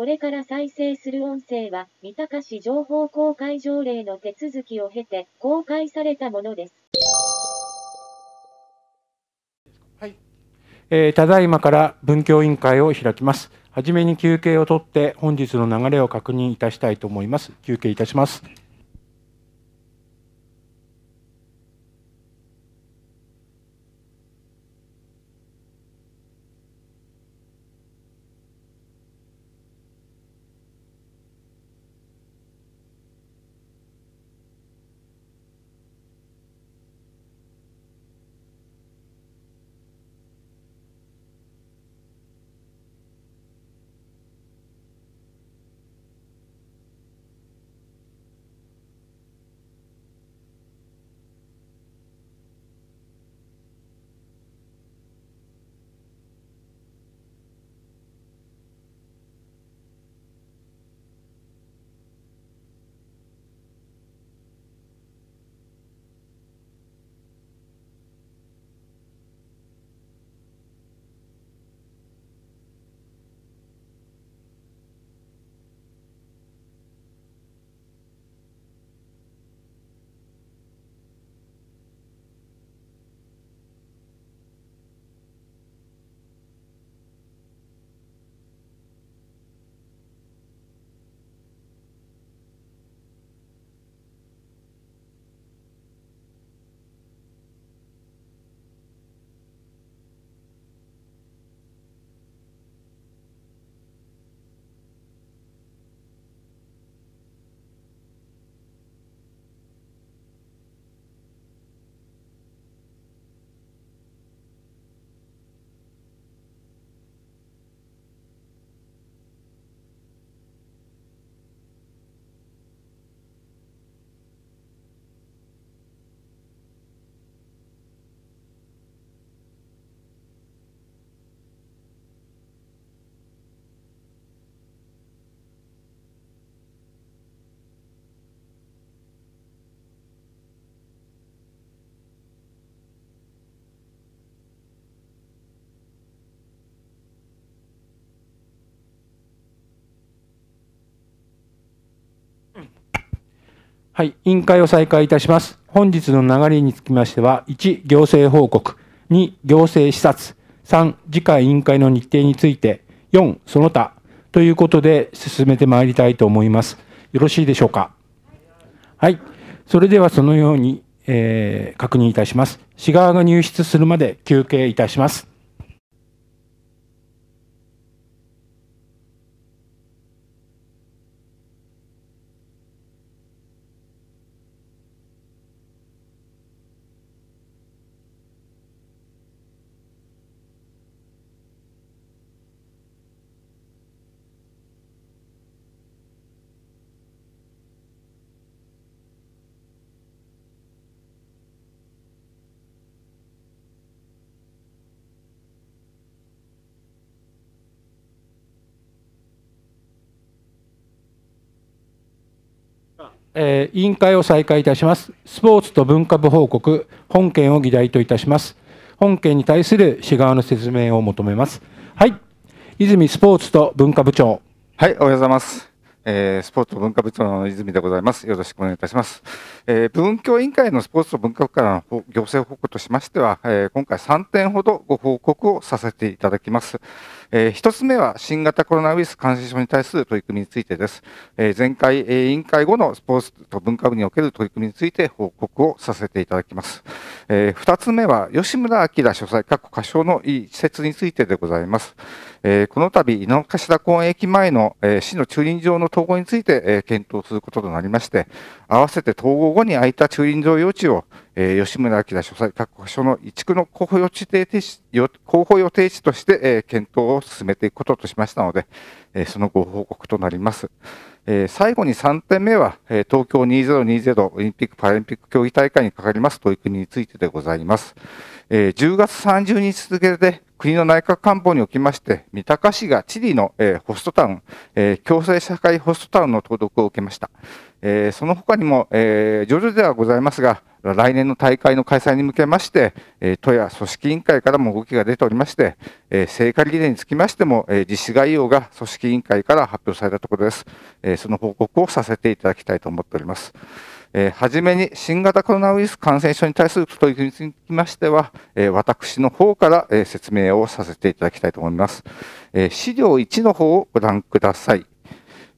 これから再生する音声は、三鷹市情報公開条例の手続きを経て公開されたものです。はいえーただいまから文教委員会を開きます。はじめに休憩を取って本日の流れを確認いたしたいと思います。休憩いたします。はい、委員会を再開いたします。本日の流れにつきましては、1、行政報告、2、行政視察、3、次回委員会の日程について、4、その他ということで進めてまいりたいと思います。よろしいでしょうか？はい、それではそのように、えー確認いたします。市側が入室するまで休憩いたします。えー委員会を再開いたします。スポーツと文化部報告、本件を議題といたします。本件に対する市側の説明を求めます。はい。泉スポーツと文化部長。はい、おはようございます。えースポーツと文化部長の泉でございます。よろしくお願いいたします。えー文教委員会のスポーツと文化部からの行政報告としましては、えー今回3点ほどご報告をさせていただきます。えー一つ目は新型コロナウイルス感染症に対する取り組みについてです。えー前回、え委員会後のスポーツと文化部における取り組みについて報告をさせていただきます。えー二つ目は吉村明書斎各箇所のいい施設についてでございます。えこの度、井の頭公園駅前の、え市の駐輪場の統合について、え検討することとなりまして、合わせて統合後に空いた駐輪場用地を、えー吉村明書斎各所の移築の候補予定地よ候補予定地として、えー検討を進めていくこととしましたので、えーそのご報告となります。えー最後に3点目は、えー東京2020オリンピック・パラリンピック競技大会にかかります取り組みについてでございます。えー10月30日付で国の内閣官房におきまして、三鷹市がチリの、えーホストタウン、えー共生社会ホストタウンの登録を受けました。えーその他にも、えー徐々ではございますが、来年の大会の開催に向けまして、え都や組織委員会からも動きが出ておりまして、え聖火リレーにつきましても、え実施概要が組織委員会から発表されたところです。えその報告をさせていただきたいと思っております。えー、はじめに新型コロナウイルス感染症に対する取り組みにつきましては、えー、私の方から、えー、説明をさせていただきたいと思います。えー、資料1の方をご覧ください。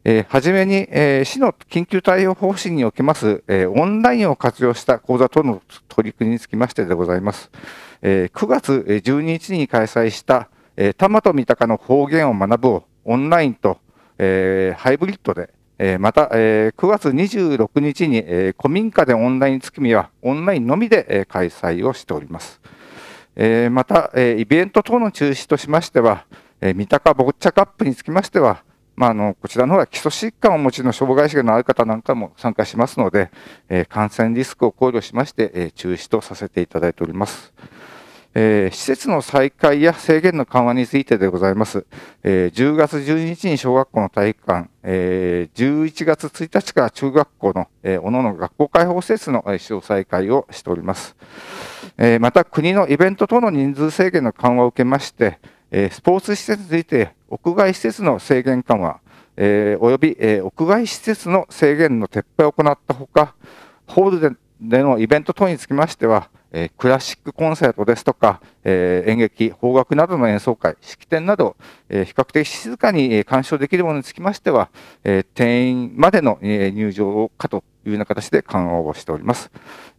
えー、はじめに、えー、市の緊急対応方針におけます、えー、オンラインを活用した講座等の取り組みにつきましてでございます。えー、9月12日に開催した、えー、多摩と三鷹の方言を学ぶをオンラインと、えー、ハイブリッドで、えー、また、えー、9月26日に、えー、古民家でオンライン月見はオンラインのみで、えー、開催をしております。えー、また、えー、イベント等の中止としましては、えー、三鷹ボッチャカップにつきましては、まあ、あのこちらの方は基礎疾患をお持ちの障害者のある方なんかも参加しますので、え、感染リスクを考慮しまして、え、中止とさせていただいております。えー、施設の再開や制限の緩和についてでございます。えー、10月12日に小学校の体育館、えー、11月1日から中学校の、えー、おのの学校開放施設の使用再開をしております。え、また、国のイベント等の人数制限の緩和を受けまして、え、スポーツ施設について屋外施設の制限緩和、えー、および、えー、屋外施設の制限の撤廃を行ったほか、ホールでのイベント等につきましては、えー、クラシックコンサートですとか、えー、演劇、邦楽などの演奏会、式典など、えー、比較的静かに鑑賞できるものにつきましては、え、定員までの、入場をかというような形で緩和をしております。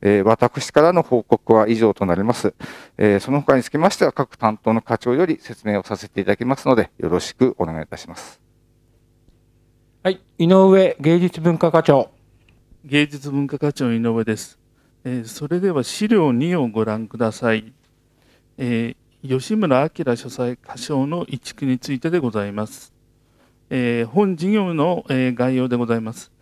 えー、私からの報告は以上となります。えー、その他につきましては、各担当の課長より説明をさせていただきますので、よろしくお願いいたします。はい、井上芸術文化課長。芸術文化課長井上です。えー、それでは資料2をご覧ください。えー、吉村明書斎歌唱の移築についてでございます。えー、本事業の、えー、概要でございます。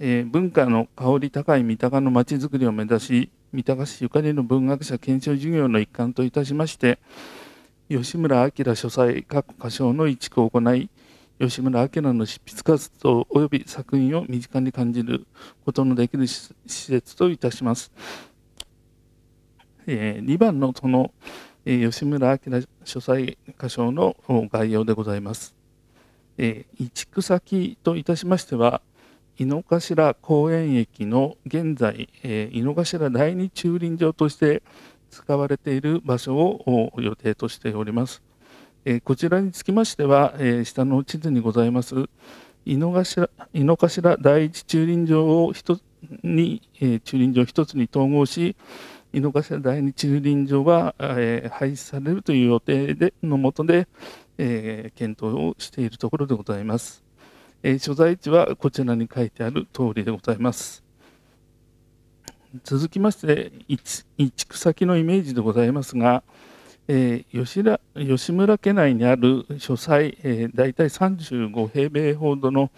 えー、文化の香り高い三鷹のまちづくりを目指し、三鷹市ゆかりの文学者検証事業の一環といたしまして、吉村明書斎各歌唱の移築を行い、吉村明の執筆活動及び作品を身近に感じることのできる施設といたします。えー、2番のその、えー、吉村明書斎歌唱の概要でございます。えー、移築先といたしましては、井の頭公園駅の現在、えー、井の頭第二駐輪場として使われている場所を予定としております。えこちらにつきましては、え下の地図にございます井の頭井の頭第一駐輪場を1に、え駐輪場1つに統合し井の頭第二駐輪場は、え廃止されるという予定でのもとで、え検討をしているところでございます、え所在地はこちらに書いてある通りでございます。続きまして移築先のイメージでございますが、えー、吉田吉村家内にある書斎、えー、大体35平米ほどの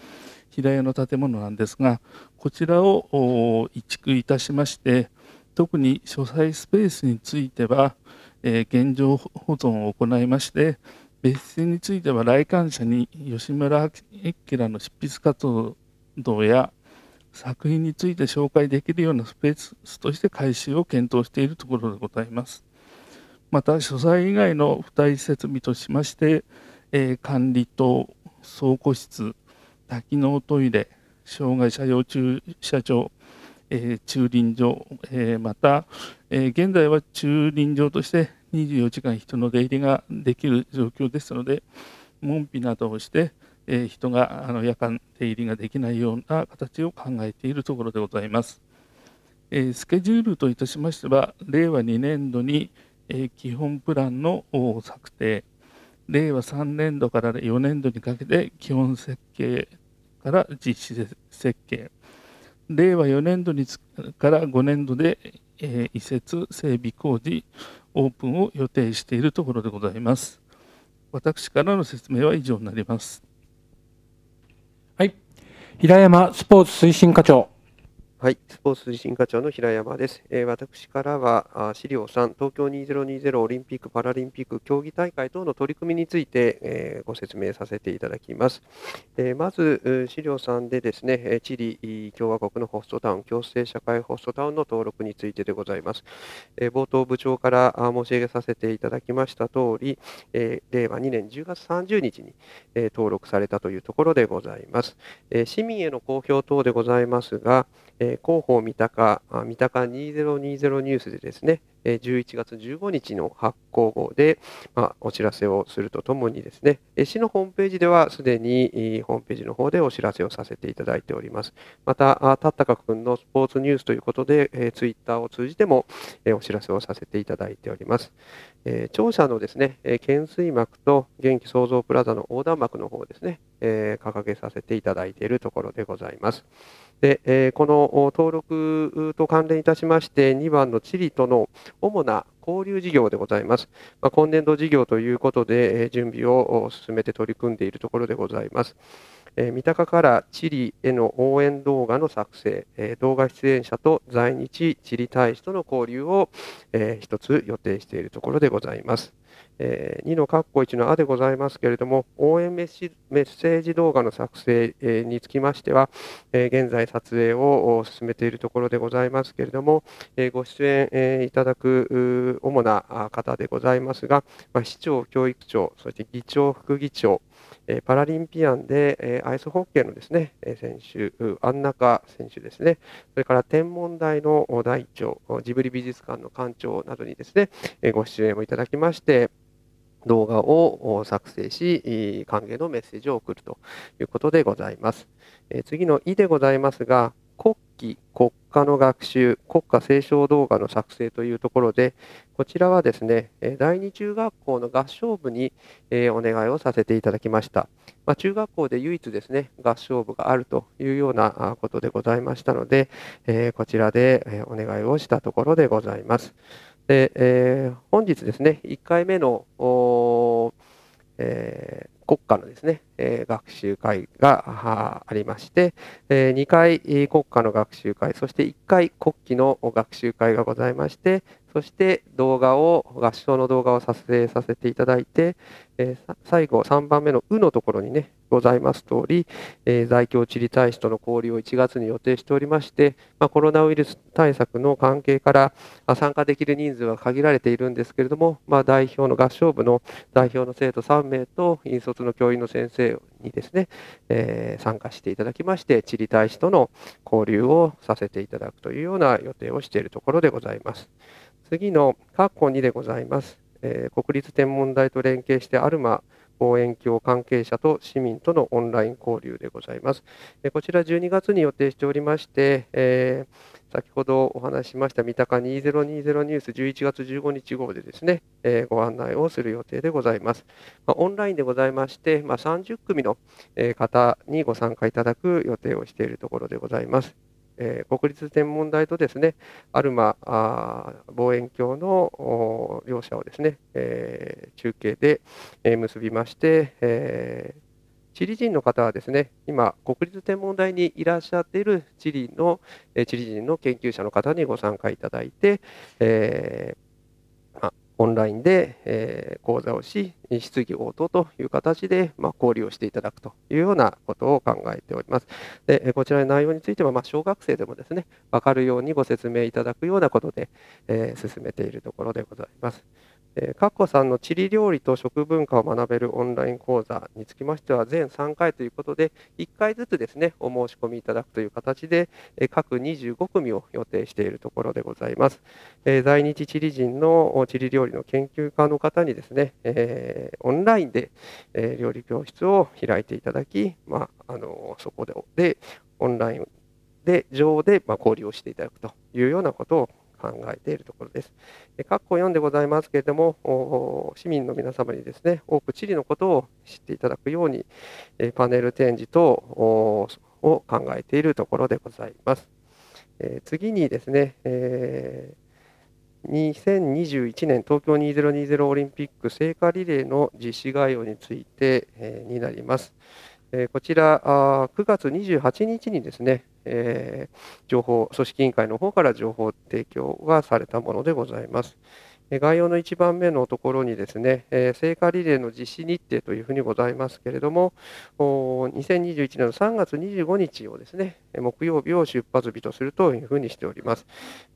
平屋の建物なんですがこちらを移築いたしまして特に書斎スペースについては、えー、現状保存を行いまして別室については来館者に吉村明の執筆活動や作品について紹介できるようなスペースとして改修を検討しているところでございます。また書斎以外の付帯設備としまして、えー、管理棟倉庫室多機能トイレ障害者用駐車場、えー、駐輪場、えー、また、え現在は駐輪場として24時間人の出入りができる状況ですので門扉などをして、え人があの夜間出入りができないような形を考えているところでございます。えスケジュールといたしましては令和2年度にえ基本プランの策定令和3年度から4年度にかけて基本設計から実施設計。令和4年度にから5年度で、え移設整備工事。オープンを予定しているところでございます。私からの説明は以上になります。はい。平山スポーツ推進課長。はい、スポーツ推進課長の平山です。えー私からは資料3、東京2020オリンピック・パラリンピック競技大会等の取り組みについて、えーご説明させていただきます。えーまず、資料3でですね、チリ共和国のホストタウン、共生社会ホストタウンの登録についてでございます。え冒頭、部長から申し上げさせていただきました通り、え令和2年10月30日に、え登録されたというところでございます。え市民への公表等でございますが、え広報三鷹、三鷹2020ニュースでですね、え11月15日の発行号で、まあ、お知らせをするとともにですね、市のホームページではすでにホームページの方でお知らせをさせていただいております。また、たったかくんのスポーツニュースということで、ツイッターを通じても、お知らせをさせていただいております。庁舎のですね、懸垂幕と元気創造プラザの横断幕の方ですね、掲げさせていただいているところでございます。で、この登録と関連いたしまして、2番のチリとの主な交流事業でございます。まあ、今年度事業ということで、えー準備を進めて取り組んでいるところでございます。えー三鷹からチリへの応援動画の作成、えー動画出演者と在日チリ大使との交流を、えー一つ予定しているところでございます。えー2の括弧1のあでございますけれども、応援メッシメッセージ動画の作成えにつきましては、え現在撮影を進めているところでございますけれども、えご出演えいただく主な方でございますが、ま、市長、教育長、そして議長、副議長、えパラリンピアンで、えアイスホッケーのですね、えー選手、安中選手ですね、それから天文台のお台長、ジブリ美術館の館長などにですね、えご出演をいただきまして、動画を作成し、歓迎のメッセージを送るということでございます。え次の「い」でございますが、国旗、国家の学習、国家斉唱動画の作成というところで、こちらはですね、第二中学校の合唱部に、お願いをさせていただきました。まあ、中学校で唯一ですね、合唱部があるというようなことでございましたので、こちらでお願いをしたところでございます。で、えー本日ですね、1回目の、えー国家のですね、えー学習会がありまして、え2回国家の学習会、そして1回国旗の学習会がございまして、そして動画を、合唱の動画を撮影させていただいて、えー最後3番目の「う」のところにね、ございます通り、えー在京チリ大使との交流を1月に予定しておりまして、まあ、コロナウイルス対策の関係からあ参加できる人数は限られているんですけれども、まあ、代表の合唱部の代表の生徒3名と引率の教員の先生にですね、えー参加していただきまして、チリ大使との交流をさせていただくというような予定をしているところでございます。次の括弧2でございます。えー国立天文台と連携してアルマ望遠鏡関係者と市民とのオンライン交流でございます。えーこちら12月に予定しておりまして、えー先ほどお話しました三鷹2020ニュース11月15日号でですね、えーご案内をする予定でございます。まあオンラインでございまして、まあ、30組のえ方にご参加いただく予定をしているところでございます。えー国立天文台とですね、アルマ望遠鏡の両者をですね、えー中継で、えー結びまして、えーチリ人の方はですね、今、国立天文台にいらっしゃっているチリの、えーチリ人の研究者の方にご参加いただいて、えーオンラインで、えー講座をし、質疑応答という形で、まあ、交流をしていただくというようなことを考えております。でえこちらの内容については、まあ、小学生でもですね、分かるようにご説明いただくようなことで、えー進めているところでございます。えーかっこさんの地理料理と食文化を学べるオンライン講座につきましては、全3回ということで、1回ずつですね、お申し込みいただくという形で、え各25組を予定しているところでございます。え在日チリ人のお地理料理の研究家の方にですね、えオンラインで、え料理教室を開いていただき、まあ、あのそこででオンラインで上で、ま、交流をしていただくというようなことを考えているところです。え括弧4でございますけれども、市民の皆様にですね、多く地理のことを知っていただくように、えパネル展示等を考えているところでございます。え次にですね、えー2021年東京2020オリンピック聖火リレーの実施概要について、えになります。こちら、9月28日にですね、情報、組織委員会の方から情報提供がされたものでございます。概要の1番目のところにですね、聖火リレーの実施日程というふうにございますけれども、2021年の3月25日をですね、木曜日を出発日とするというふうにしております。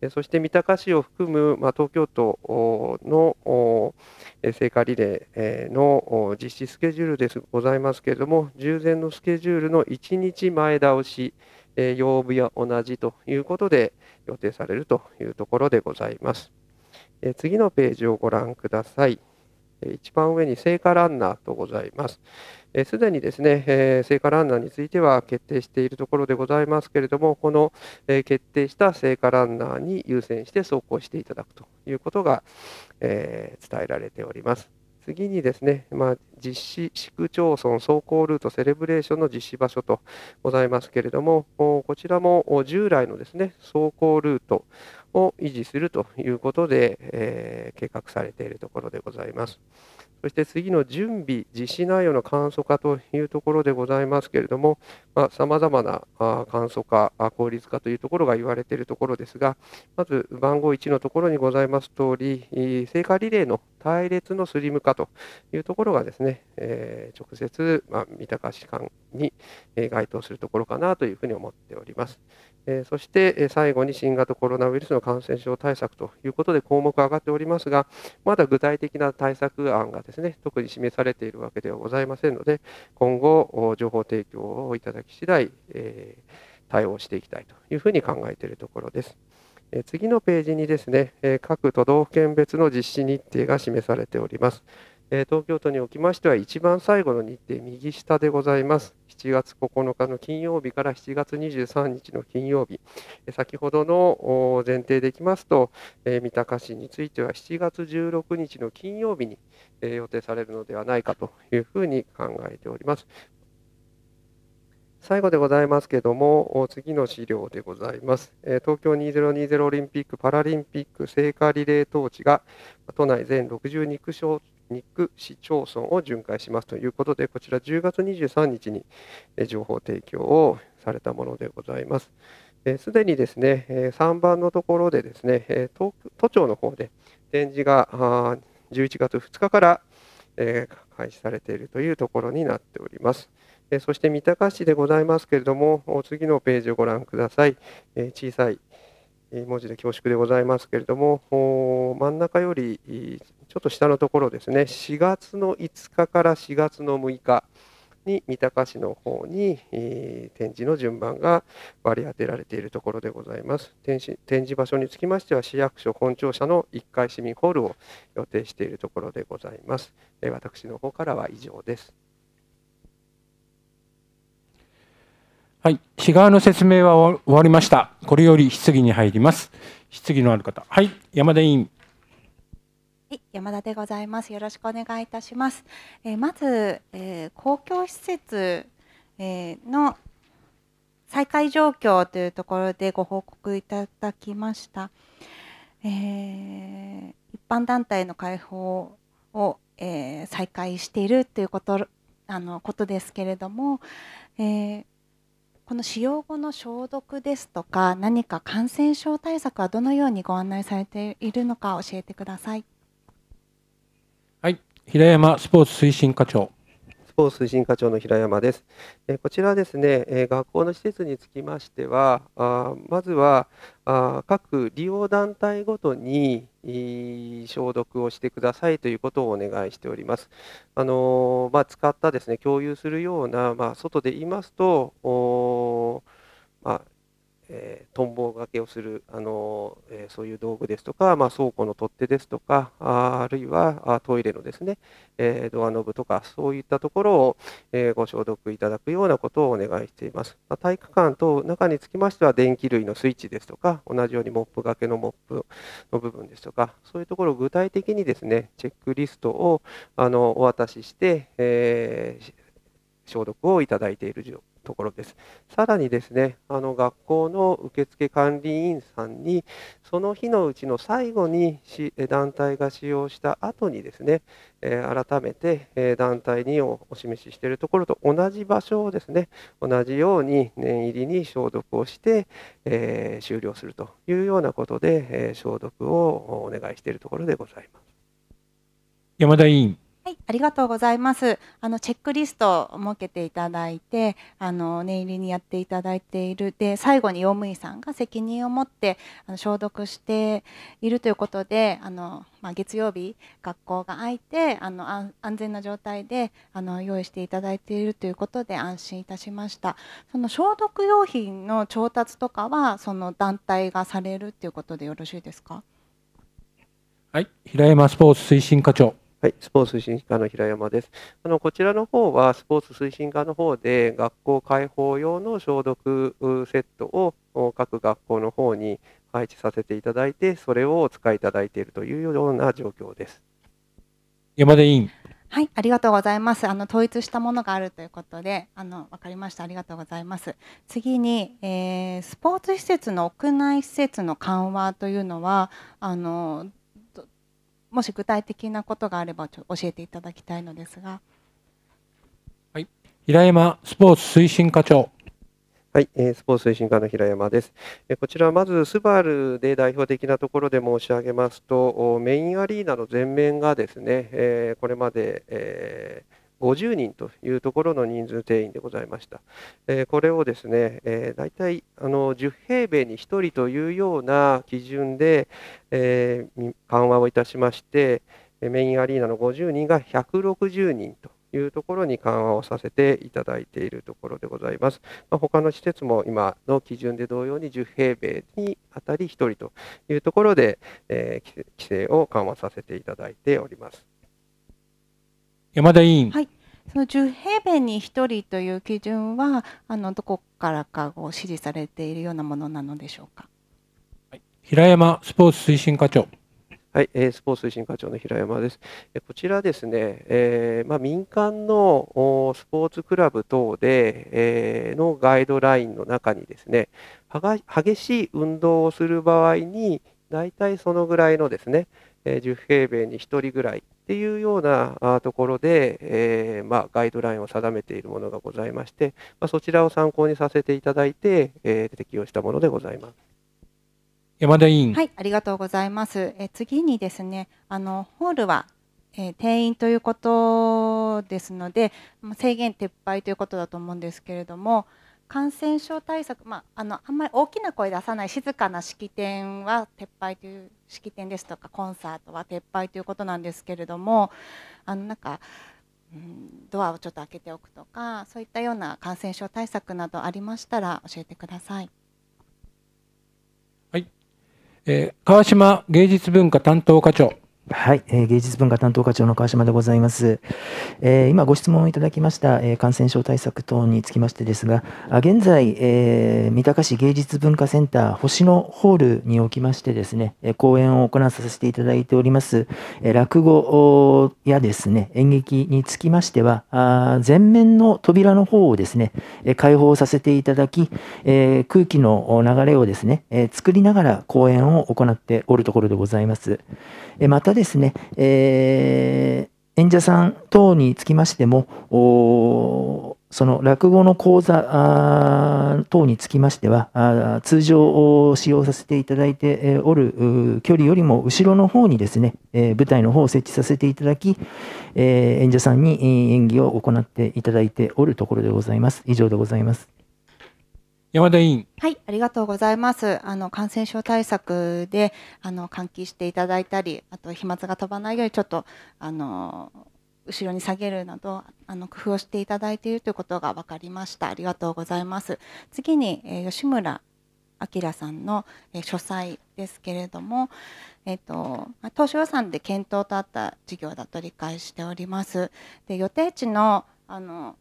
そして三鷹市を含む、ま東京都の聖火リレーの実施スケジュールですございますけれども、従前のスケジュールの1日前倒し、曜日は同じということで予定されるというところでございます。え次のページをご覧ください。一番上に聖火ランナーとございます。すでにですね、え聖火ランナーについては決定しているところでございますけれども、このえ決定した聖火ランナーに優先して走行していただくということがえ伝えられております。次にですね、まあ、実施市区町村走行ルートセレブレーションの実施場所とございますけれども、こちらも従来のですね走行ルートを維持するということで、えー、計画されているところでございます。そして次の準備、実施内容の簡素化というところでございますけれども、さまざ、まな簡素化、効率化というところが言われているところですが、まず番号1のところにございます通り、聖火リレーの隊列のスリム化というところがですね、えー、直接、まあ、三鷹市間に該当するところかなというふうに思っております。えそして最後に新型コロナウイルスの感染症対策ということで項目上がっておりますが、まだ具体的な対策案がですね特に示されているわけではございませんので、今後、情報提供をいただき次第、え対応していきたいというふうに考えているところです。次のページにですね、各都道府県別の実施日程が示されております。東京都におきましては一番最後の日程、右下でございます。7月9日の金曜日から7月23日の金曜日、先ほどの前提でいきますと、三鷹市については7月16日の金曜日に予定されるのではないかというふうに考えております。最後でございますけども、次の資料でございます。東京2020オリンピック・パラリンピック聖火リレートーチが都内全62区町区市町村を巡回しますということで、こちら10月23日に情報提供をされたものでございます。すでにですね、3番のところでですね、都庁の方で展示が11月2日から開始されているというところになっております。そして三鷹市でございますけれども、次のページをご覧ください。小さい文字で恐縮でございますけれども、真ん中よりちょっと下のところですね、4月の5日から4月の6日に三鷹市の方に展示の順番が割り当てられているところでございます。展示展示場所につきましては、市役所本庁舎の1階市民ホールを予定しているところでございます。私の方からは以上です。はい、市側の説明は終わりました。これより質疑に入ります。質疑のある方、はい、山田委員。はい、山田でございます。よろしくお願いいたします。えー、まず、えー、公共施設、えー、の再開状況というところでご報告いただきました。えー、一般団体の開放を、えー、再開しているということあのことですけれども、えー、この使用後の消毒ですとか何か感染症対策はどのようにご案内されているのか教えてください。はい、平山スポーツ推進課長。スポーツ推進課長の平山です。えこちらですね、え学校の施設につきましては、あまずはあ各利用団体ごとに消毒をしてくださいということをお願いしております。あのまあ、使ったですね共有するような、まあ、外で言いますと、まあ、えー、トンボがけをするあの、えー、そういう道具ですとか、まあ、倉庫の取っ手ですとかああるいはあトイレのですね、えー、ドアノブとかそういったところを、えご消毒いただくようなことをお願いしています、まあ、体育館と中につきましては電気類のスイッチですとか同じようにモップがけのモップの部分ですとかそういうところを具体的にですねチェックリストをあのお渡しして、え消毒をいただいている状況ところです。さらにですね、あの学校の受付管理員さんに、その日のうちの最後に団体が使用した後にですね、え改めて、え団体にお示ししているところと同じ場所をですね、同じように念入りに消毒をして、え終了するというようなことで、え消毒をお願いしているところでございます。山田委員。はい、ありがとうございます。あのチェックリストを設けていただいて、あの念入りにやっていただいているで、最後に用務員さんが責任を持ってあの消毒しているということで、あのまあ、月曜日学校が開いて、あの安全な状態であの用意していただいているということで安心いたしました。その消毒用品の調達とかはその団体がされるということでよろしいですか？はい、平山スポーツ推進課長。はい、スポーツ推進課の平山です。あのこちらの方は、スポーツ推進課の方で、学校開放用の消毒セットを各学校の方に配置させていただいて、それをお使いいただいているというような状況です。山田委員。はい、ありがとうございます。あの統一したものがあるということで、あの分かりました。ありがとうございます。次に、えー、スポーツ施設の屋内施設の緩和というのは、あのもし具体的なことがあれば教えていただきたいのですが。はい、平山スポーツ推進課長。はい、スポーツ推進課の平山です。こちら、まず、スバルで代表的なところで申し上げますと、メインアリーナの前面がですね、これまで、50人というところの人数定員でございました。えこれをですね、えー、大体あの10平米に1人というような基準で、え、緩和をいたしまして、メインアリーナの50人が160人というところに緩和をさせていただいているところでございます。まあ、他の施設も今の基準で同様に10平米にあたり1人というところで、えー、規制を緩和させていただいております。山田委員。はい。その10平米に1人という基準はあのどこからかを指示されているようなものなのでしょうか？はい、平山スポーツ推進課長。はい、スポーツ推進課長の平山です。こちらですね、えー、まあ、民間のスポーツクラブ等で、えー、のガイドラインの中にですね、激しい運動をする場合に、大体そのぐらいのですね、10平米に1人ぐらいっていうようなところで、えー、まあ、ガイドラインを定めているものがございまして、まあ、そちらを参考にさせていただいて、えー、適用したものでございます。山田委員。はい、ありがとうございます。え次にですね、あのホールは、えー、定員ということですので、制限撤廃ということだと思うんですけれども、感染症対策、まあ、あのあんまり大きな声出さない静かな式典は撤廃という式典ですとかコンサートは撤廃ということなんですけれどもあのなんか、うん、ドアをちょっと開けておくとかそういったような感染症対策などありましたら教えてください。はい、えー、川島芸術文化担当課長。はい、えー、芸術文化担当課長の川島でございます。えー、今ご質問いただきました、えー、感染症対策等につきましてですが、あ現在、え、三鷹市芸術文化センター星野ホールにおきましてですね、え講演を行わさせていただいております、え落語やですね、演劇につきましては、あ前面の扉の方をですね、え開放させていただき、え空気の流れをですね、え作りながら講演を行っておるところでございます。またですね、えー、演者さん等につきましても、その落語の講座等につきましては、通常使用させていただいておる距離よりも後ろの方にですね、舞台の方を設置させていただき、演者さんに演技を行っていただいておるところでございます。以上でございます。山田委員。はい、ありがとうございます。あの感染症対策であの換気していただいたり、あと飛沫が飛ばないようにちょっとあの後ろに下げるなどあの工夫をしていただいているということが分かりました。ありがとうございます。次に、えー、吉村明さんの、えー、書斎ですけれども、えーと、当初予算で検討とあった事業だと理解しております。で予定地のあの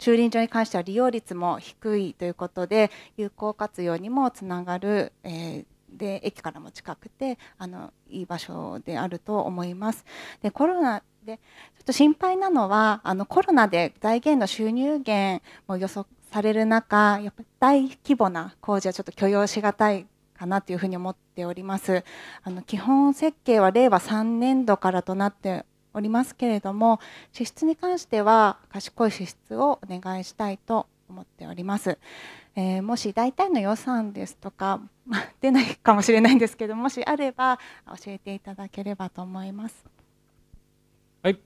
駐輪場に関しては利用率も低いということで有効活用にもつながる、えー、で駅からも近くてあのいい場所であると思います。でコロナでちょっと心配なのはあのコロナで財源の収入源も予測される中やっぱり大規模な工事はちょっと許容しがたいかなというふうに思っておりますあの基本設計は令和3年度からとなっておりますけれども支出に関しては賢い支出をお願いしたいと思っております。えー、もし大体の予算ですとか、まあ、出ないかもしれないんですけどもしあれば教えていただければと思います。はい。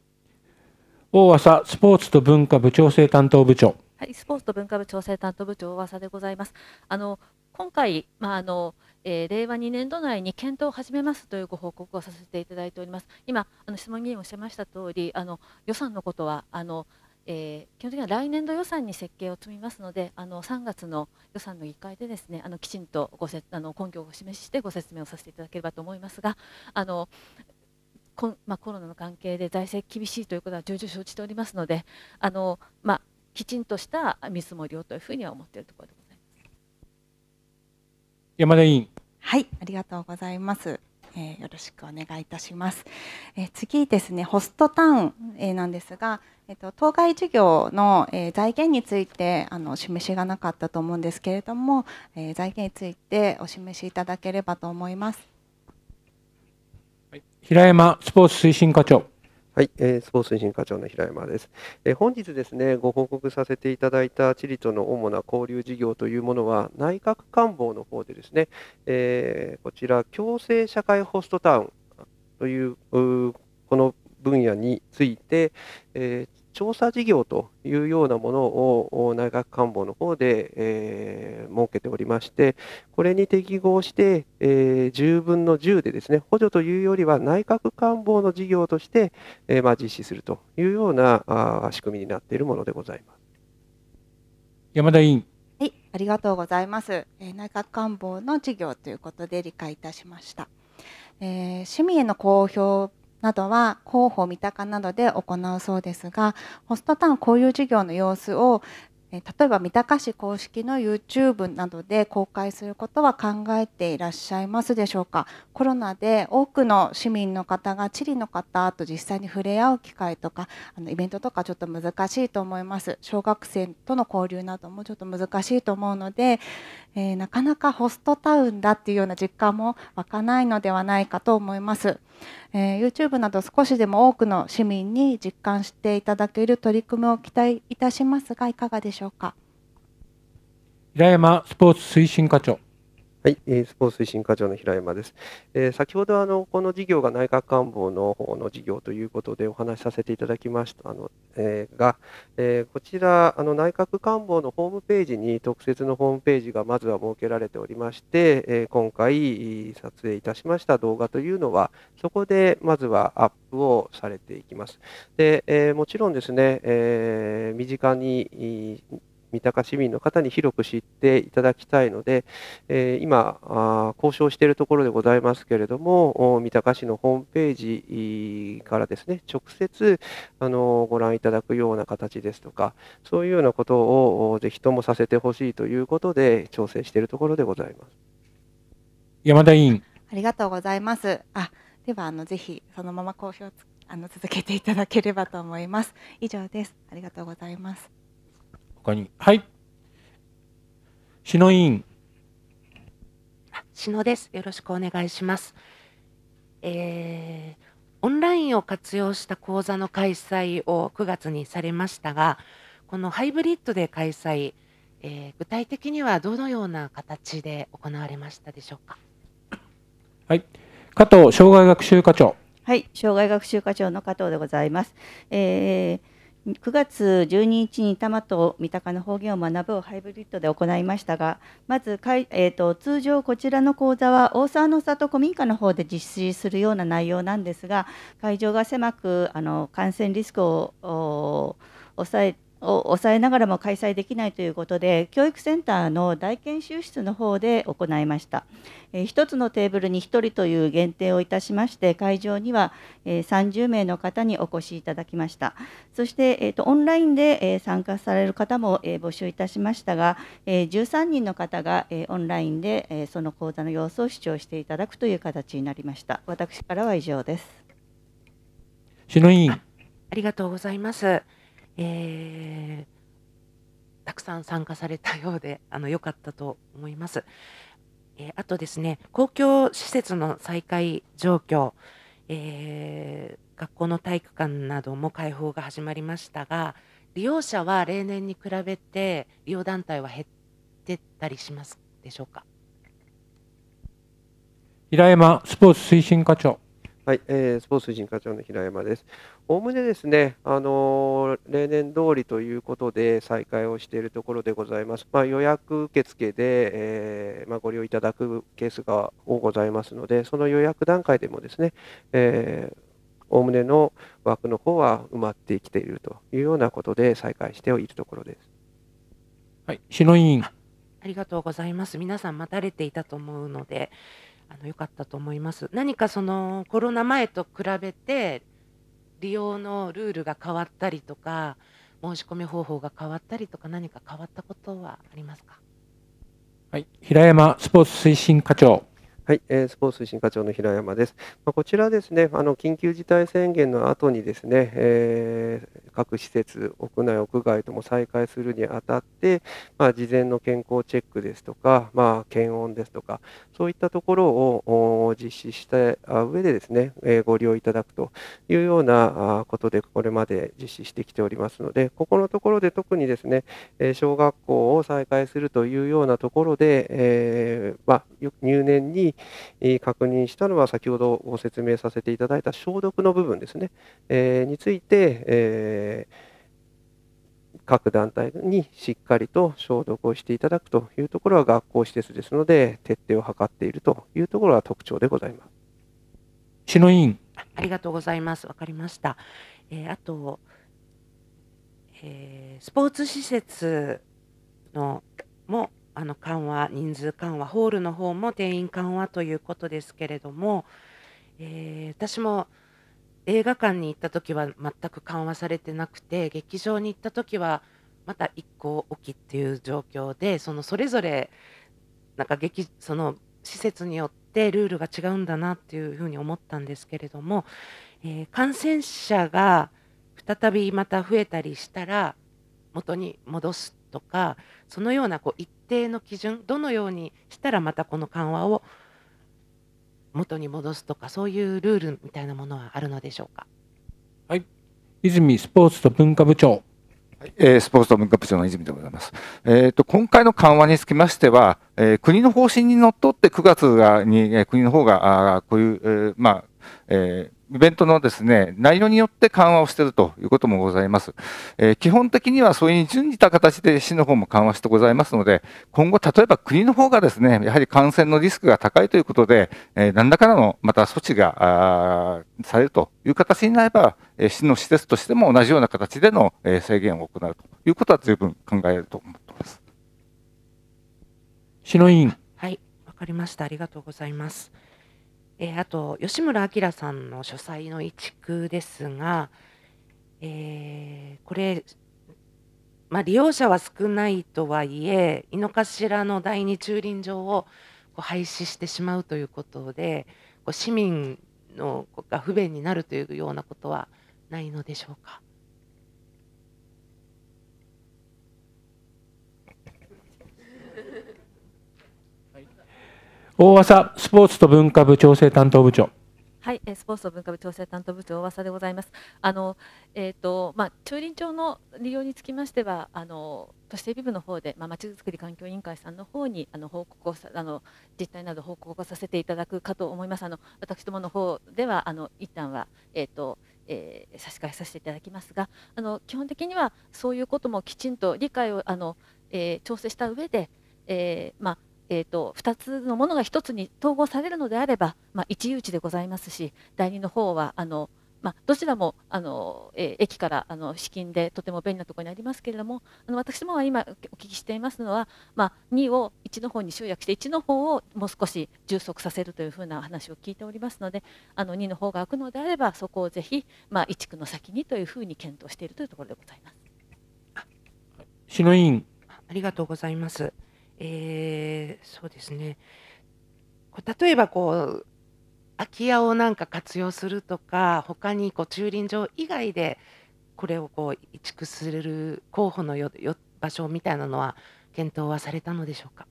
大浅スポーツと文化部調整担当部長。はい、スポーツと文化部調整担当部長大浅でございます。あの今回、まああのえー、令和2年度内に検討を始めますというご報告をさせていただいております。今、あの質問議員おっしゃいました通り、あの予算のことはあの、えー、基本的には来年度予算に設計を積みますので、あの3月の予算の議会でですね、あのきちんとごせあの根拠をお示ししてご説明をさせていただければと思いますが、あのこまあ、コロナの関係で財政厳しいということは重々承知しておりますので、あのまあ、きちんとした見積もりをというふうには思っているところでございます。山田委員。はい、ありがとうございます。えー、よろしくお願いいたします。えー、次ですね、ホストタウン、えー、なんですが、えっと当該事業の、え財源についてあの示しがなかったと思うんですけれども、え財源についてお示しいただければと思います。はい、平山スポーツ推進課長。はい、えー、スポーツ推進課長の平山です、えー、本日ですね、ご報告させていただいたチリとの主な交流事業というものは、内閣官房の方でですね、えー、こちら、共生社会ホストタウンというこの分野について、えー、調査事業というようなものを内閣官房の方で、えー、設けておりまして、これに適合して、えー、10分の10でですね、補助というよりは内閣官房の事業として、えー、まあ、実施するというようなあ仕組みになっているものでございます。山田委員。はい、ありがとうございます。えー、内閣官房の事業ということで理解いたしました。えー、市民への公表などは広報三鷹などで行うそうですがホストタウン交流事業の様子を例えば三鷹市公式の YouTube などで公開することは考えていらっしゃいますでしょうか？コロナで多くの市民の方が地理の方と実際に触れ合う機会とかあのイベントとかちょっと難しいと思います。小学生との交流などもちょっと難しいと思うので、えー、なかなかホストタウンだっていうような実感も湧かないのではないかと思います。えー、YouTube など少しでも多くの市民に実感していただける取り組みを期待いたしますがいかがでしょうか？平山スポーツ推進課長はい、スポーツ推進課長の平山です。えー、先ほどあのこの事業が内閣官房の方の事業ということでお話しさせていただきましたの、えー、が、えー、こちらあの内閣官房のホームページに特設のホームページがまずは設けられておりまして、え今回撮影いたしました動画というのはそこでまずはアップをされていきます。で、えもちろんですね、え身近に三鷹市民の方に広く知っていただきたいので、えー、今あ、交渉しているところでございますけれども、三鷹市のホームページからですね、直接あのご覧いただくような形ですとか、そういうようなことをぜひともさせてほしいということで、調整しているところでございます。山田委員。ありがとうございます。あではあのぜひそのまま公表あの続けていただければと思います。以上です。ありがとうございます。他に。はい。篠委員。篠です。よろしくお願いします。えー、オンラインを活用した講座の開催を9月にされましたが、このハイブリッドで開催、えー、具体的にはどのような形で行われましたでしょうか？はい、加藤障害学習課長。はい、障害学習課長の加藤でございます。えー9月12日に多摩と三鷹の方言を学ぶをハイブリッドで行いましたが、まず、えーと、通常こちらの講座は大沢の里古民家の方で実施するような内容なんですが、会場が狭くあの感染リスクを抑えを抑えながらも開催できないということで教育センターの大研修室の方で行いました、えー、1つのテーブルに1人という限定をいたしまして会場には、えー、30名の方にお越しいただきましたそして、えーと、オンラインで、えー、参加される方も、えー、募集いたしましたが、えー、13人の方が、えー、オンラインで、えー、その講座の様子を視聴していただくという形になりました私からは以上です篠委員。ありがとうございます。えーたくさん参加されたようで、あの良かったと思います。えーあとですね、公共施設の再開状況、えー学校の体育館なども開放が始まりましたが、利用者は例年に比べて利用団体は減ってったりしますでしょうか？平山スポーツ推進課長。はい、えースポーツ推進課長の平山です。おおむねですね、あのー例年通りということで再開をしているところでございます。まあ、予約受付で、えーまあ、ご利用いただくケースが多ございますので、その予約段階でもですね、えーおおむねの枠の方は埋まってきているというようなことで再開しているところです。はい。篠委員。ありがとうございます。皆さん待たれていたと思うので、あの良かったと思います。何かそのコロナ前と比べて利用のルールが変わったりとか、申し込み方法が変わったりとか何か変わったことはありますか？はい。平山スポーツ推進課長。はい、えースポーツ推進課長の平山です。まあ、こちらですね、あの緊急事態宣言の後にですね、えー各施設、屋内、屋外とも再開するにあたって、まあ、事前の健康チェックですとか、まあ、検温ですとか、そういったところを実施した上でですね、えーご利用いただくというようなことで、これまで実施してきておりますので、ここのところで特にですね、小学校を再開するというようなところで、えーまあ、入念にえー確認したのは、先ほどご説明させていただいた消毒の部分ですね、えーについて、えー各団体にしっかりと消毒をしていただくというところは学校施設ですので、徹底を図っているというところが特徴でございます。篠委員。ありがとうございます。わかりました。えーあと、えースポーツ施設のもあの緩和、人数緩和、ホールの方も定員緩和ということですけれども、えー私も映画館に行った時は全く緩和されてなくて、劇場に行った時はまた1個置きっていう状況で、そのそれぞれなんか劇その施設によってルールが違うんだなっていうふうに思ったんですけれども、えー感染者が再びまた増えたりしたら元に戻すとかそのようなこう一定の基準どのようにしたらまたこの緩和を元に戻すとかそういうルールみたいなものはあるのでしょうか？泉スポーツと文化部長。えースポーツと文化部長の泉でございます。えーと今回の緩和につきましては、えー国の方針にのっとって9月がに、えー国の方があーこういう、えーまあえーイベントのですね内容によって緩和をしているということもございます。えー基本的にはそれに準じた形で市の方も緩和してございますので、今後、例えば国の方がですねやはり感染のリスクが高いということで、えー何らかのまた措置がされるという形になれば、えー市の施設としても同じような形での、えー制限を行うということは十分考えられると思っています。篠委員。はい、わかりました。ありがとうございます。えーあと、吉村明さんの書斎の移築ですが、えーこれ、まあ、利用者は少ないとはいえ、井の頭の第二駐輪場をこう廃止してしまうということで、こう市民のが不便になるというようなことはないのでしょうか？大浅スポーツと文化部調整担当部長。はい、えスポーツと文化部調整担当部長、大浅でございます。あの、えっ、と、まあ、駐輪場の利用につきましては、あの、都市整備部の方で、まあ、まちづくり環境委員会さんの方に、あの、報告をさ、あの、実態など報告をさせていただくかと思います。あの、私どもの方では、あの、一旦は、えっ、と、えー差し替えさせていただきますが、あの、基本的には、そういうこともきちんと理解を、あの、えー調整した上で、えーまあ、えー、と2つのものが1つに統合されるのであれば、まあ、一誘致でございますし第二の方はあの、まあ、どちらもあの、えー駅からあの資金でとても便利なところにありますけれどもあの私どもは今お聞きしていますのは、まあ、2を1の方に集約して1の方をもう少し充足させるというふうな話を聞いておりますのであの2の方が空くのであればそこをぜひ、まあ、1区の先にというふうに検討しているというところでございます。篠委員。ありがとうございます。えーそうですね。こう例えばこう空き家をなんか活用するとか他にこう駐輪場以外でこれをこう移築する候補のよよ場所みたいなのは検討はされたのでしょうか？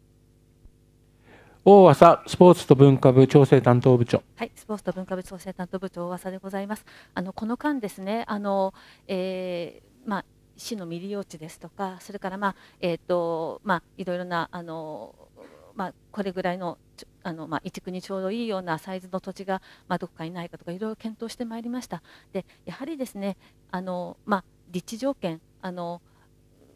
大浅スポーツと文化部調整担当部長。はい、スポーツと文化部調整担当部長大浅でございます。あのこの間ですね、あの、えー、まあ市の未利用地ですとか、それからまあえっ、ー、とまあいろいろなあのまあこれぐらいのあのまあ移築にちょうどいいようなサイズの土地がまあどこかにないかとかいろいろ検討してまいりました。で、やはりですね、あのまあ立地条件あの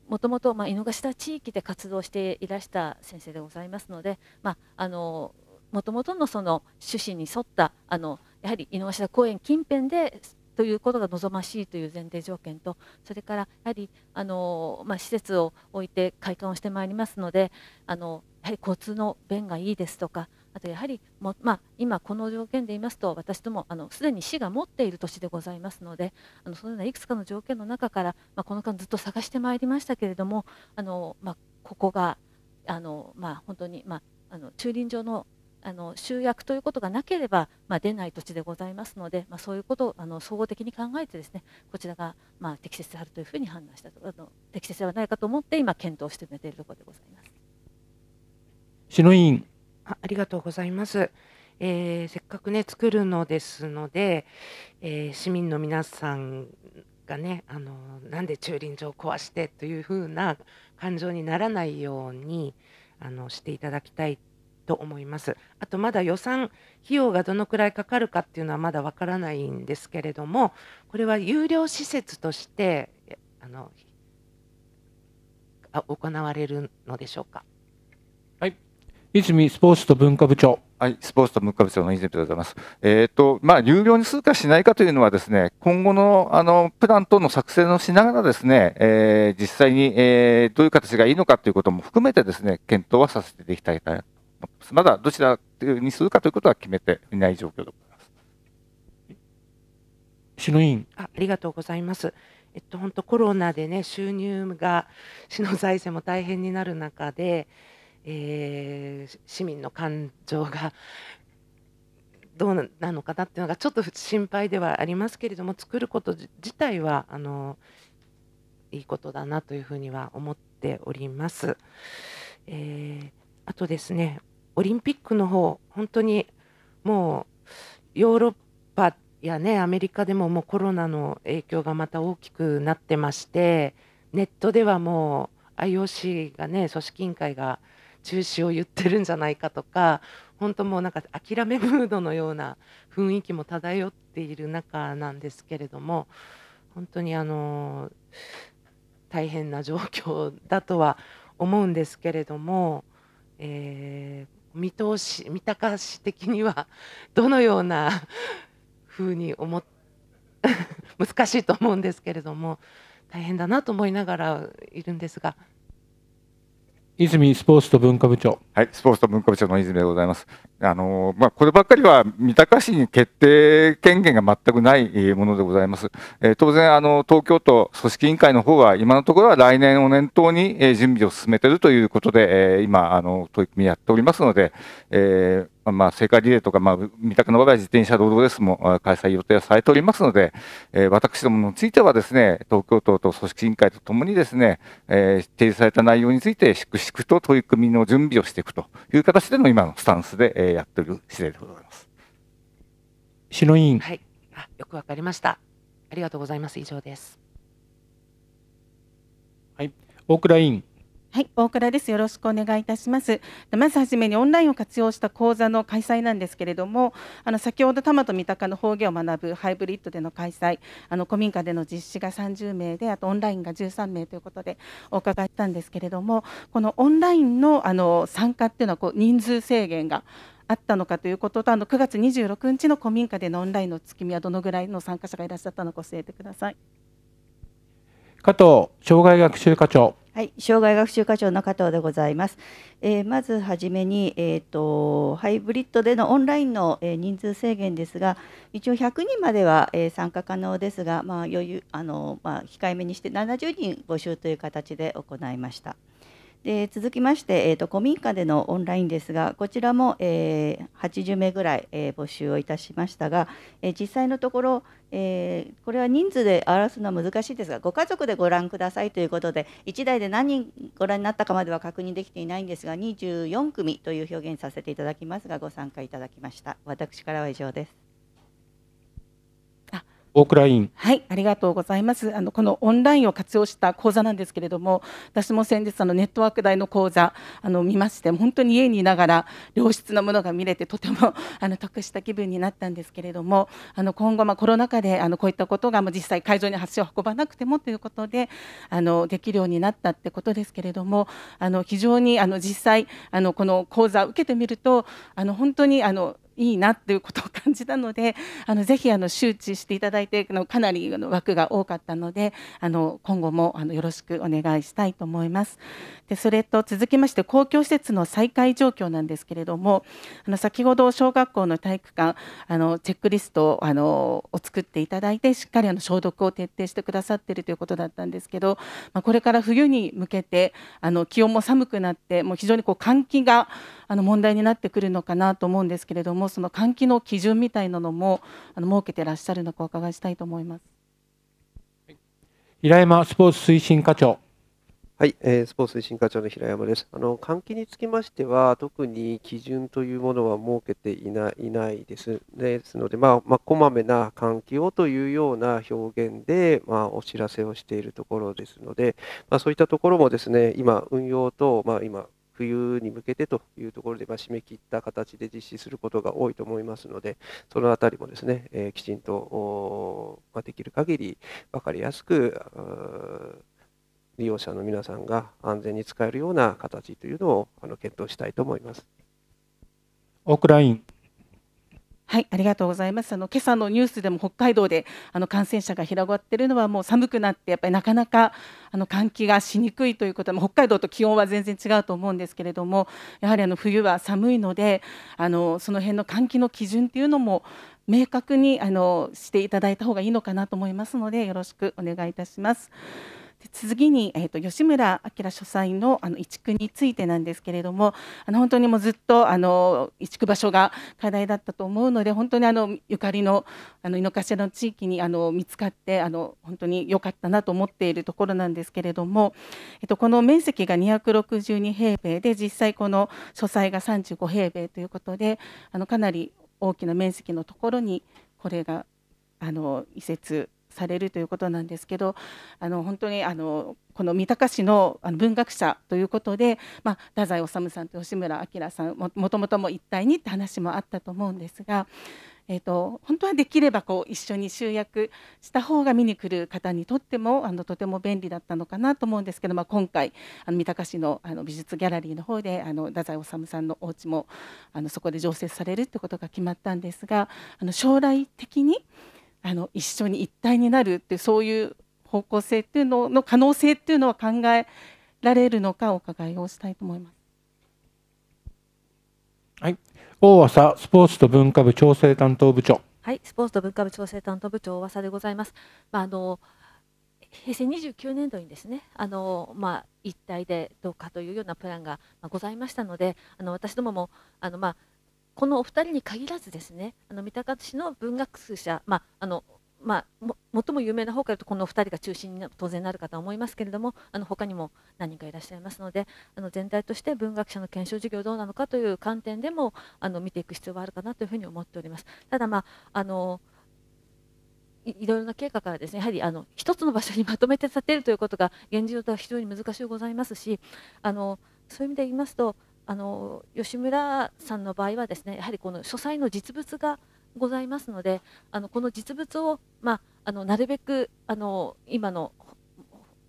もともと井の頭地域で活動していらした先生でございますので、まあ、あのもともとのその趣旨に沿ったあのやはり井の頭公園近辺でということが望ましいという前提条件とそれからやはりあの、まあ、施設を置いて開館をしてまいりますのであのやはり交通の便がいいですとかあとやはりも、まあ、今この条件で言いますと私どもあのすでに市が持っている土地でございますのであのそのようないくつかの条件の中から、まあ、この間ずっと探してまいりましたけれどもあの、まあ、ここがあの、まあ、本当に、まあ、あの駐輪場のあの集約ということがなければ、まあ、出ない土地でございますので、まあ、そういうことをあの総合的に考えてですねこちらが、まあ、適切であるというふうに判断したとあの適切ではないかと思って今検討しているところでございます。篠委員あありがとうございます。えー、せっかくね作るのですので、えー、市民の皆さんがねあのなんで駐輪場を壊してというふうな感情にならないようにあのしていただきたいと思います。あとまだ予算費用がどのくらいかかるかっていうのはまだわからないんですけれどもこれは有料施設としてあのあ行われるのでしょうか？泉スポーツと文化部長。はい、スポーツと文化部長の泉でございます。えっ、ー、と、まあ、有料にするかしないかというのはですね、今後の、あの、プラン等の作成をしながらですね、えー、実際に、えー、どういう形がいいのかということも含めてですね、検討はさせていきたいと思いまだどちらにするかということは決めていない状況でございます。篠委員。あありがとうございます。えっと、本当コロナでね、収入が、市の財政も大変になる中で、えー、市民の感情がどうなのかなっていうのがちょっと心配ではありますけれども作ること自体はあのいいことだなというふうには思っております。えー、あとですねオリンピックの方本当にもうヨーロッパやねアメリカでももうコロナの影響がまた大きくなってましてネットではもう IOC がね組織委員会が中止を言ってるんじゃないかとか本当もうなんか諦めムードのような雰囲気も漂っている中なんですけれども本当にあの大変な状況だとは思うんですけれども、えー、見通し三鷹市的には どのような ふうに思っ 難しいと思うんですけれども大変だなと思いながらいるんですが泉スポーツと文化部長。はい、スポーツと文化部長の泉でございます。あのまあ、こればっかりは三鷹市に決定権限が全くないものでございます。えー、当然あの、東京都組織委員会の方は、今のところは来年を念頭に、え準備を進めているということで、えー、今あの、取り組みやっておりますので、えーまあ、聖火リレーとか、まあ、三鷹の場合は自転車ロードレースも開催予定はされておりますので、えー、私どもについてはですね、東京都と組織委員会とともにですね、えー、提示された内容について、粛々と取り組みの準備をしていくという形での今のスタンスで、えー、やっている次第でございます。篠委員。はい。あ、よくわかりました。ありがとうございます。以上です。はい。大倉委員。はい、大倉です。よろしくお願いいたします。まずはじめにオンラインを活用した講座の開催なんですけれども、あの先ほど多摩と三鷹の方言を学ぶハイブリッドでの開催、あの古民家での実施が30名で、あとオンラインが13名ということでお伺いしたんですけれども、このオンラインのあの参加っていうのはこう人数制限があったのかということと、あの9月26日の古民家でのオンラインの月見はどのぐらいの参加者がいらっしゃったのか教えてください。加藤障害学習課長。はい、障害学習課長の加藤でございます。えー、まずはじめに、えーと、ハイブリッドでのオンラインの、えー、人数制限ですが、一応100人までは、えー、参加可能ですが、まあ、余裕あのまあ、控えめにして70人募集という形で行いました。で続きまして、えーと、古民家でのオンラインですが、こちらも、えー、80名ぐらい、えー、募集をいたしましたが、えー、実際のところ、え、これは人数で表すのは難しいですが、ご家族でご覧くださいということで、1台で何人ご覧になったかまでは確認できていないんですが、24組という表現させていただきますが、ご参加いただきました。私からは以上です。大倉委員。はい、ありがとうございます。あのこのオンラインを活用した講座なんですけれども、私も先日あのネットワーク大の講座あの見まして、本当に家にいながら良質なものが見れてとても あの得した気分になったんですけれども、あの今後まあコロナ禍であのこういったことがもう実際会場に足を運ばなくてもということであのできるようになったってことですけれども、あの非常にあの実際あのこの講座を受けてみると、あの本当にあのいいなっていうことを感じたので あのぜひあの周知していただいてのかなりの枠が多かったのであの今後もあのよろしくお願いしたいと思います。でそれと続きまして公共施設の再開状況なんですけれどもあの先ほど小学校の体育館あのチェックリストをあのを作っていただいてしっかりあの消毒を徹底してくださっているということだったんですけど、まあ、これから冬に向けてあの気温も寒くなってもう非常にこう換気があの問題になってくるのかなと思うんですけれどもその換気の基準みたいなのもあの設けてらっしゃるのかお伺いしたいと思います。平山スポーツ推進課長。はい、えー、スポーツ推進課長の平山です。あの換気につきましては、特に基準というものは設けていないないです。ですので、まあ、まあ、こまめな換気をというような表現で、まあ、お知らせをしているところですので、まあ、そういったところもですね、今、運用と、まあ、今、冬に向けてというところで、ま締め切った形で実施することが多いと思いますので、そのあたりもですね、えきちんと、まできる限り分かりやすく、利用者の皆さんが安全に使えるような形というのをあの検討したいと思います。オークラインはい、ありがとうございます。あの今朝のニュースでも北海道であの感染者が広がっているのはもう寒くなってやっぱりなかなかあの換気がしにくいということで、北海道と気温は全然違うと思うんですけれども、やはりあの冬は寒いので、あのその辺の換気の基準っていうのも明確にあのしていただいた方がいいのかなと思いますので、よろしくお願いいたします。次に、えーと、吉村明書斎のあの移築についてなんですけれどもあの本当にもうずっとあの移築場所が課題だったと思うので本当にあのゆかりのあの井の頭の地域にあの見つかってあの本当に良かったなと思っているところなんですけれども、えーと、この面積が262平米で実際この書斎が35平米ということであのかなり大きな面積のところにこれがあの移設されるということなんですけどあの本当にあのこの三鷹市の文学者ということで、まあ、太宰治さんと吉村明さんももともとも一体にって話もあったと思うんですが。えーと、本当はできればこう一緒に集約した方が見に来る方にとってもあのとても便利だったのかなと思うんですけど、まあ、今回あの三鷹市のあの美術ギャラリーの方であの太宰治さんのお家もあのそこで常設されるってことが決まったんですがあの将来的にあの一緒に一体になるってそういう方向性っていうのの可能性っていうのは考えられるのかお伺いをしたいと思います。はい、大浅スポーツと文化部調整担当部長。はい、スポーツと文化部調整担当部長大浅でございます。まああの平成29年度にですねあの、まあ、一体でどうかというようなプランがございましたのであの私どももあの、まあ、このお二人に限らずですねあの三鷹市の文学者、まああのまあ、も最も有名な方から言うとこのお二人が中心に当然なるかと思いますけれどもあの他にも何人かいらっしゃいますのであの全体として文学者の検証事業どうなのかという観点でもあの見ていく必要があるかなというふうに思っております。ただ、まああのいろいろな経過からですねやはりあの一つの場所にまとめて建てるということが現状とは非常に難しいございますしあのそういう意味で言いますとあの吉村さんの場合はですねやはりこの書斎の実物がございますのであのこの実物を、まあ、あのなるべくあの今の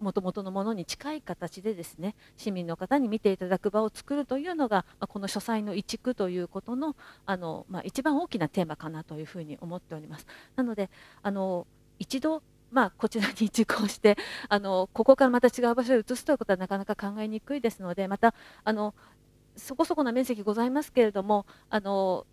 もともとのものに近い形でですね市民の方に見ていただく場を作るというのが、まあ、この書斎の移築ということのあの、まあ、一番大きなテーマかなというふうに思っております。なのであの一度まあ、こちらに移築をしてあのここからまた違う場所へ移すということはなかなか考えにくいですのでまたあのそこそこな面積ございますけれどもあの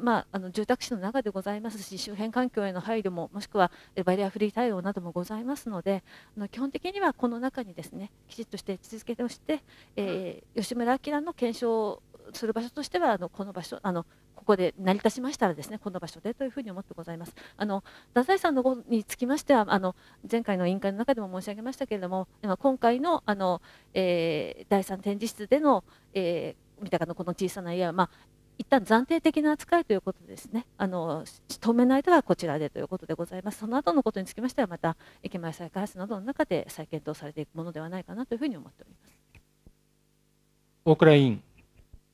まあ、あの住宅地の中でございますし周辺環境への配慮ももしくはバリアフリー対応などもございますのであの基本的にはこの中にですねきちっとして位置づけをして、えー、吉村明の検証する場所としてはあのこの場所あのここで成り立ちましたらですねこの場所でというふうに思ってございます。あの太宰さんの方につきましてはあの前回の委員会の中でも申し上げましたけれども今回のあの、えー、第3展示室での、えー、三鷹のこの小さな家は、まあ、一旦暫定的な扱いということですね、あの当面の間はこちらでということでございます。その後のことにつきましては、また駅前再開発などの中で再検討されていくものではないかなというふうに思っております。大倉委員。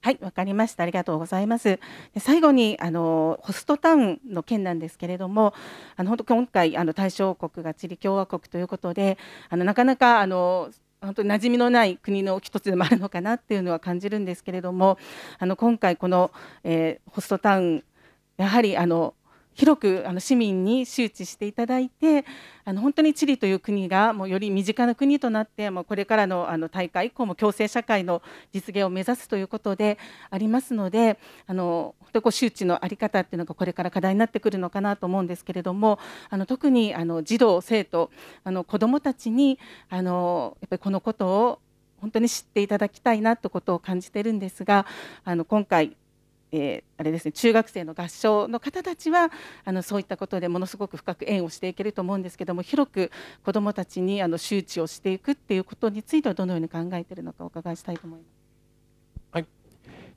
はい、わかりました。ありがとうございます。最後にあのホストタウンの件なんですけれども、あの本当今回あの対象国がチリ共和国ということで、あのなかなかあの本当に馴染みのない国の一つでもあるのかなっていうのは感じるんですけれどもあの今回この、えー、ホストタウンやはりあの広くあの市民に周知していただいてあの本当にチリという国がもうより身近な国となってもうこれからのあの大会以降も共生社会の実現を目指すということでありますのであの本当こう周知の在り方っていうのがこれから課題になってくるのかなと思うんですけれどもあの特にあの児童生徒あの子どもたちにあのやっぱりこのことを本当に知っていただきたいなということを感じているんですがあの今回えー、あれですね中学生の合唱の方たちはあのそういったことでものすごく深く縁をしていけると思うんですけども広く子どもたちにあの周知をしていくっていうことについてはどのように考えているのかお伺いしたいと思います。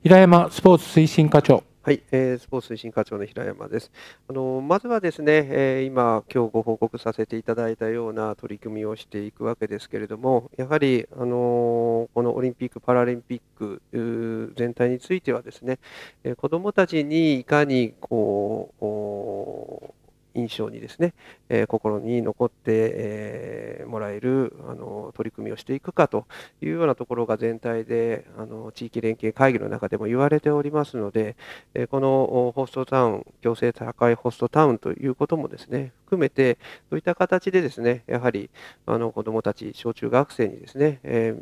平山スポーツ推進課長はい、えー、スポーツ推進課長の平山です。あのまずはですね、えー、今、今日ご報告させていただいたような取り組みをしていくわけですけれども、やはり、あのこのオリンピック・パラリンピック全体についてはですね、えー、子どもたちにいかにこう印象にですね、え、心に残って、え、もらえるあの取り組みをしていくかというようなところが全体であの地域連携会議の中でも言われておりますので、え、このホストタウン、行政高いホストタウンということもですね、含めて、そういった形でですね、やはりあの子どもたち、小中学生にですね、え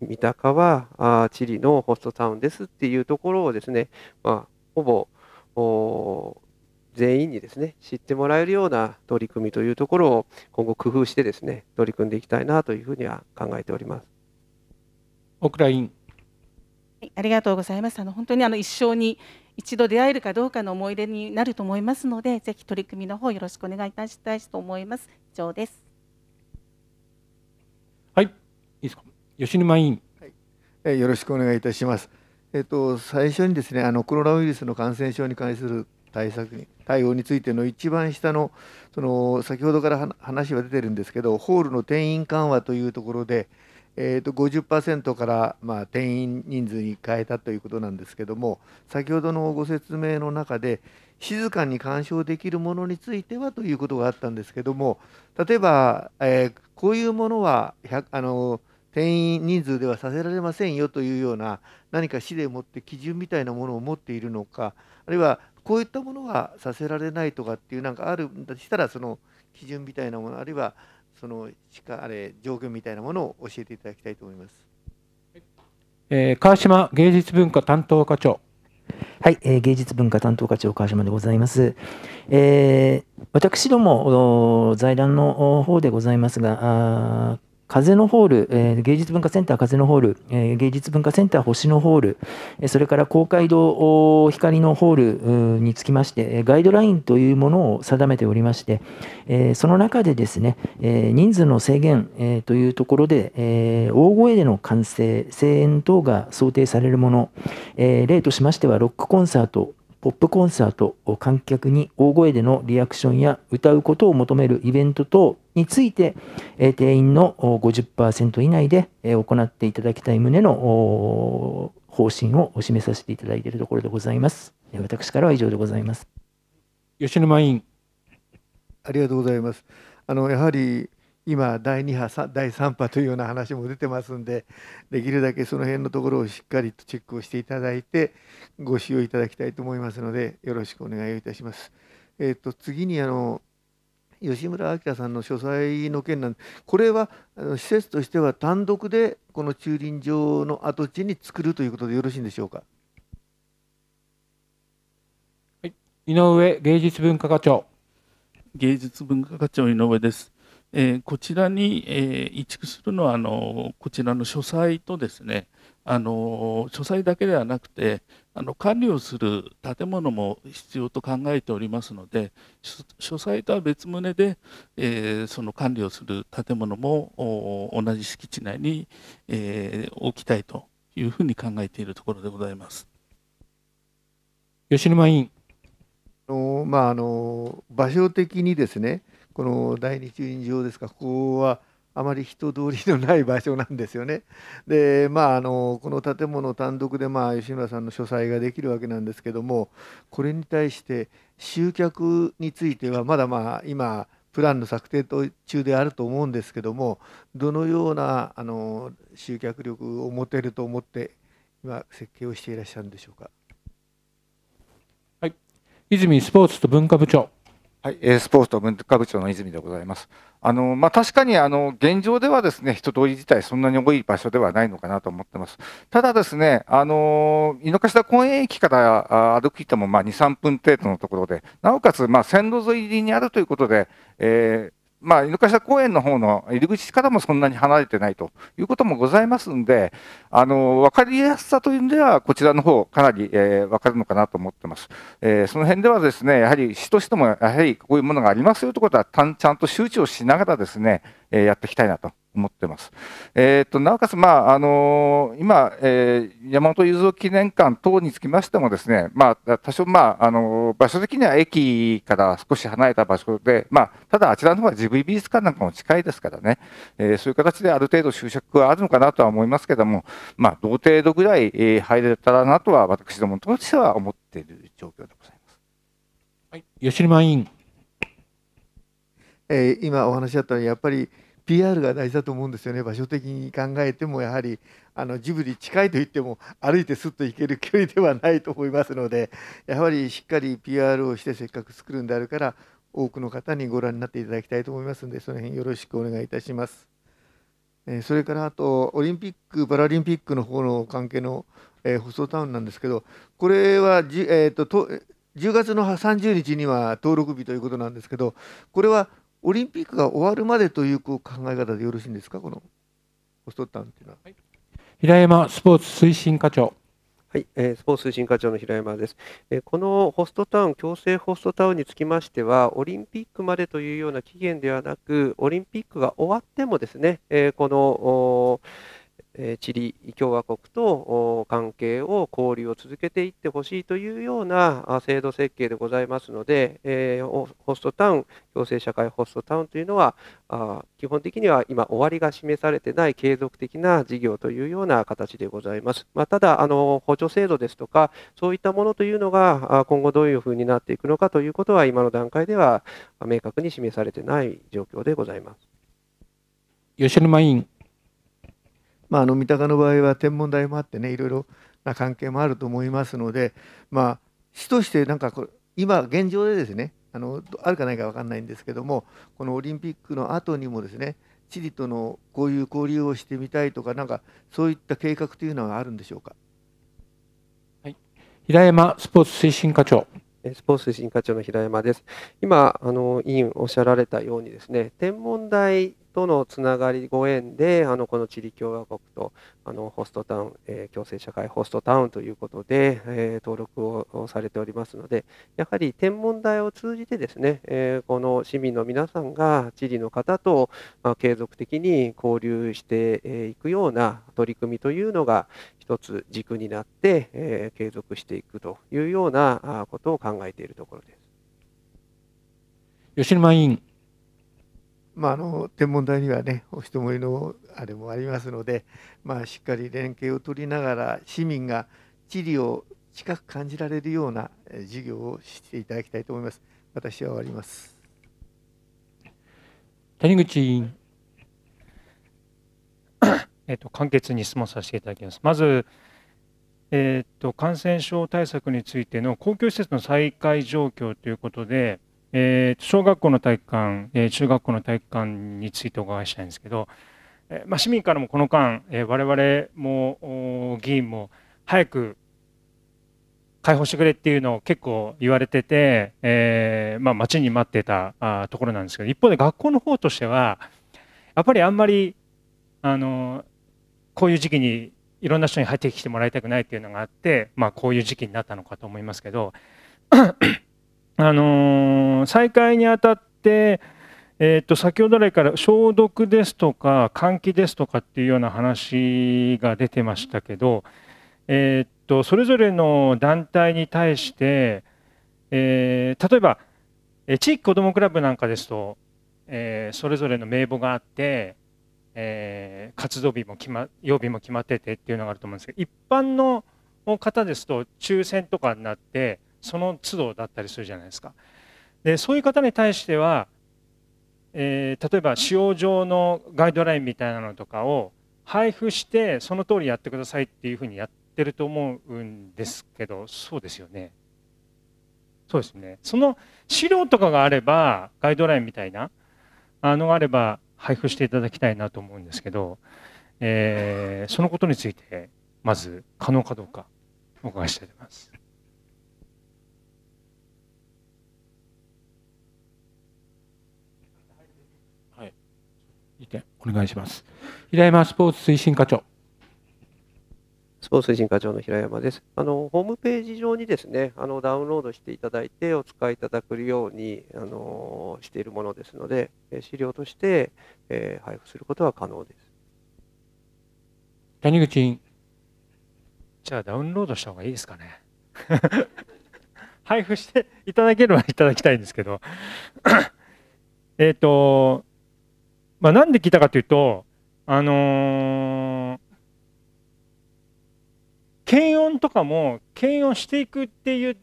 三鷹はあチリのホストタウンですっていうところをですね、まあ、ほぼ全員にですね知ってもらえるような取り組みというところを今後工夫してですね取り組んでいきたいなというふうには考えております。オクラインありがとうございます。あの本当にあの一生に一度出会えるかどうかの思い出になると思いますので、ぜひ取り組みの方よろしくお願いいたしたいと思います。以上です。はい、いいですか？吉沼委員。はい、えよろしくお願いいたします。えっと最初にですね、あのコロナウイルスの感染症に関する対策に対応についての一番下のその先ほどから話は出てるんですけどホールの定員緩和というところで、えー、と50%からまあ定員人数に変えたということなんですけども先ほどのご説明の中で静かに鑑賞できるものについてはということがあったんですけども例えば、えー、こういうものはあの定員人数ではさせられませんよというような何か市でもって基準みたいなものを持っているのかあるいはこういったものはさせられないとかっていうなんかあるんだとしたらその基準みたいなものあるいはそのしかあれ条件みたいなものを教えていただきたいと思います。えー、川島芸術文化担当課長。はい、えー、芸術文化担当課長川島でございます。えー、私ども財団の方でございますが、風のホール、えー、芸術文化センター風のホール、えー、芸術文化センター星のホール、え、それから公会堂光のホールにつきまして、ガイドラインというものを定めておりまして、え、その中でですね、え、人数の制限、え、というところで、え、大声での歓声、声援等が想定されるもの、え、例としましては、ロックコンサート、ポップコンサート、観客に大声でのリアクションや歌うことを求めるイベント等について、定員の50%以内で行っていただきたい旨の方針をお示させていただいているところでございます。私からは以上でございます。吉沼委員。ありがとうございます。あのやはり今第2波第3波というような話も出てますんでできるだけその辺のところをしっかりとチェックをしていただいてご使用いただきたいと思いますのでよろしくお願いをいたします。えーと、次にあの吉村明さんの書斎の件なんこれはあの施設としては単独でこの駐輪場の跡地に作るということでよろしいんでしょうか？井上芸術文化課長。芸術文化課長井上です。えーこちらに、えー移築するのはあのこちらの書斎とですねあの書斎だけではなくてあの管理をする建物も必要と考えておりますので書書斎とは別棟で、えーその管理をする建物もお同じ敷地内に、えー置きたいというふうに考えているところでございます。吉沼委員。あのまあ、あの場所的にですね、この第二駐輪場ですか、ここはあまり人通りのない場所なんですよね。で、まあ、あのこの建物単独で、まあ、吉村さんの書斎ができるわけなんですけども、これに対して集客については、まだまあ今、プランの策定中であると思うんですけども、どのようなあの集客力を持てると思って、今、設計をしていらっしゃるんでしょうか。はい泉スポーツと文化部長。はい、スポーツと文化部長の泉でございます。あのまあ、確かにあの現状ではですね人通り自体、そんなに多い場所ではないのかなと思ってます。ただ、ですねあの井の頭公園駅から歩くいてもまあ2、3分程度のところで、なおかつまあ線路沿いにあるということで、えーまあ、犬頭公園の方の入り口からもそんなに離れてないということもございますんで、あの分かりやすさという意味では、こちらの方かなり、えー分かるのかなと思ってます。えーその辺ではですね、やはり市としても、やはりこういうものがありますよということは、ちゃんと周知をしながらですね、えーやっていきたいなと思ってます。えーとなおかつ、まああのー今、えー山本雄三記念館等につきましてもですね、まあ、多少、まああのー場所的には駅から少し離れた場所で、まあ、ただあちらの方はジブリ美術館なんかも近いですからね、えーそういう形である程度就職はあるのかなとは思いますけども、まあ、同程度ぐらい、えー入れたらなとは、私どもとしては思っている状況でございます。吉沼委員。えー今お話しあったようにやっぱり PR が大事だと思うんですよね場所的に考えてもやはりあのジブリ近いといっても歩いてすっと行ける距離ではないと思いますのでやはりしっかり PR をしてせっかく作るんであるから多くの方にご覧になっていただきたいと思いますのでその辺よろしくお願いいたします。えそれからあとオリンピック・パラリンピックの方の関係の、えーホストタウンなんですけどこれはじ、えーとと10月の30日には登録日ということなんですけどこれはオリンピックが終わるまでという考え方でよろしいんですか？このホストタウンっていうのは。平山スポーツ推進課長。はい、えースポーツ推進課長の平山です。えーこのホストタウン、強制ホストタウンにつきましては、オリンピックまでというような期限ではなく、オリンピックが終わってもですね、えーこのチリ共和国と関係を交流を続けていってほしいというような制度設計でございますので、えホストタウン、共生社会ホストタウンというのは、基本的には今、終わりが示されてない継続的な事業というような形でございます。まあ、ただあの、補助制度ですとか、そういったものというのが今後どういうふうになっていくのかということは、今の段階では明確に示されてない状況でございます。吉沼委員。まあ、あの三鷹の場合は天文台もあってねいろいろな関係もあると思いますので、まあ、市としてなんかこれ今現状でですねあのあるかないか分かんないんですけどもこのオリンピックの後にもですねチリとのこういう交流をしてみたいとかなんかそういった計画というのはあるんでしょうか？平山スポーツ推進課長。えースポーツ推進課長の平山です。今、あの委員おっしゃられたようにですね、天文台とのつながり、ご縁で、あのこのチリ共和国とあのホストタウン、えー共生社会ホストタウンということで、えー登録をされておりますので、やはり天文台を通じてですね、えーこの市民の皆さんがチリの方と、まあ、継続的に交流していくような取り組みというのが、一つ軸になって、え継続していくというようなことを考えているところです。吉沼委員。まあ、あの天文台にはねお人もりのあれもありますので、まあ、しっかり連携を取りながら市民が地理を近く感じられるようなえー事業をしていただきたいと思います。私は終わります。谷口委員。えっと、簡潔に質問させていただきます。まず、えっと、感染症対策についての公共施設の再開状況ということで、えー小学校の体育館、えー中学校の体育館についてお伺いしたいんですけど、えーまあ、市民からもこの間、えー我々も議員も早く解放してくれっていうのを結構言われてて、えーまあ、待ちに待ってたあところなんですけど一方で学校の方としてはやっぱりあんまりあのこういう時期にいろんな人に入ってきてもらいたくないっていうのがあって、まあ、こういう時期になったのかと思いますけどあのー、再開にあたって、えー、と先ほど来から消毒ですとか換気ですとかっていうような話が出てましたけど、えー、とそれぞれの団体に対して、えー、例えば地域子どもクラブなんかですと、えー、それぞれの名簿があって、えー、活動日も決ま曜日も決まっててっていうのがあると思うんですけど一般の方ですと抽選とかになってその都度だったりするじゃないですか。でそういう方に対しては、えー、例えば使用上のガイドラインみたいなのとかを配布してその通りやってくださいっていうふうにやってると思うんですけどそうですよね。そうですね。その資料とかがあればガイドラインみたいなあのがあれば配布していただきたいなと思うんですけど、えー、そのことについてまず可能かどうかお伺いしたいと思います。意見お願いします。平山スポーツ推進課長。スポーツ推進課長の平山です。あのホームページ上にですね、あのダウンロードしていただいてお使いいただけるようにあのしているものですので、資料として、えー、配布することは可能です。谷口じゃあダウンロードした方がいいですかね。配布していただければいただきたいんですけど、えっと、まあ、なんで聞いたかというと、あのー検温とかも検温していくっていう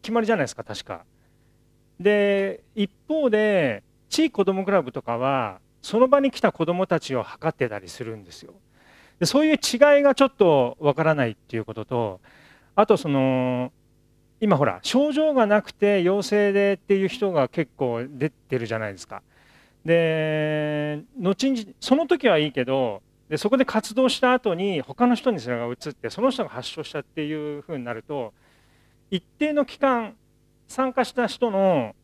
決まりじゃないですか確か。で一方で地域子どもクラブとかはその場に来た子どもたちを測ってたりするんですよ。でそういう違いがちょっとわからないっていうこととあとその今ほら症状がなくて陽性でっていう人が結構出てるじゃないですか。で後にその時はいいけどでそこで活動した後に他の人にそれが移ってその人が発症したっていうふうになると一定の期間参加した人の、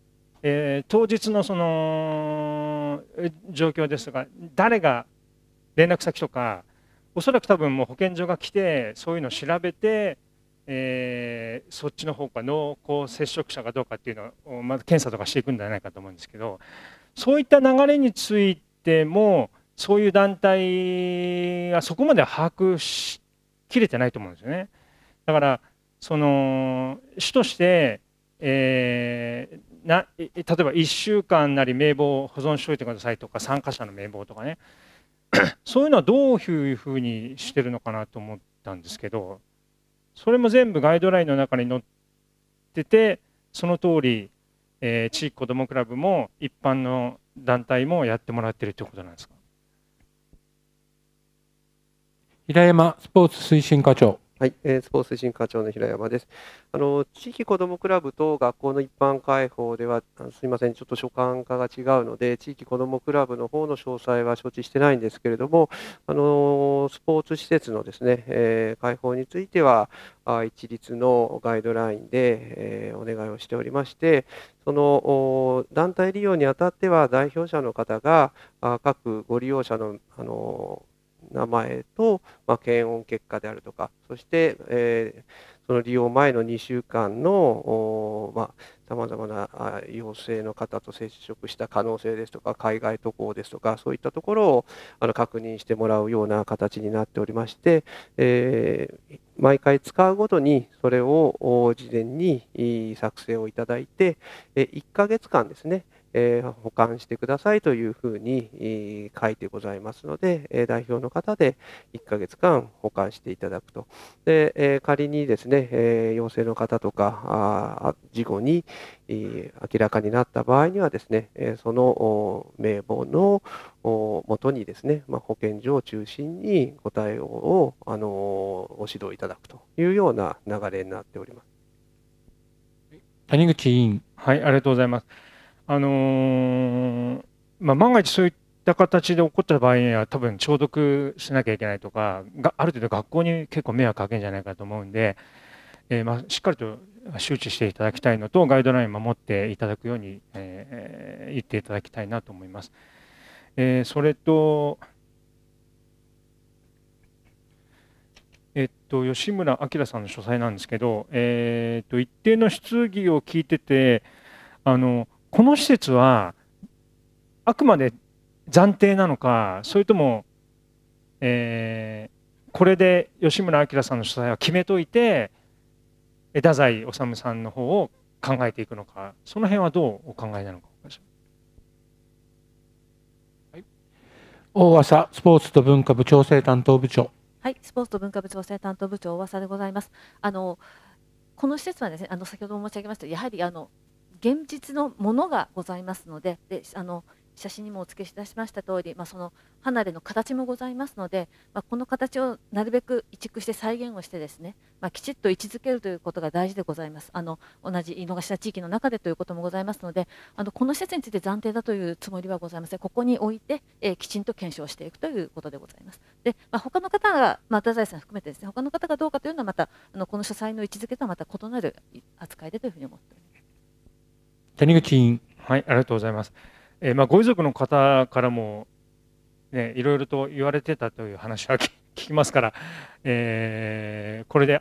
えー、当日のその状況ですとか誰が連絡先とかおそらく多分もう保健所が来てそういうのを調べて、えー、そっちの方か濃厚接触者かどうかっていうのをまず検査とかしていくんじゃないかと思うんですけどそういった流れについてもそういう団体がそこまで把握しきれてないと思うんですよね。だからその主として、えー、な例えば1週間なり名簿を保存しておいてくださいとか参加者の名簿とかね そういうのはどういうふうにしてるのかなと思ったんですけどそれも全部ガイドラインの中に載っててその通り、えー、地域子どもクラブも一般の団体もやってもらってるということなんですか？平山スポーツ推進課長。はい、えー、スポーツ推進課長の平山です。あの地域子どもクラブと学校の一般開放では、すみません、ちょっと所管課が違うので、地域子どもクラブの方の詳細は承知してないんですけれども、あのスポーツ施設のですね、えー、開放については、あ一律のガイドラインで、えー、お願いをしておりまして、その団体利用にあたっては、代表者の方があ各ご利用者のあの名前と、まあ、検温結果であるとか、そして、えー、その利用前の2週間のさまざ、まな陽性の方と接触した可能性ですとか、海外渡航ですとか、そういったところをあの確認してもらうような形になっておりまして、えー、毎回使うごとにそれを事前に作成をいただいて、1ヶ月間ですね、えー、保管してくださいというふうに、えー、書いてございますので、えー、代表の方で1ヶ月間保管していただくと。で、え仮にですね、え陽性の方とか、あ事後に、え明らかになった場合にはですね、えその名簿のもとにですね、まあ、保健所を中心にご対応を、あのご指導いただくというような流れになっております。谷口委員。はい、ありがとうございます。あのー、まあ、万が一そういった形で起こった場合には多分消毒しなきゃいけないとかがある程度学校に結構迷惑かけるんじゃないかと思うんで、えー、まあ、しっかりと周知していただきたいのと、ガイドライン守っていただくように、えー、言っていただきたいなと思います。えー、それと、えっと、吉村明さんの書斎なんですけど、えー、っと一定の質疑を聞いててあの、この施設はあくまで暫定なのか、それとも、えー、これで吉村明さんの書斎は決めといて、太宰治さんの方を考えていくのか、その辺はどうお考えなのか。はい、大浅スポーツと文化部調整担当部長。はい、スポーツと文化部調整担当部長大浅でございます。あのこの施設はですね、あの先ほど申し上げましたやはりあの現実のものがございますので、であの写真にもお付けいたしました通り、まあ、その離れの形もございますので、まあ、この形をなるべく移築して再現をしてですね、まあ、きちっと位置づけるということが大事でございます。あの同じ井の頭地域の中でということもございますのであのこの施設について暫定だというつもりはございません。ここに置いて、えー、きちんと検証していくということでございます。で、まあ、他の方が、まあ、太宰さん含めてですね他の方がどうかというのはまたあのこの書斎の位置づけとはまた異なる扱いでというふうに思っております。谷口委員はいありがとうございますえー、まあ、ご遺族の方からも、ね、いろいろと言われてたという話は聞 きますから、えー、これで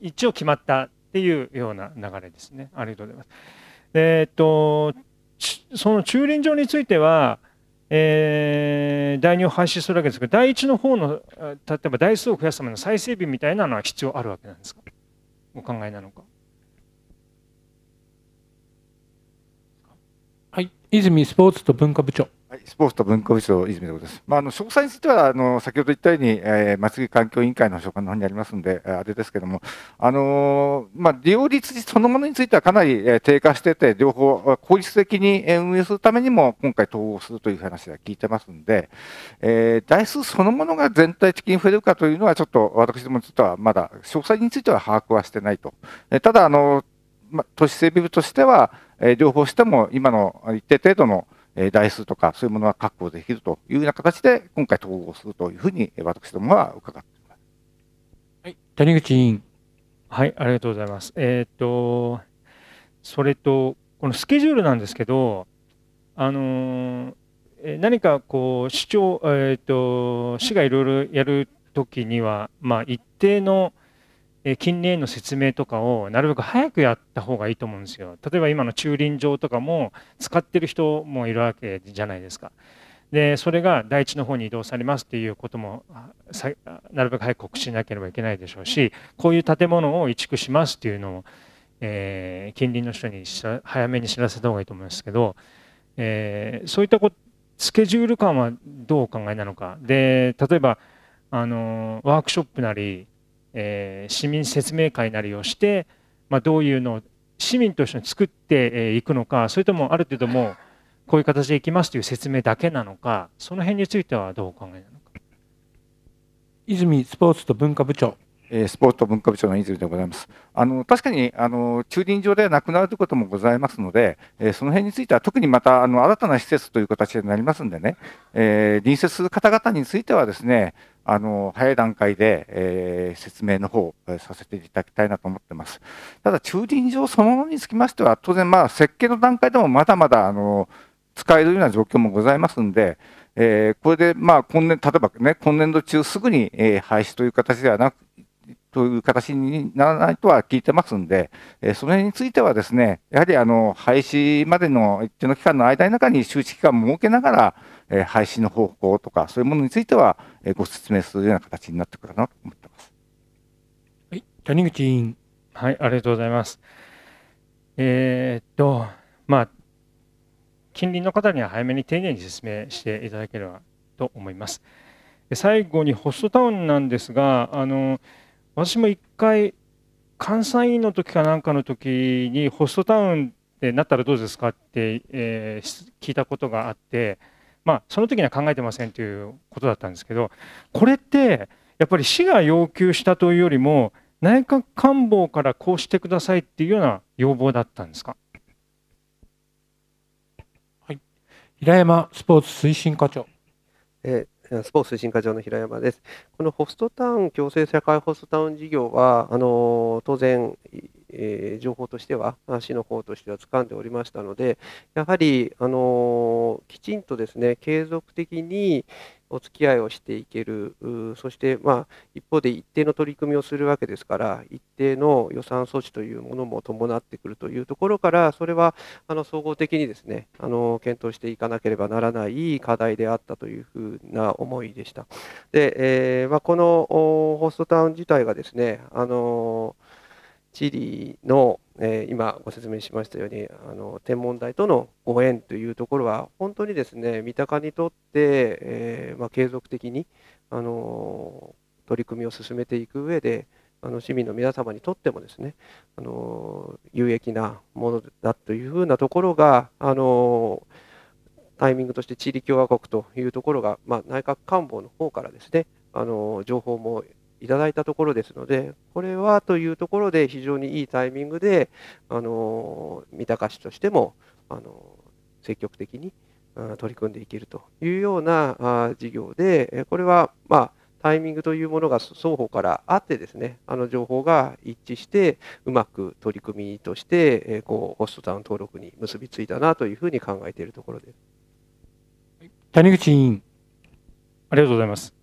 一応決まったっていうような流れですね。ありがとうございます。えー、っとその駐輪場については、えー、第2を廃止するわけですけど、第1の方の、例えば台数を増やすための再整備みたいなのは必要あるわけなんですか？お考えなのか？はい、泉スポーツと文化部長。はい、スポーツと文化部長、泉でございます。まあ、あの詳細についてはあの先ほど言ったように、えー、松木環境委員会の所管の方にありますので、あれですけれども、あのー、まあ、利用率そのものについてはかなり、えー、低下してて、両方効率的に運営するためにも、今回統合するという話は聞いてますので、えー、台数そのものが全体的に増えるかというのは、ちょっと私どもについてはまだ詳細については把握はしてないと。えただあのまあ、都市整備部としては、え両方しても今の一定程度の台数とかそういうものは確保できるというような形で今回統合するというふうに私どもは伺っています。はい、谷口委員。はい、ありがとうございます。えっ、と、それと、このスケジュールなんですけど、あの何かこう、市長、えっ、と、市がいろいろやるときには、まあ、一定の、近隣への説明とかをなるべく早くやった方がいいと思うんですよ。例えば今の駐輪場とかも使ってる人もいるわけじゃないですか。でそれが第一の方に移動されますっていうこともなるべく早く告知しなければいけないでしょうしこういう建物を移築しますっていうのを、えー、近隣の人に早めに知らせた方がいいと思いますけど、えー、そういったことスケジュール感はどうお考えなのかで例えばあのワークショップなりえー、市民説明会なりをして、まあ、どういうのを市民と一緒に作っていくのかそれともある程度もこういう形でいきますという説明だけなのかその辺についてはどうお考えなのか。泉スポーツと文化部長。スポーツと文化部長の泉でございます。あの確かにあの駐輪場ではなくなるということもございますので、えその辺については特にまたあの新たな施設という形になりますんでね、えー、隣接する方々についてはですね、あの早い段階で、えー、説明の方をさせていただきたいなと思ってます。ただ、駐輪場そのものにつきましては、当然、まあ、設計の段階でもまだまだあの使えるような状況もございますんで、えー、これで、まあ、今年、例えばね、今年度中すぐに、えー、廃止という形ではなく、という形にならないとは聞いてますんで、えー、その辺についてはですね、やはりあの廃止までの一定の期間の間の中に周知期間を設けながら、えー、廃止の方向とか、そういうものについては、えー、ご説明するような形になってくるかなと思ってます。はい、谷口委員。はい、ありがとうございます。えー、っと、まあ、近隣の方には早めに丁寧に説明していただければと思います。最後にホストタウンなんですが、あの私も一回、関西医院の時かなんかの時にホストタウンってなったらどうですかって、えー、聞いたことがあって、まあ、その時には考えてませんということだったんですけど、これって、やっぱり市が要求したというよりも、内閣官房からこうしてくださいっていうような要望だったんですか？はい、平山スポーツ推進課長。えスポーツ推進課長の平山です。このホストタウン、共生社会ホストタウン事業は、あの当然、えー、情報としては、市の方としては掴んでおりましたので、やはり、あのきちんとですね、継続的に、お付き合いをしていける、そして、まあ、一方で一定の取り組みをするわけですから、一定の予算措置というものも伴ってくるというところから、それはあの総合的にですねあの検討していかなければならない課題であったというふうな思いでした。で、えーまあ、このホストタウン自体がですね、あのチリのえー、今ご説明しましたようにあの天文台とのご縁というところは本当にですね三鷹にとって、えー、まあ、継続的にあの取り組みを進めていく上であの市民の皆様にとってもですねあの有益なものだというふうなところがあのタイミングとしてチリ共和国というところが、まあ、内閣官房の方からですねあの情報もいただいたところですので、これはというところで非常にいいタイミングで、あの三鷹市としてもあの積極的に取り組んでいけるというような事業で、これは、まあ、タイミングというものが双方からあってですね、あの情報が一致して、うまく取り組みとして、こうホストタウン登録に結びついたなというふうに考えているところです。谷口委員。ありがとうございます。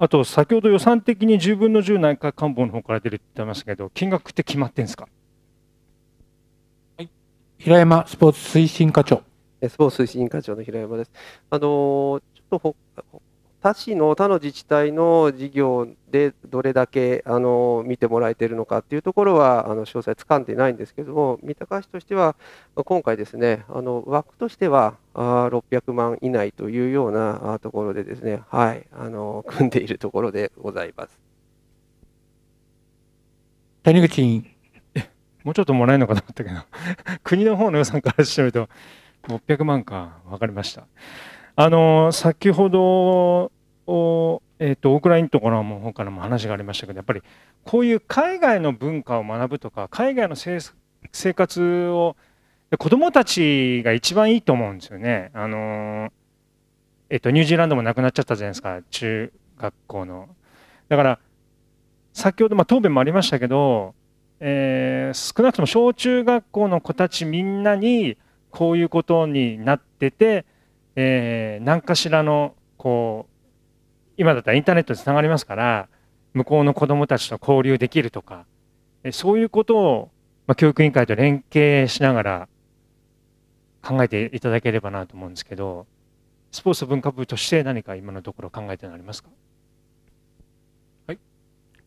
あと、先ほど予算的に10分の10内閣官房の方から出るって言ってましたけど、金額って決まってんですか、はい、平山スポーツ推進課長。スポーツ推進課長の平山です。あのちょっと他市の他の自治体の事業でどれだけあの見てもらえているのかというところはあの詳細つかんでいないんですけども、三鷹市としては、今回ですね、あの枠としてはあ600万以内というようなところでですね、はい、あの組んでいるところでございます。谷口委員。もうちょっともらえるのかと思ったけど、国の方の予算からしてみると、600万か、分かりました。あの先ほどえーと、オークラインところの方からも話がありましたけどやっぱりこういう海外の文化を学ぶとか海外の生活を子どもたちが一番いいと思うんですよね。あのえっと、ニュージーランドもなくなっちゃったじゃないですか中学校の。だから先ほど、まあ、答弁もありましたけど、えー、少なくとも小中学校の子たちみんなにこういうことになっててえー、何かしらのこう今だったらインターネットでつながりますから向こうの子どもたちと交流できるとかそういうことを、まあ、教育委員会と連携しながら考えていただければなと思うんですけどスポーツ文化部として何か今のところ考えてるのありますか？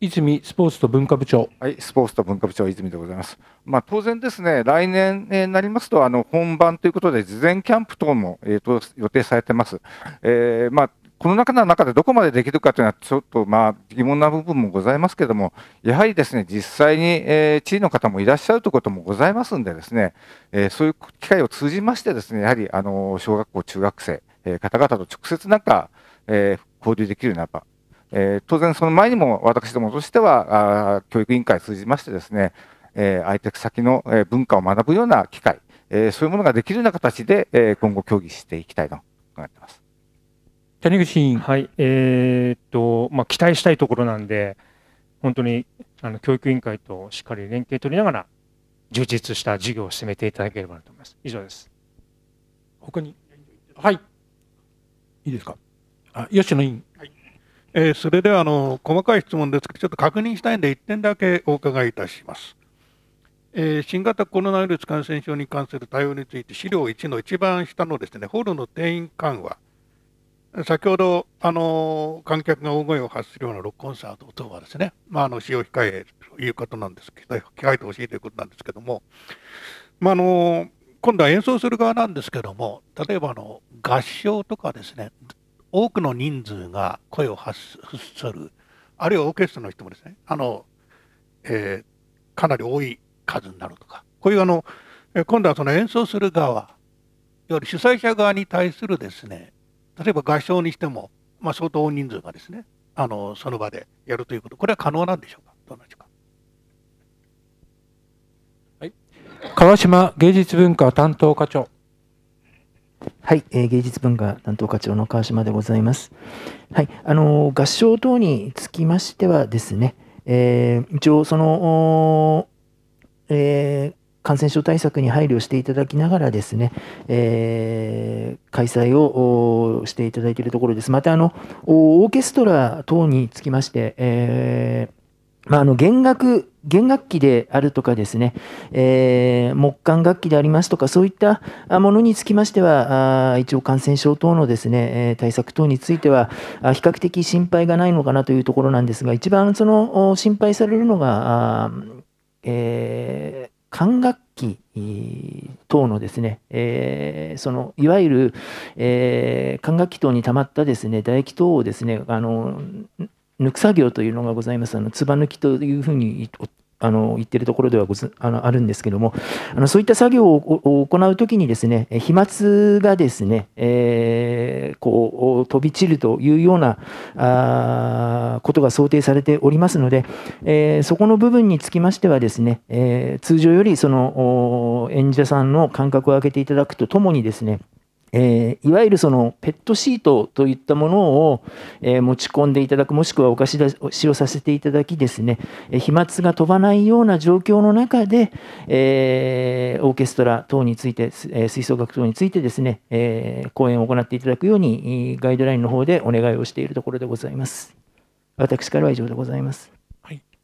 泉スポーツと文化部長。はい、スポーツと文化部長、泉でございます。まあ、当然ですね、来年になりますと、あの本番ということで、事前キャンプ等も、えーと、予定されてます。えー、まあこの中の中でどこまでできるかというのは、ちょっとまあ疑問な部分もございますけれども、やはりですね、実際に、え、地位の方もいらっしゃるということもございますんでですね、え、そういう機会を通じましてですね、やはりあの小学校、中学生、え、方々と直接なんか、え、交流できるようなれば、えー、当然その前にも私どもとしてはあ教育委員会を通じましてですね、えー、相手先の文化を学ぶような機会、えー、そういうものができるような形で、えー、今後協議していきたいと考えています。谷口委員。はい、えー、っと、まあ、期待したいところなんで、本当にあの教育委員会としっかり連携取りながら、充実した授業を進めていただければと思います。以上です。他に。はい。いいですか？あ、吉野委員。えー、それではあの細かい質問ですけど、ちょっと確認したいんで、1点だけお伺いいたします。えー、新型コロナウイルス感染症に関する対応について、資料1の一番下のですねホールの定員緩和、先ほど、あの観客が大声を発するようなロックコンサート等はですね、まあ、あの使用控えということなんですけど、控えてほしいということなんですけども、まあ、あの今度は演奏する側なんですけども、例えばあの合唱とかですね、多くの人数が声を発する、あるいはオーケストラの人もですね、あの、えー、かなり多い数になるとか、こういうあの、今度はその演奏する側、いわゆる主催者側に対するですね、例えば合唱にしても、まあ、相当大人数がですね、あのその場でやるということ、これは可能なんでしょうか、どうなんでしょうか？はい、川島芸術文化担当課長。はい、えー芸術文化担当課長の川島でございます。はい、あの合唱等につきましてはですね、えー一応その、えー感染症対策に配慮していただきながらですね、えー開催をしていただいているところです。またあのオーケストラ等につきまして、えーまあ、あの弦楽弦楽器であるとかですね、えー木管楽器でありますとか、そういったものにつきましては、一応感染症等のですね、え対策等については、比較的心配がないのかなというところなんですが、一番その心配されるのが、えー管楽器等のですね、えーそのいわゆる、え管楽器等に溜まったですね唾液等をですねあの抜く作業というのがございます。あの、つば抜きというふうにあの言ってるところではごあのあるんですけども、あのそういった作業を行うときにですね、飛沫がですね、えーこう飛び散るというようなあことが想定されておりますので、えーそこの部分につきましてはですね、えー通常よりその演者さんの間隔を空けていただくとともにですね、えーいわゆるそのペットシートといったものを、えー持ち込んでいただく、もしくはお貸し出しをさせていただきですね、えー飛沫が飛ばないような状況の中で、えーオーケストラ等について、え吹奏楽等についてですね、えー講演を行っていただくように、ガイドラインの方でお願いをしているところでございます。私からは以上でございます。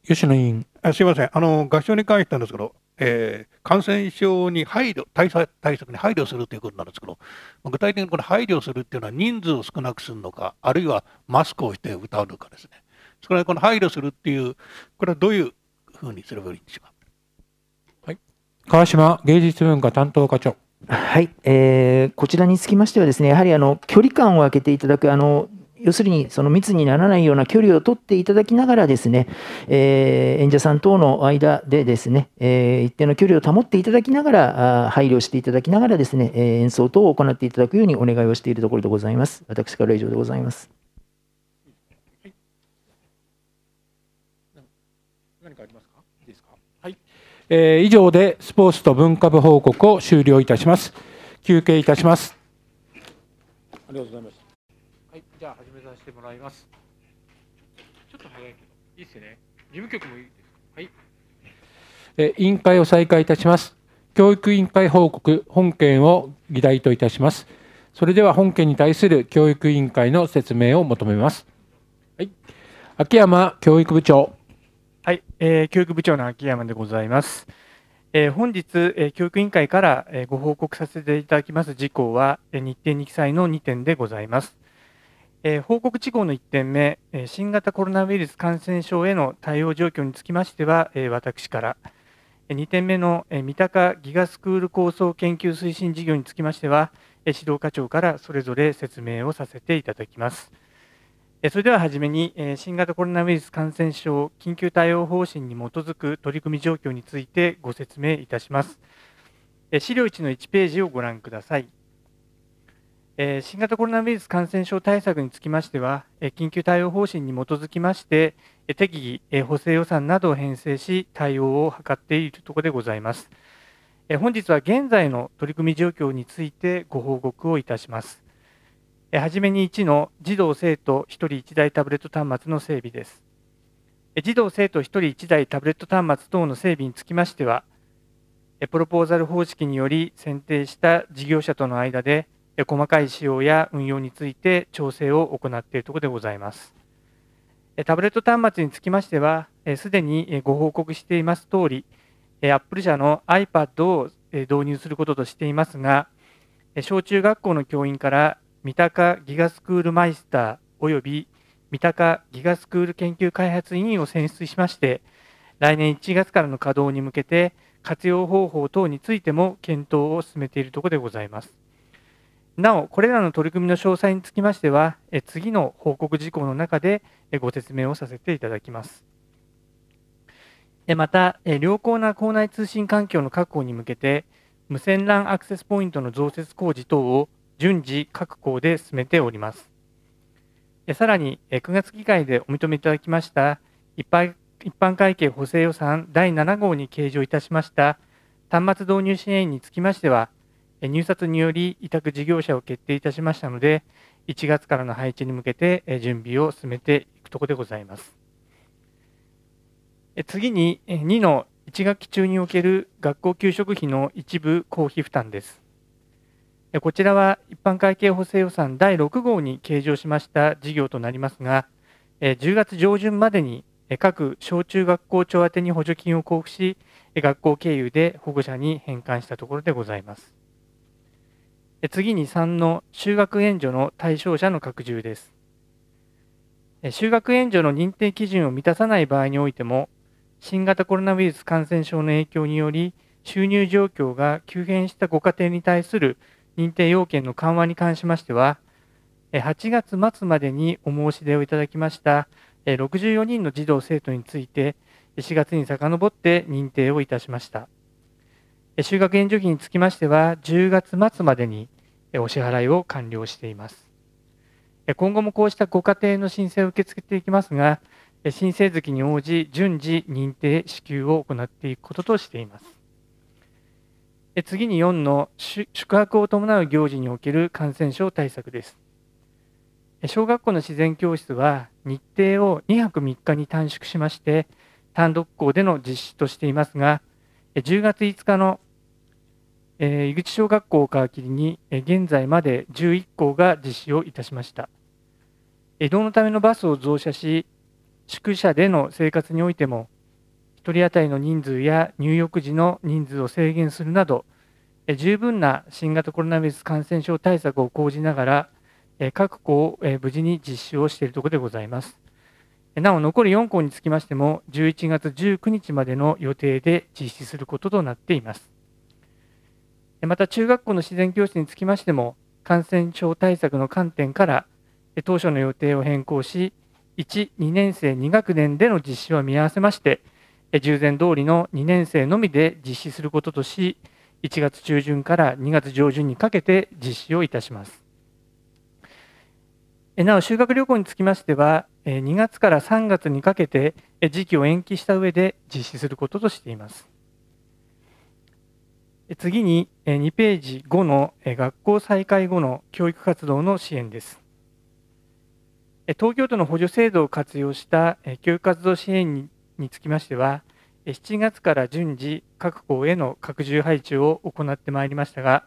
吉野委員。あすみません、あの合唱に関してなんですけど、えー感染症に配慮対策、対策に配慮するということなんですけど、具体的にこれ、配慮するっていうのは人数を少なくするのか、あるいはマスクをして歌うのかですね、それからこの配慮するっていう、これはどういうふうにすればいいんでしょうか？川島芸術文化担当課長。はい、えーこちらにつきましてはですね、やはりあの距離感を空けていただく、あの要するにその密にならないような距離を取っていただきながらですね、えー演者さん等の間でですね、えー一定の距離を保っていただきながら、配慮していただきながらですね、えー演奏等を行っていただくようにお願いをしているところでございます。私からは以上でございます。何かありますか？いいですか？はい。えー以上でスポーツと文化部報告を終了いたします。休憩いたします。ありがとうございます。はい、じてもらいます。ちょっと早いけど、いいですね。事務局もいいですか？はい。えー委員会を再開いたします。教育委員会報告本件を議題といたします。それでは本件に対する教育委員会の説明を求めます。はい。秋山教育部長。はい、えー教育部長の秋山でございます。えー本日、えー教育委員会から、えーご報告させていただきます事項は、えー日程に記載の2点でございます。えー報告事項の1点目、えー新型コロナウイルス感染症への対応状況につきましては、えー私から、え2点目の、え三鷹ギガスクール構想研究推進事業につきましては、え指導課長からそれぞれ説明をさせていただきます。えそれでははじめに、え新型コロナウイルス感染症緊急対応方針に基づく取り組み状況についてご説明いたします。え資料1の1ページをご覧ください。え新型コロナウイルス感染症対策につきましては、え緊急対応方針に基づきまして、え適宜、補正予算などを編成し、対応を図っているところでございます。え本日は現在の取り組み状況についてご報告をいたします。えはじめに1の児童・生徒1人1台タブレット端末の整備です。児童・生徒1人1台タブレット端末等の整備につきましては、プロポーザル方式により選定した事業者との間で、細かい仕様や運用について調整を行っているところでございます。タブレット端末につきましては、すでにご報告していますとおり、えー Apple 社の iPad を導入することとしていますが、小中学校の教員から三鷹ギガスクールマイスターおよび三鷹ギガスクール研究開発委員を選出しまして、来年1月からの稼働に向けて、活用方法等についても検討を進めているところでございます。なお、これらの取り組みの詳細につきましては、次の報告事項の中でご説明をさせていただきます。また、良好な校内通信環境の確保に向けて、無線 LAN アクセスポイントの増設工事等を順次各校で進めております。さらに、9月議会でお認めいただきました一般会計補正予算第7号に計上いたしました端末導入支援につきましては、入札により委託事業者を決定いたしましたので、1月からの配置に向けて準備を進めていくところでございます。次に2の1学期中における学校給食費の一部公費負担です。こちらは一般会計補正予算第6号に計上しました事業となりますが、10月上旬までに各小中学校長宛に補助金を交付し、学校経由で保護者に返還したところでございます。次に3の就学援助の対象者の拡充です。就学援助の認定基準を満たさない場合においても、新型コロナウイルス感染症の影響により、収入状況が急変したご家庭に対する認定要件の緩和に関しましては、8月末までにお申し出をいただきました64人の児童・生徒について、4月に遡って認定をいたしました。就学援助費につきましては、10月末までにお支払いを完了しています。今後もこうしたご家庭の申請を受け付けていきますが、申請月に応じ、順次認定支給を行っていくこととしています。次に4の宿泊を伴う行事における感染症対策です。小学校の自然教室は日程を2泊3日に短縮しまして、単独校での実施としていますが、10月5日のえー、井口小学校を皮切りに、えー、現在まで11校が実施をいたしました。移動のためのバスを増車し、宿舎での生活においても、1人当たりの人数や入浴時の人数を制限するなど、えー、十分な新型コロナウイルス感染症対策を講じながら、えー、各校を、えー、無事に実施をしているところでございます。なお、残り4校につきましても、11月19日までの予定で実施することとなっています。また中学校の自然教室につきましても、感染症対策の観点から、当初の予定を変更し、1、2年生2学年での実施は見合わせまして、従前通りの2年生のみで実施することとし、1月中旬から2月上旬にかけて実施をいたします。なお、修学旅行につきましては、2月から3月にかけて時期を延期した上で実施することとしています。次に2ページ5の学校再開後の教育活動の支援です。東京都の補助制度を活用した教育活動支援につきましては、7月から順次、各校への拡充配置を行ってまいりましたが、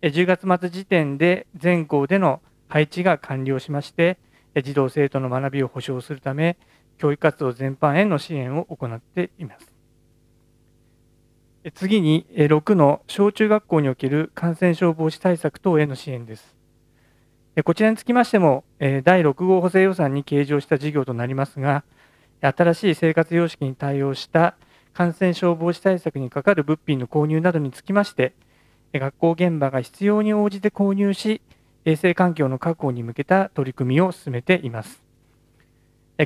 10月末時点で全校での配置が完了しまして、児童・生徒の学びを保障するため、教育活動全般への支援を行っています。次に6の小中学校における感染症防止対策等への支援です。こちらにつきましても、第6号補正予算に計上した事業となりますが、新しい生活様式に対応した感染症防止対策にかかる物品の購入などにつきまして、学校現場が必要に応じて購入し、衛生環境の確保に向けた取り組みを進めています。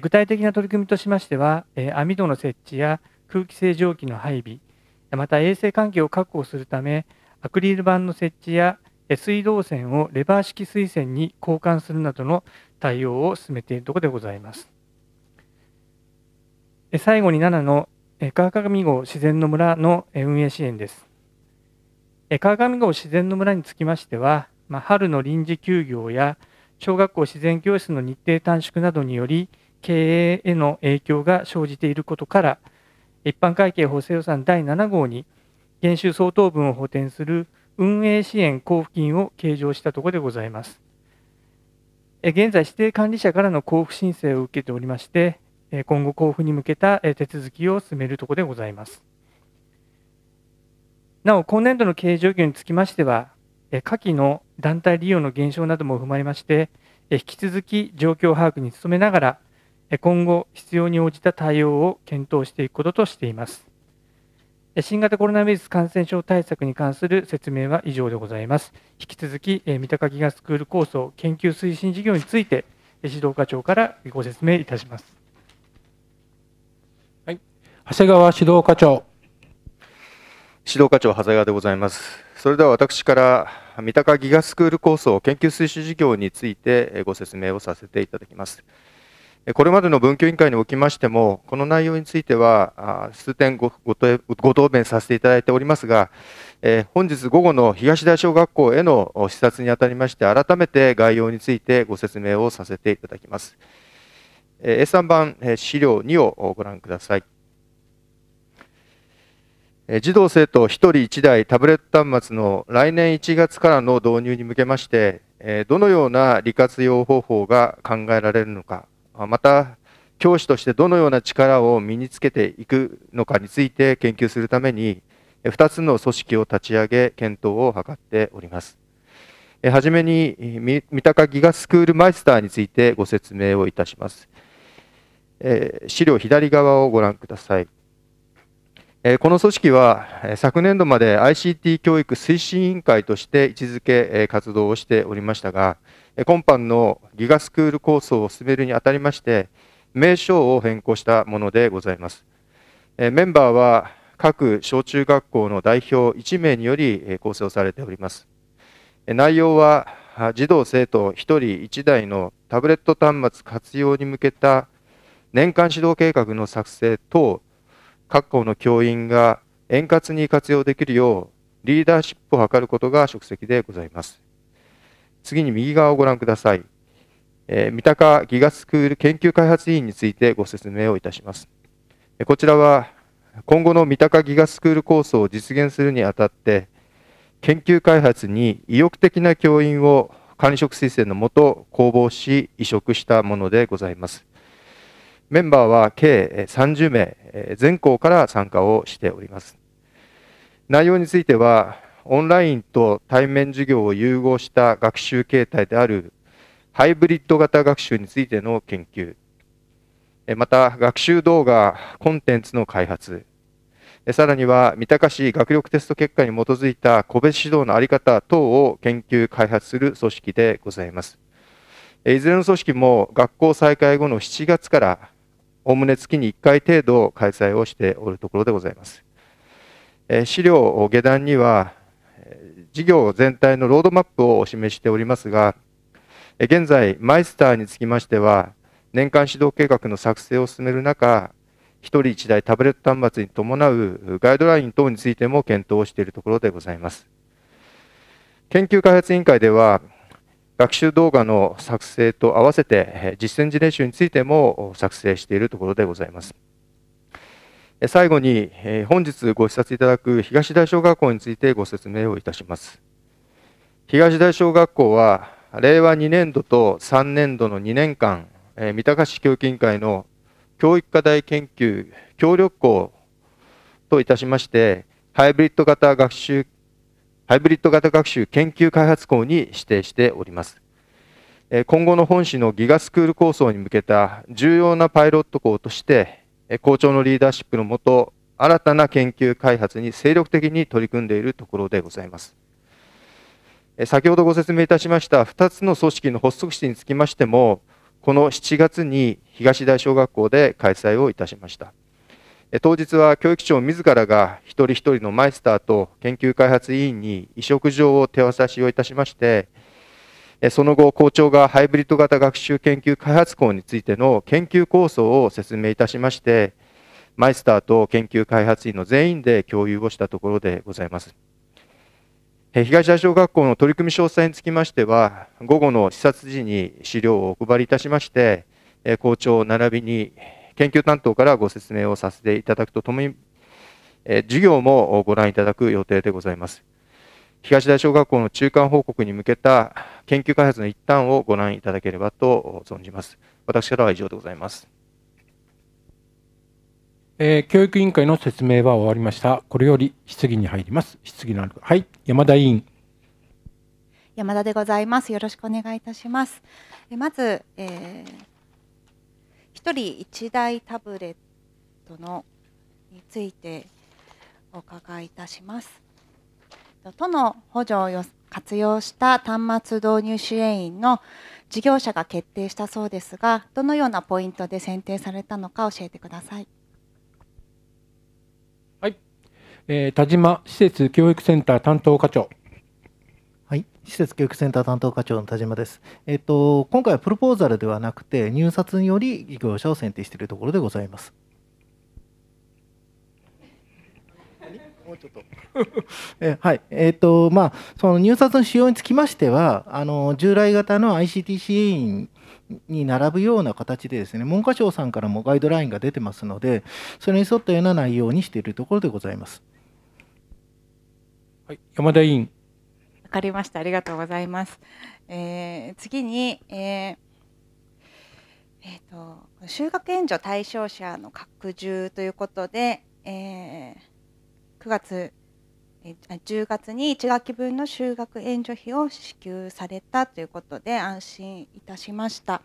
具体的な取り組みとしましては、網戸の設置や空気清浄機の配備、また衛生環境を確保するため、アクリル板の設置や水道線をレバー式水栓に交換するなどの対応を進めているところでございます。最後に7の川上号自然の村の運営支援です。川上号自然の村につきましては、まあ春の臨時休業や小学校自然教室の日程短縮などにより、経営への影響が生じていることから、一般会計補正予算第7号に減収相当分を補填する運営支援交付金を計上したところでございます。現在、指定管理者からの交付申請を受けておりまして、今後交付に向けた手続きを進めるところでございます。なお、今年度の経営状況につきましては、下記の団体利用の減少なども踏まえまして、引き続き状況把握に努めながら、今後、必要に応じた対応を検討していくこととしています。新型コロナウイルス感染症対策に関する説明は以上でございます。引き続き、三鷹ギガスクール構想研究推進事業について、指導課長からご説明いたします。はい、長谷川指導課長。指導課長、長谷川でございます。それでは私から、三鷹ギガスクール構想研究推進事業についてご説明をさせていただきます。これまでの文教委員会におきましても、この内容については、数点ごご答弁させていただいておりますが、えー、本日午後の東大小学校への視察にあたりまして、改めて概要についてご説明をさせていただきます。えー、A3 番、えー、資料2をご覧ください。児童生徒1人1台タブレット端末の来年1月からの導入に向けまして、どのような利活用方法が考えられるのか、また、教師としてどのような力を身につけていくのかについて研究するために、2つの組織を立ち上げ、検討を図っております。はじめに、三鷹ギガスクールマイスターについてご説明をいたします。資料左側をご覧ください。この組織は昨年度まで ICT 教育推進委員会として位置づけ活動をしておりましたが、今般のギガスクール構想を進めるにあたりまして、名称を変更したものでございます。メンバーは各小中学校の代表1名により構成をされております。内容は児童生徒1人1台のタブレット端末活用に向けた年間指導計画の作成等各校の教員が円滑に活用できるようリーダーシップを図ることが職責でございます。次に右側をご覧ください。え、三鷹ギガスクール研究開発委員についてご説明をいたします。こちらは今後の三鷹ギガスクール構想を実現するにあたって研究開発に意欲的な教員を管理職推薦のもと公募し移植したものでございます。メンバーは計30名、全校から参加をしております。内容については、オンラインと対面授業を融合した学習形態であるハイブリッド型学習についての研究、また学習動画、コンテンツの開発、さらには三鷹市学力テスト結果に基づいた個別指導の在り方等を研究開発する組織でございます。いずれの組織も学校再開後の7月からおおむね月に1回程度開催をしておるところでございます。資料下段には、事業全体のロードマップをお示しておりますが、現在、マイスターにつきましては、年間指導計画の作成を進める中、1人1台タブレット端末に伴うガイドライン等についても検討をしているところでございます。研究開発委員会では、学習動画の作成と合わせて実践事例集についても作成しているところでございます。最後に本日ご視察いただく東大小学校についてご説明をいたします。東大小学校は令和2年度と3年度の2年間、三鷹市教育委員会の教育課題研究協力校といたしまして、ハイブリッド型学習ハイブリッド型学習研究開発校に指定しております。今後の本市のギガスクール構想に向けた重要なパイロット校として、校長のリーダーシップのもと、新たな研究開発に精力的に取り組んでいるところでございます。先ほどご説明いたしました2つの組織の発足式につきましても、この7月に東大小学校で開催をいたしました。当日は教育長自らが一人一人のマイスターと研究開発委員に移植状を手渡しをいたしまして、その後、校長がハイブリッド型学習研究開発校についての研究構想を説明いたしまして、マイスターと研究開発員の全員で共有をしたところでございます。東大小学校の取り組み詳細につきましては、午後の視察時に資料をお配りいたしまして、校長並びに研究担当からご説明をさせていただくとともに、授業もご覧いただく予定でございます。東大小学校の中間報告に向けた研究開発の一端をご覧いただければと存じます。私からは以上でございます。えー、教育委員会の説明は終わりました。これより質疑に入ります。質疑のある。はい、山田委員。山田でございます。よろしくお願いいたします。まず、えー1人1台タブレットのについてお伺いいたします。都の補助を活用した端末導入支援員の事業者が決定したそうですが、どのようなポイントで選定されたのか教えてください。はい、えー、田島施設教育センター担当課長。はい、施設教育センター担当課長の田島です。えっと、今回はプロポーザルではなくて、入札により事業者を選定しているところでございます。もうちょっと えはい、えーとまあ、その入札の仕様につきましては、あの従来型の ICT 支援員に並ぶような形でですね、文科省さんからもガイドラインが出てますので、それに沿ったような内容にしているところでございます。はい、山田委員。わかりました。ありがとうございます。えー次に、えーえーと修学援助対象者の拡充ということで、えー9月10月に1学期分の修学援助費を支給されたということで安心いたしました。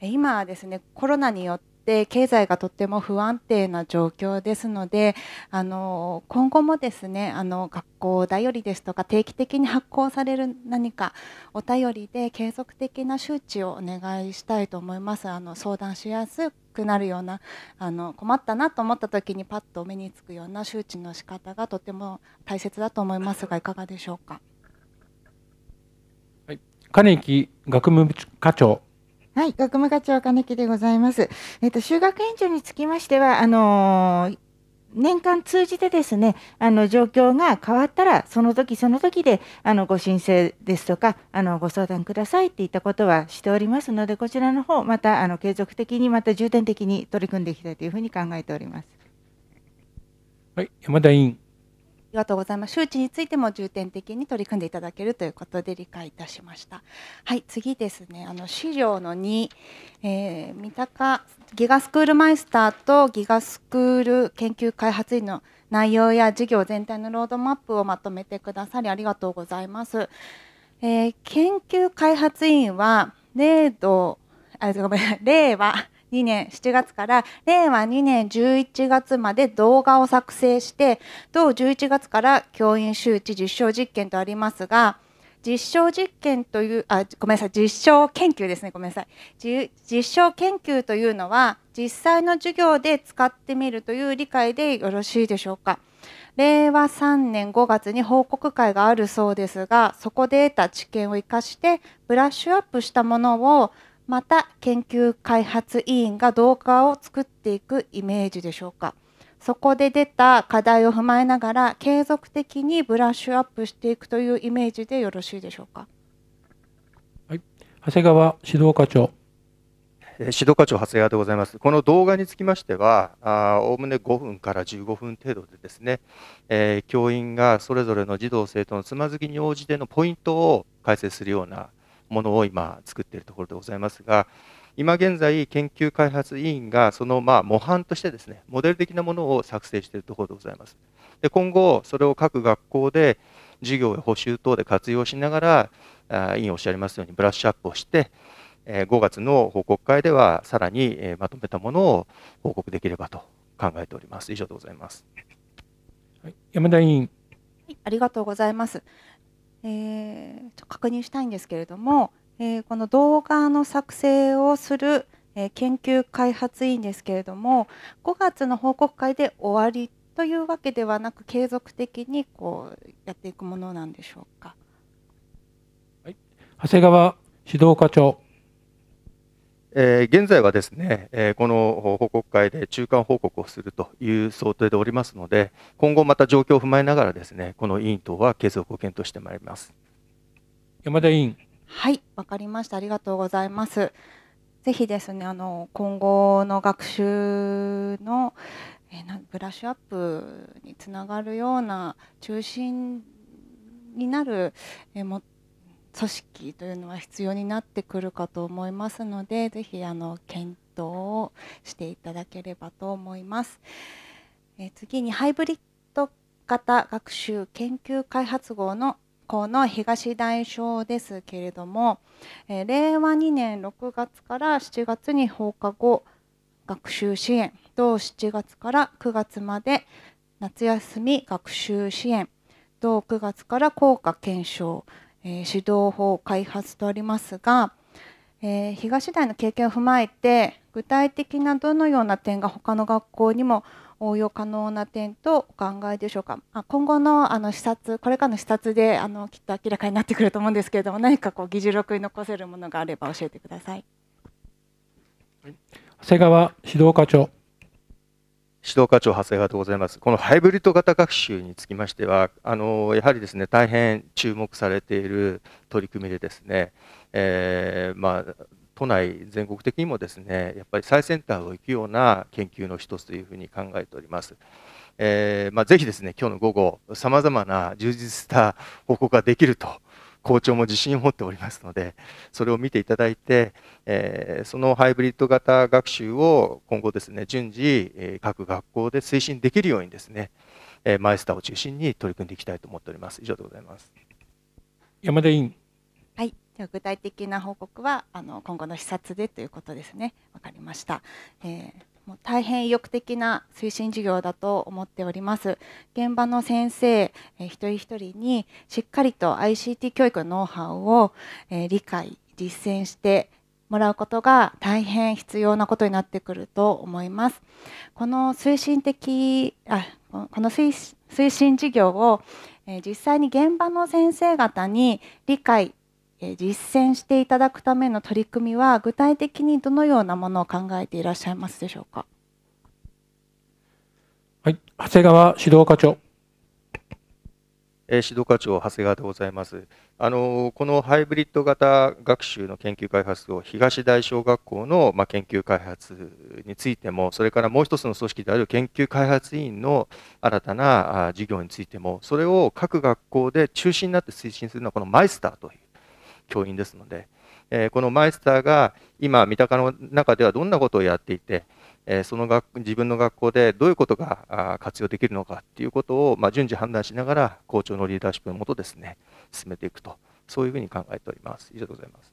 今はですねコロナによって経済がとっても不安定な状況ですのであの今後もですねあの学校だよりですとか定期的に発行される何かお便りで継続的な周知をお願いしたいと思いますあの相談しやすくなるようなあの困ったなと思った時にパッと目につくような周知の仕方がとても大切だと思いますがいかがでしょうか？金木学務課長。はい、学務課長金木でございます。えっと、修学援助につきましては、あのー年間通じてですね、あの状況が変わったら、その時その時であのご申請ですとか、あのご相談くださいっていったことはしておりますので、こちらの方またあの継続的に、また重点的に取り組んでいきたいというふうに考えております。はい、山田委員。ありがとうございます。周知についても重点的に取り組んでいただけるということで理解いたしました。はい、次ですね。あの資料の2、えー、三鷹ギガスクールマイスターとギガスクール研究開発員の内容や事業全体のロードマップをまとめてくださりありがとうございます。えー研究開発員は令度あごめん令和2年7月から令和2年11月まで動画を作成して同11月から教員周知実証実験とありますが実証実験というあごめんなさい実証研究ですねごめんなさい。実証研究というのは実際の授業で使ってみるという理解でよろしいでしょうか。令和3年5月に報告会があるそうですがそこで得た知見を生かしてブラッシュアップしたものをまた研究開発委員が動画を作っていくイメージでしょうかそこで出た課題を踏まえながら継続的にブラッシュアップしていくというイメージでよろしいでしょうか長谷川指導課長。えー指導課長長谷川でございます。この動画につきましては、おおむね5分から15分程度でですね、えー教員がそれぞれの児童生徒のつまずきに応じてのポイントを解説するようなものを今作っているところでございますが、今現在研究開発委員がそのまあ模範としてですね、モデル的なものを作成しているところでございます。で今後それを各学校で授業や補習等で活用しながら、委員おっしゃいますようにブラッシュアップをして、えー5月の報告会ではさらに、えーまとめたものを報告できればと考えております。以上でございます。山田委員。はいありがとうございます。えーちょっと確認したいんですけれども、えーこの動画の作成をする、えー研究開発委員ですけれども、5月の報告会で終わりというわけではなく、継続的にこうやっていくものなんでしょうか？長谷川指導課長。えー現在はですね、えーこの報告会で中間報告をするという想定でおりますので、今後また状況を踏まえながらですね、この委員等は継続を検討してまいります。山田委員。はい、わかりました。ありがとうございます。ぜひですね、あの今後の学習の、えーなブラッシュアップにつながるような中心になる、えーも組織というのは必要になってくるかと思いますので、ぜひあの検討をしていただければと思います。え次にハイブリッド型学習研究開発号の校の東大小ですけれども、え令和2年6月から7月に放課後学習支援同7月から9月まで夏休み学習支援同9月から効果検証、えー指導法開発とありますが、えー東大の経験を踏まえて具体的などのような点が他の学校にも応用可能な点とお考えでしょうか。あ今後のあの視察、これからの視察であのきっと明らかになってくると思うんですけれども、何かこう議事録に残せるものがあれば教えてください。長谷川指導課長。指導課長長谷川でございます。このハイブリッド型学習につきましては、あのやはりですね大変注目されている取り組みでですね、えー、まあ都内全国的にもですねやっぱり最先端を行くような研究の一つというふうに考えております。えーまあ、ぜひですね今日の午後さまざまな充実した報告ができると校長も自信を持っておりますので、それを見ていただいて、えー、そのハイブリッド型学習を今後ですね、順次、えー、各学校で推進できるようにですね、えー、マイスターを中心に取り組んでいきたいと思っております。以上でございます。山田委員。はい。では具体的な報告はあの今後の視察でということですね。わかりました。えーもう大変意欲的な推進事業だと思っております。現場の先生、えー、一人一人にしっかりと ICT 教育のノウハウを、えー、理解、実践してもらうことが大変必要なことになってくると思います。この推進的あこの推進事業を、えー、実際に現場の先生方に理解実践していただくための取り組みは具体的にどのようなものを考えていらっしゃいますでしょうか？はい、長谷川指導課長。え指導課長長谷川でございます。あのこのハイブリッド型学習の研究開発を東大小学校の、ま研究開発についても、それからもう一つの組織である研究開発委員の新たな事業についても、それを各学校で中心になって推進するのはこのマイスターという教員ですので、えこのマイスターが今、三鷹の中ではどんなことをやっていて、えその学自分の学校でどういうことが活用できるのかということを、ま順次判断しながら校長のリーダーシップのもとですね進めていくとそういうふうに考えております。以上でございます。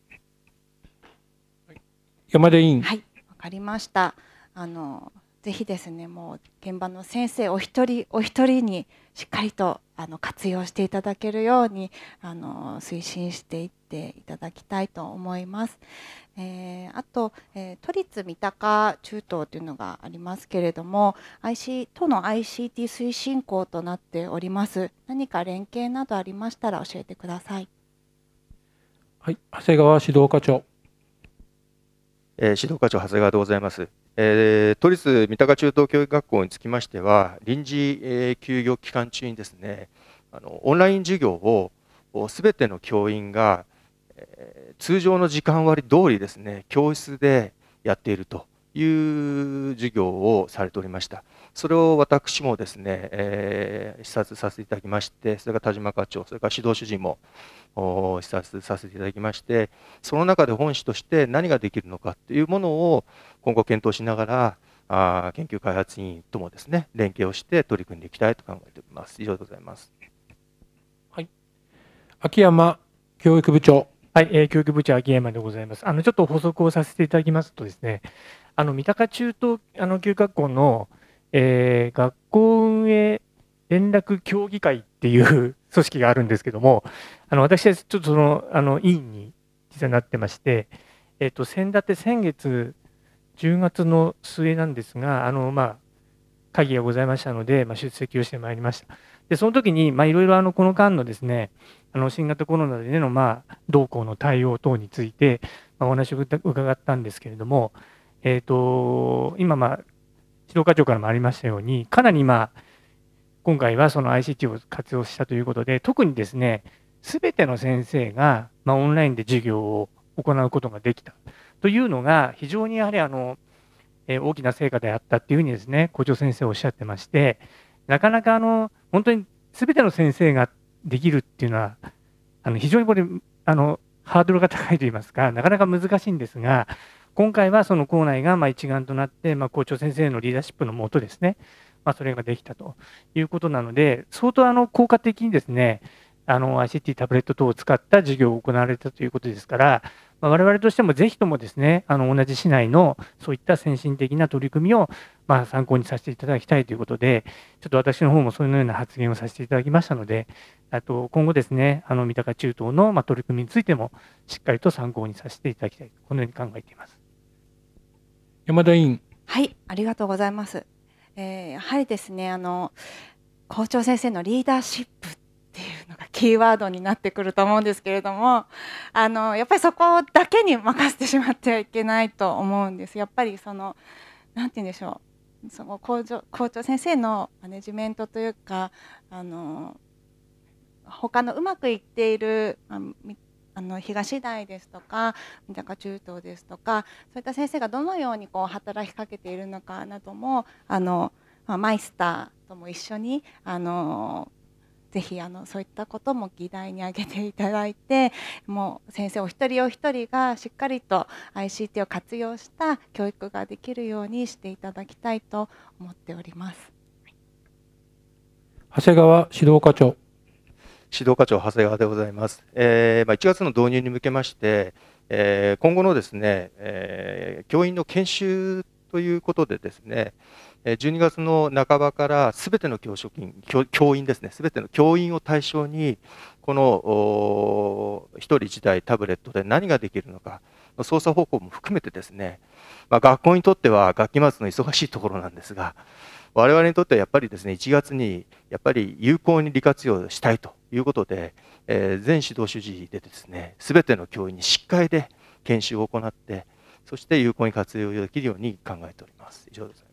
山田委員。はいわかりました。あのぜひですねもう現場の先生お一人お一人にしっかりとあの活用していただけるようにあの推進していっていただきたいと思います。えー、あと、えー、都立三鷹中等というのがありますけれども IC 都の ICT 推進校となっております。何か連携などありましたら教えてください。はい長谷川指導課長、えー、指導課長長谷川でございます。えー、都立三鷹中等教育学校につきましては、臨時、えー、休業期間中にですね、あのオンライン授業をすべての教員が、え、通常の時間割通りですね、教室でやっているという授業をされておりました。それを私もですね、えー、視察させていただきまして、それから田島課長、それから指導主事も視察させていただきまして、その中で本誌として何ができるのかというものを今後検討しながら、あ研究開発委員ともですね、連携をして取り組んでいきたいと考えております。以上でございます。はい。秋山教育部長。はい、えー、教育部長秋山でございます。あのちょっと補足をさせていただきますとですね、あの三鷹中等あの教育学校のえー、学校運営連絡協議会っていう 組織があるんですけども、あの私はちょっとそのあの委員に実はなってまして、えっ、ー、と先立て先月10月の末なんですが、あのまあ会議がございましたので、まあ、出席をしてまいりました。で、その時に、まあ、いろいろあのこの間のですね、あの新型コロナでの、まあ、同校の対応等について、まあ、お話を伺ったんですけれども、えっ、ー、と、今、まあ、指導課長からもありましたように、かなり今、今回はその ICT を活用したということで、特にですね、すべての先生が、まあ、オンラインで授業を行うことができた。というのが、非常にやはりあの、えー、大きな成果であったっていうふうにですね、校長先生おっしゃってまして、なかなかあの、本当にすべての先生ができるっていうのは、あの非常にこれ、あの、ハードルが高いといいますか、なかなか難しいんですが、今回はその校内がま一丸となって、ま校長先生のリーダーシップのもとですね、まあ、それができたということなので、相当あの効果的にですね、あの ICT タブレット等を使った授業を行われたということですから、まあ、我々としてもぜひともですね、あの同じ市内のそういった先進的な取り組みをまあ参考にさせていただきたいということで、ちょっと私の方もそういうような発言をさせていただきましたので、あと今後ですね、あの三鷹中東のま取り組みについてもしっかりと参考にさせていただきたい、このように考えています。山田委員。はい、ありがとうございます。えー、やはりですね、あの校長先生のリーダーシップっていうのがキーワードになってくると思うんですけれども、あのやっぱりそこだけに任せてしまってはいけないと思うんです。やっぱりそのなんて言うんでしょう。その校長校長先生のマネジメントというかあの他のうまくいっているあみあの東大ですとか三鷹中東ですとかそういった先生がどのようにこう働きかけているのかなどもあの、まあ、マイスターとも一緒にあのぜひあのそういったことも議題に挙げていただいてもう先生お一人お一人がしっかりと ICT を活用した教育ができるようにしていただきたいと思っております。長谷川指導課長。指導課長、長谷川でございます。えーまあ、1月の導入に向けまして、えー今後のですね、えー教員の研修ということでですね、えー12月の半ばからすべての教職員、教教員ですね、すべての教員を対象に、このおー一人一台タブレットで何ができるのか、操作方法も含めてですね、まあ、学校にとっては学期末の忙しいところなんですが、我々にとってはやっぱりですね、1月にやっぱり有効に利活用したいということで、えー全指導主事でですね、すべての教員にしっかりで研修を行って、そして有効に活用できるように考えております。以上です。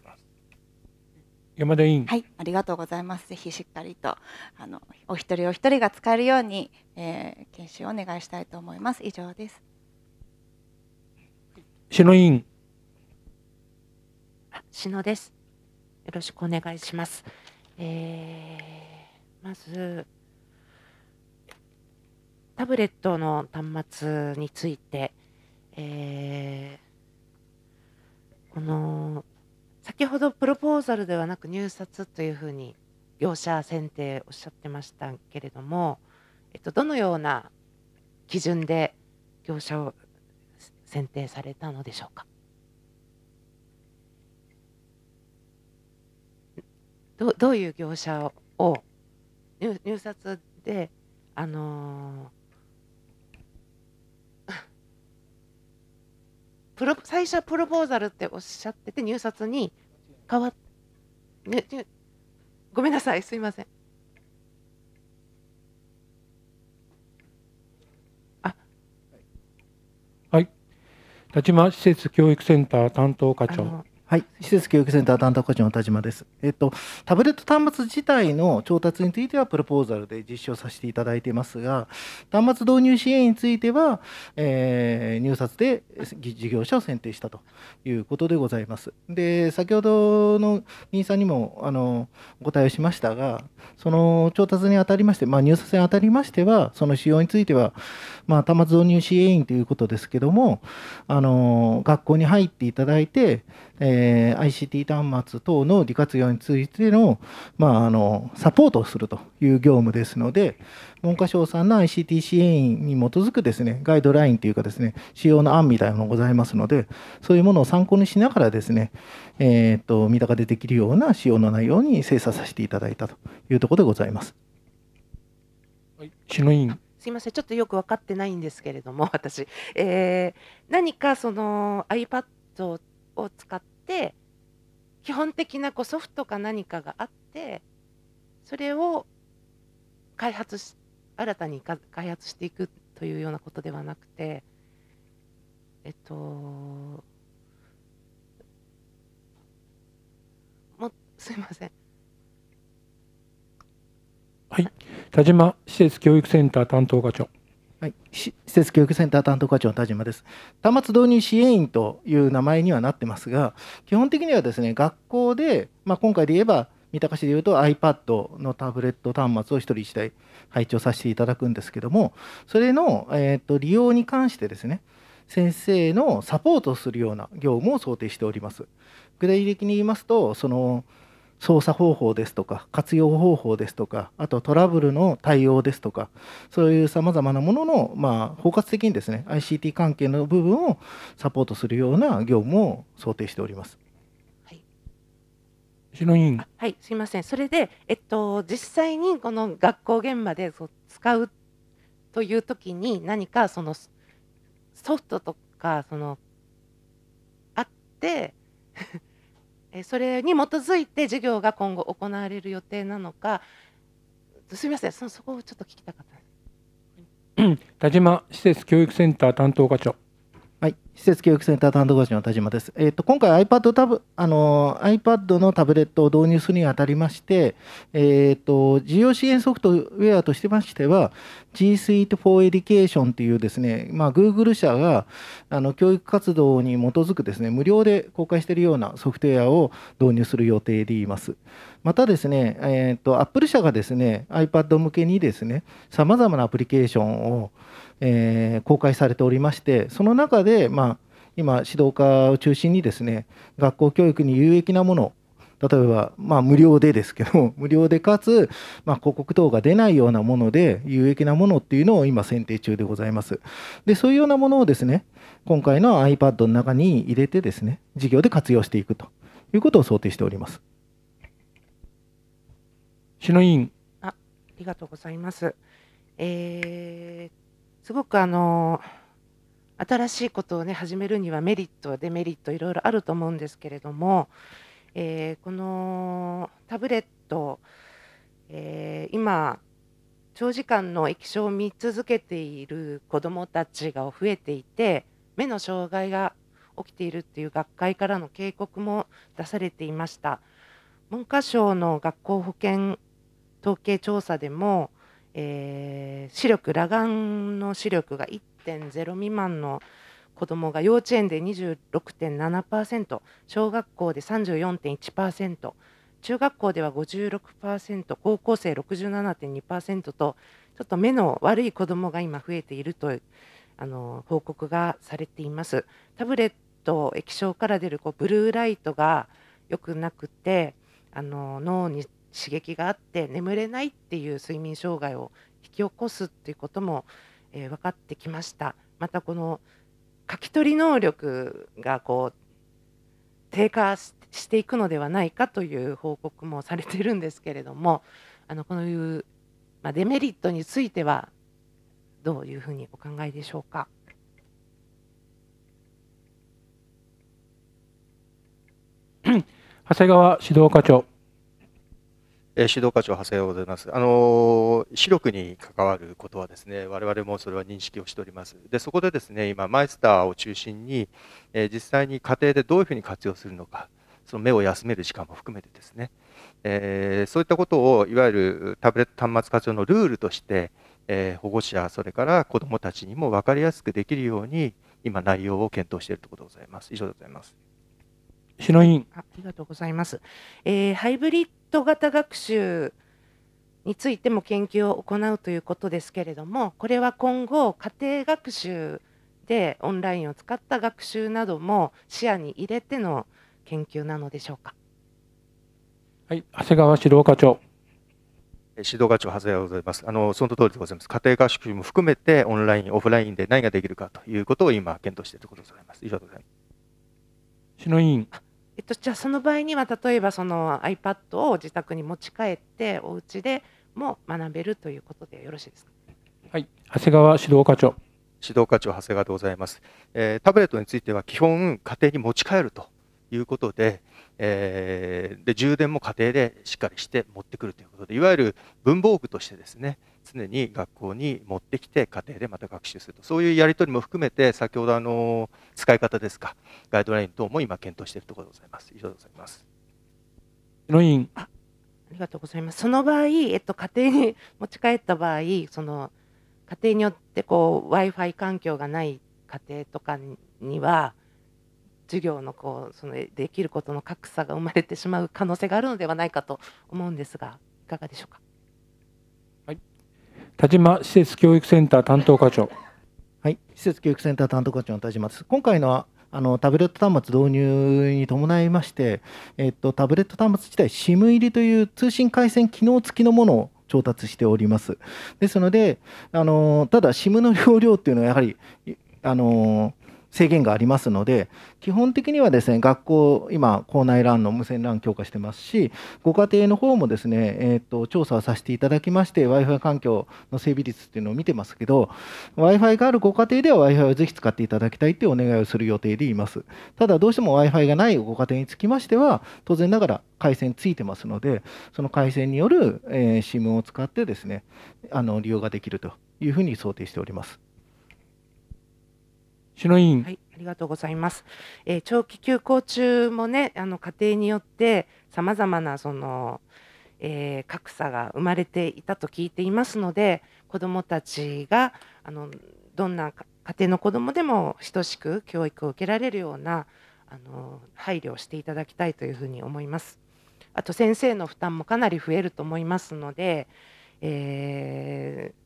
山田委員。はい、ありがとうございます。ぜひしっかりとあのお一人お一人が使えるように、えー研修をお願いしたいと思います。以上です。篠委員。篠です。よろしくお願いします。えーまず、タブレットの端末について、えーこの先ほどプロポーザルではなく入札というふうに業者選定おっしゃってましたけれども、えっと、どのような基準で業者を選定されたのでしょうか？どどういう業者を入入札で、あのープロ最初はプロポーザルっておっしゃってて入札に変わっ、ねねごめんなさいすいませんはい。田島施設教育センター担当課長。はい、施設教育センター担当課長の田島です。えっと、タブレット端末自体の調達についてはプロポーザルで実施をさせていただいていますが、端末導入支援については、えー入札で事業者を選定したということでございます。で、先ほどの議員さんにもあのお答えをしましたが、その調達にあたりまして、まあ、入札にあたりましては、その使用については、まあ、端末導入支援員ということですけども、あの学校に入っていただいて、えー ICT 端末等の利活用についての,、まあ、あのサポートをするという業務ですので、文科省さんの ICT 支援員に基づくですねガイドラインというかですね使用の案みたいなのがございますので、そういうものを参考にしながらですね、えーっと三鷹でできるような使用の内容に精査させていただいたというところでございます。篠委員。すいません、ちょっとよく分かってないんですけれども、私、えー何かその iPad を使って、基本的なこうソフトか何かがあって、それを開発し、新たに開発していくというようなことではなくて、えっと、も すいません。はい。田島施設教育センター担当課長。はい、施設教育センター担当課長の田島です。端末導入支援員という名前にはなってますが、基本的にはですね、学校で、まあ、今回で言えば、三鷹市で言うと iPad のタブレット端末を1人1台配置をさせていただくんですけども、それの、えー、と利用に関してですね、先生のサポートをするような業務を想定しております。具体的に言いますと、その操作方法ですとか、活用方法ですとか、あとトラブルの対応ですとか、そういうさまざまなものの、まあ、包括的にですね、ICT 関係の部分をサポートするような業務を想定しております。篠委員。はい、すみません。それで、えっと、実際にこの学校現場でそう使うというときに、何かそのソソフトとか、その、あって、えそれに基づいて授業が今後行われる予定なのか、すみません、そそこをちょっと聞きたかった。田島施設教育センター担当課長。はい、施設教育センター担当課長の田島です。えっ、と今回 iPad タブあの iPad のタブレットを導入するにあたりまして、えっ、と事業支援ソフトウェアとしてましては G Suite for Education というですね、まあ Google 社があの教育活動に基づくですね無料で公開しているようなソフトウェアを導入する予定でいます。またですね、えっ、と Apple 社がですね iPad 向けにですねさまざまなアプリケーションをえー公開されておりまして、その中で、まあ、今、指導家を中心にですね、学校教育に有益なもの、例えば、まあ、無料でですけど、無料でかつ、まあ、広告等が出ないようなもので、有益なものっていうのを今、選定中でございます。で、そういうようなものをですね、今回の iPad の中に入れてですね、事業で活用していくということを想定しております。篠委員。あありがとうございます。えーすごくあの新しいことをね始めるにはメリットデメリットいろいろあると思うんですけれども、えーこのタブレット、えー今長時間の液晶を見続けている子どもたちが増えていて目の障害が起きているっていう学会からの警告も出されていました。文科省の学校保健統計調査でも、えー視力裸眼の視力が1.0未満の子どもが幼稚園で26.7%小学校で34.1%中学校では56%高校生67.2%とちょっと目の悪い子どもが今増えているとあの報告がされています。タブレット液晶から出るこうブルーライトが良くなくてあの脳に刺激があって眠れないっていう睡眠障害を引き起こすっていうことも、えー分かってきました。またこの書き取り能力がこう低下していくのではないかという報告もされてるんですけれどもあのこういう、まあ、デメリットについてはどういうふうにお考えでしょうか？長谷川指導課長。えー指導課長、長谷川でございます。あのー視力に関わることはですね、我々もそれは認識をしております。で、そこでですね、今、マイスターを中心に、えー実際に家庭でどういうふうに活用するのか、その目を休める時間も含めてですね、えーそういったことをいわゆるタブレット端末活用のルールとして、えー保護者、それから子どもたちにも分かりやすくできるように、今、内容を検討しているとことでございます。以上でございます。篠委員。あありがとうございます。えーハイブリッド型学習についても研究を行うということですけれども、これは今後、家庭学習でオンラインを使った学習なども視野に入れての研究なのでしょうか？はい、長谷川指導課長。えー指導課長、長谷川でございます。あのその通りでございます。家庭合宿も含めて、オンライン、オフラインで何ができるかということを今、検討しているところでございます。以上でございます。篠委員。えっと、じゃあその場合には例えばその iPad を自宅に持ち帰ってお家でも学べるということでよろしいですか？はい、長谷川指導課長。指導課長、長谷川でございます。えータブレットについては基本、家庭に持ち帰るということで、えーで充電も家庭でしっかりして持ってくるということで、いわゆる文房具としてですね、常に学校に持ってきて、家庭でまた学習すると、そういうやり取りも含めて、先ほどあの使い方ですか、ガイドライン等も今、検討しているところでございます。以上でございます。篠委員。ありがとうございます。その場合、えっと、家庭に持ち帰った場合、その家庭によってこう Wi-Fi 環境がない家庭とかには、授業のこうそのできることの格差が生まれてしまう可能性があるのではないかと思うんですが、いかがでしょうか？田島施設教育センター担当課長。はい、施設教育センター担当課長の田島です。今回のあのタブレット端末導入に伴いまして、えっと、タブレット端末自体、SIM 入りという通信回線機能付きのものを調達しております。ですので、あのただ SIM の容量っていうのはやはりあの制限がありますので、基本的にはですね、学校、今、校内 LAN の無線 LAN 強化してますし、ご家庭の方もですね、えー、と調査をさせていただきまして、Wi-Fi 環境の整備率っていうのを見てますけど、Wi-Fi があるご家庭では Wi-Fi をぜひ使っていただきたいというお願いをする予定でいます。ただ、どうしても Wi-Fi がないご家庭につきましては、当然ながら回線ついてますので、その回線による、えー SIM を使ってですね、あの利用ができるというふうに想定しております。篠委員。はい、ありがとうございます。えー長期休校中もね、あの家庭によってさまざまなその、えー格差が生まれていたと聞いていますので、子どもたちがあのどんな家庭の子どもでも等しく教育を受けられるようなあの配慮をしていただきたいというふうに思います。あと先生の負担もかなり増えると思いますので、えー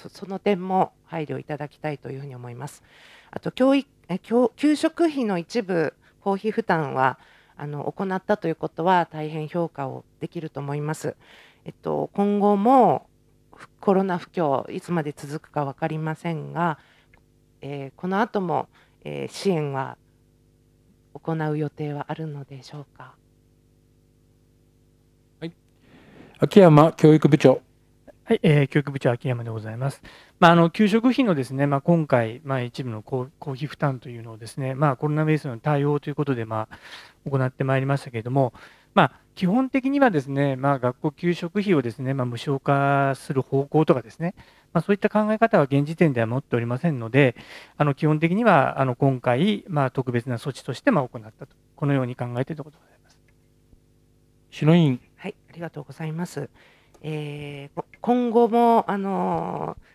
そその点も配慮いただきたいというふうに思います。あと教育え教給食費の一部公費負担はあの行ったということは大変評価をできると思います。えっと、今後もコロナ不況いつまで続くか分かりませんが、えーこの後も、えー支援は行う予定はあるのでしょうか？秋山教育部長。はい、えー教育部長秋山でございます。まあ、あの給食費のですね、まあ、今回、まあ、一部の公公費負担というのをですね、まあ、コロナウイルスの対応ということで、まあ、行ってまいりましたけれども、まあ、基本的にはですね、まあ、学校給食費をですね、まあ、無償化する方向とかですね、まあ、そういった考え方は現時点では持っておりませんので、あの基本的にはあの今回、まあ、特別な措置としてまあ行ったと、このように考えているところでございます。篠委員。はい、ありがとうございます。えー今後も、あのー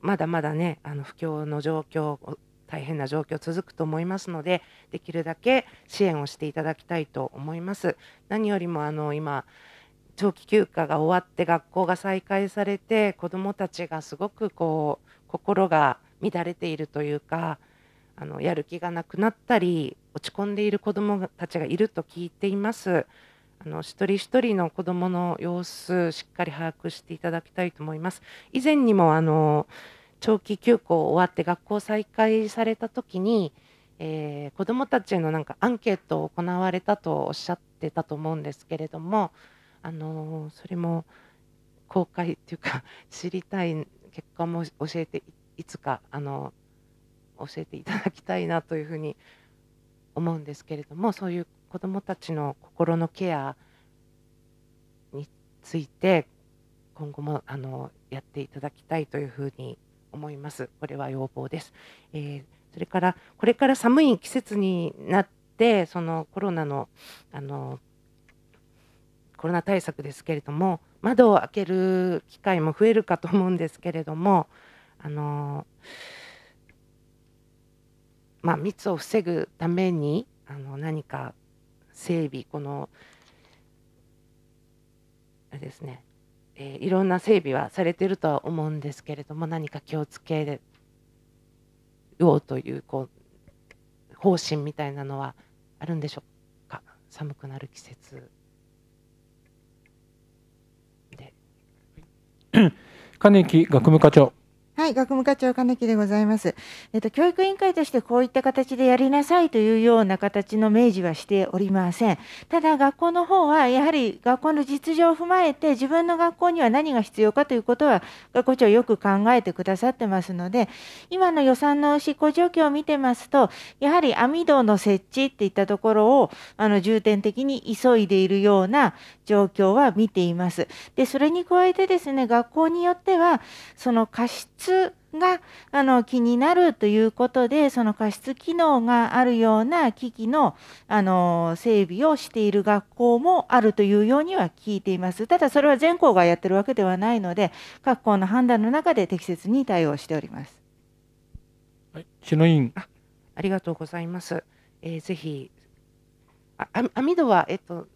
まだまだね、あの不況の状況、大変な状況続くと思いますので、できるだけ支援をしていただきたいと思います。何よりもあの今、長期休暇が終わって学校が再開されて、子どもたちがすごくこう心が乱れているというか、あのやる気がなくなったり、落ち込んでいる子どもたちがいると聞いています。あの一人一人の子どもの様子、しっかり把握していただきたいと思います。以前にもあの長期休校終わって学校再開された時に、えー子どもたちへのなんかアンケートを行われたとおっしゃってたと思うんですけれども、あのそれも公開っていうか 知りたい結果も教えていいつかあの教えていただきたいなというふうに思うんですけれどもそういう子どもたちの心のケアについて今後もあのやっていただきたいというふうに思います。これは要望です。えーそれからこれから寒い季節になってそのコロナのあのコロナ対策ですけれども窓を開ける機会も増えるかと思うんですけれどもあのまあ、密を防ぐためにあの何か整備このあれですね、えーいろんな整備はされているとは思うんですけれども何か気をつけようというこう方針みたいなのはあるんでしょうか？寒くなる季節。金木学務課長。はい、学務課長金木でございます。えっと、教育委員会としてこういった形でやりなさいというような形の明示はしておりません。ただ、学校の方はやはり学校の実情を踏まえて、自分の学校には何が必要かということは、学校長よく考えてくださってますので、今の予算の執行状況を見てますと、やはり網戸の設置っていったところをあの重点的に急いでいるような状況は見ています。で、それに加えてですね、学校によっては、その過失があの気になるということで、その過失機能があるような機器のあの整備をしている学校もあるというようには聞いています。ただ、それは全校がやってるわけではないので、各校の判断の中で適切に対応しております。篠委員。ありがとうございます。えーぜひ、網戸は、えっと、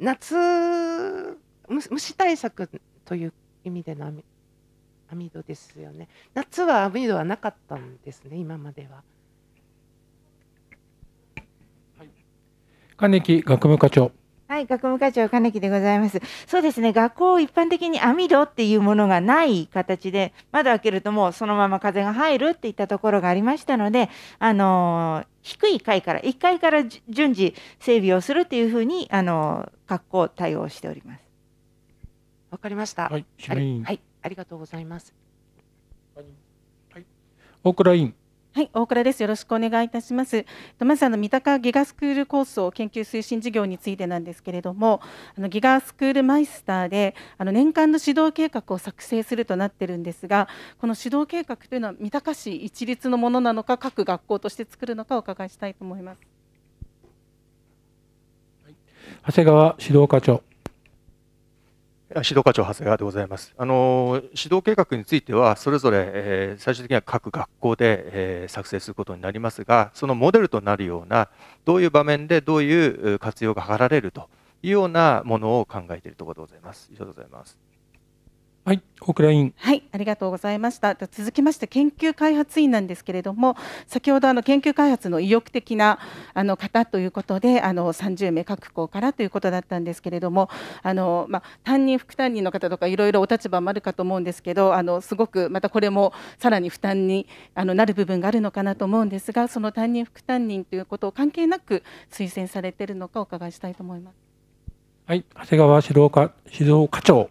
夏、む虫対策という意味での網網戸ですよね。夏は網戸はなかったんですね、今までは。金木学務課長。はい、学務課長金木でございます。そうですね、学校一般的に網戸っていうものがない形で、窓開けるともうそのまま風が入るっていったところがありましたので、あのー低い階から、1階からじ順次整備をするっていうふうに、あのー学校対応しております。わかりました。はいありはい、ありがとうございます。大倉委員。はい、大倉です。よろしくお願いいたします。まずあの三鷹ギガスクール構想研究推進事業についてなんですけれども、あのギガスクールマイスターであの年間の指導計画を作成するとなってるんですが、この指導計画というのは三鷹市一律のものなのか、各学校として作るのかお伺いしたいと思います。長谷川指導課長。指導課長長谷川でございます。あの指導計画についてはそれぞれ、えー、最終的には各学校で、えー、作成することになりますが、そのモデルとなるようなどういう場面でどういう活用が図られるというようなものを考えているところでございます。以上でございます。はい、大倉委員。はい、ありがとうございました。続きまして研究開発員なんですけれども、先ほどあの研究開発の意欲的なあの方ということで、あの30名各校からということだったんですけれども、あのまあ、担任副担任の方とかいろいろお立場もあるかと思うんですけど、あのすごくまたこれもさらに負担にあのなる部分があるのかなと思うんですが、その担任副担任ということを関係なく推薦されているのかお伺いしたいと思います。はい、長谷川指導課指導課長。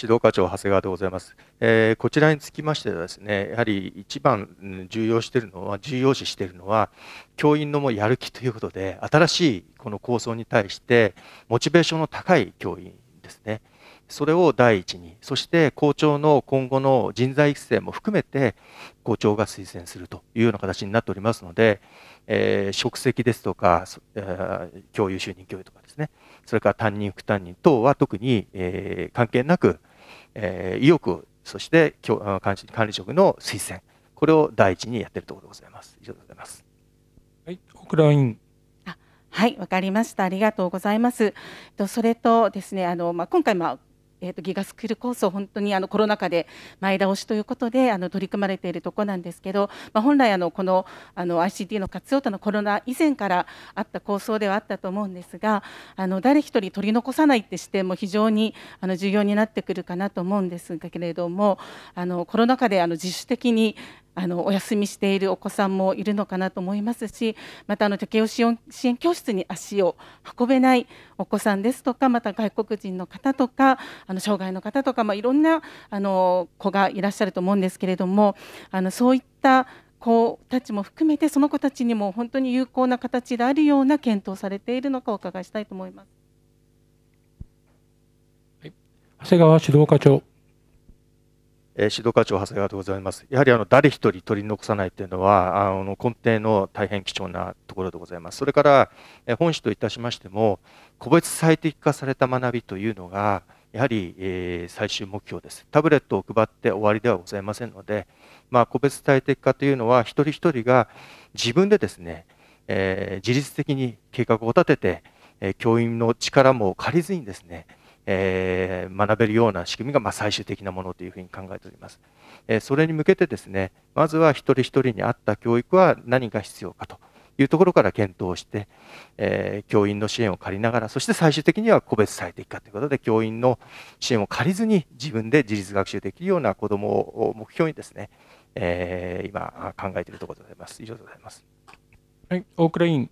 指導課長長谷川でございます、えー、こちらにつきましてはですねやはり一番重要してるのは重要視しているのは教員のもやる気ということで新しいこの構想に対してモチベーションの高い教員ですね。それを第一にそして校長の今後の人材育成も含めて校長が推薦するというような形になっておりますので、えー、職責ですとか、えー、教諭就任教諭とかですね。それから担任副担任等は特に、えー、関係なくえー、意欲、そして管理管理職の推薦、これを第一にやっているところでございます。以上でございます。はい、小倉委員。はい、わかりました。ありがとうございます。とそれとですね、あのまあ今回まあえーと、ギガスクール構想、本当にあのコロナ禍で前倒しということであの取り組まれているところなんですけど、まあ、本来あの、このあの ICT の活用とのコロナ以前からあった構想ではあったと思うんですが、あの誰一人取り残さないって視点も非常にあの重要になってくるかなと思うんですけれども、あのコロナ禍であの自主的にあのお休みしているお子さんもいるのかなと思いますしまたあの適応支援支援教室に足を運べないお子さんですとかまた外国人の方とかあの障害の方とか、まあ、いろんなあの子がいらっしゃると思うんですけれどもあのそういった子たちも含めてその子たちにも本当に有効な形であるような検討されているのかお伺いしたいと思います。長谷川指導課長え指導課長長谷川でございます。やはりあの誰一人取り残さないというのはあの根底の大変貴重なところでございます。それからえ本市といたしましても個別最適化された学びというのがやはり、え、最終目標です。タブレットを配って終わりではございませんので、まあ、個別最適化というのは一人一人が自分でですね、えー、自律的に計画を立てて、え、教員の力も借りずにですね、えー、学べるような仕組みがま最終的なものというふうに考えております。えそれに向けてですね、まずは一人一人に合った教育は何が必要かというところから検討して、えー、教員の支援を借りながら、そして最終的には個別最適化ということで、教員の支援を借りずに自分で自立学習できるような子どもを目標にですね、えー、今考えているところでございます。以上でございます。はい、大倉委員。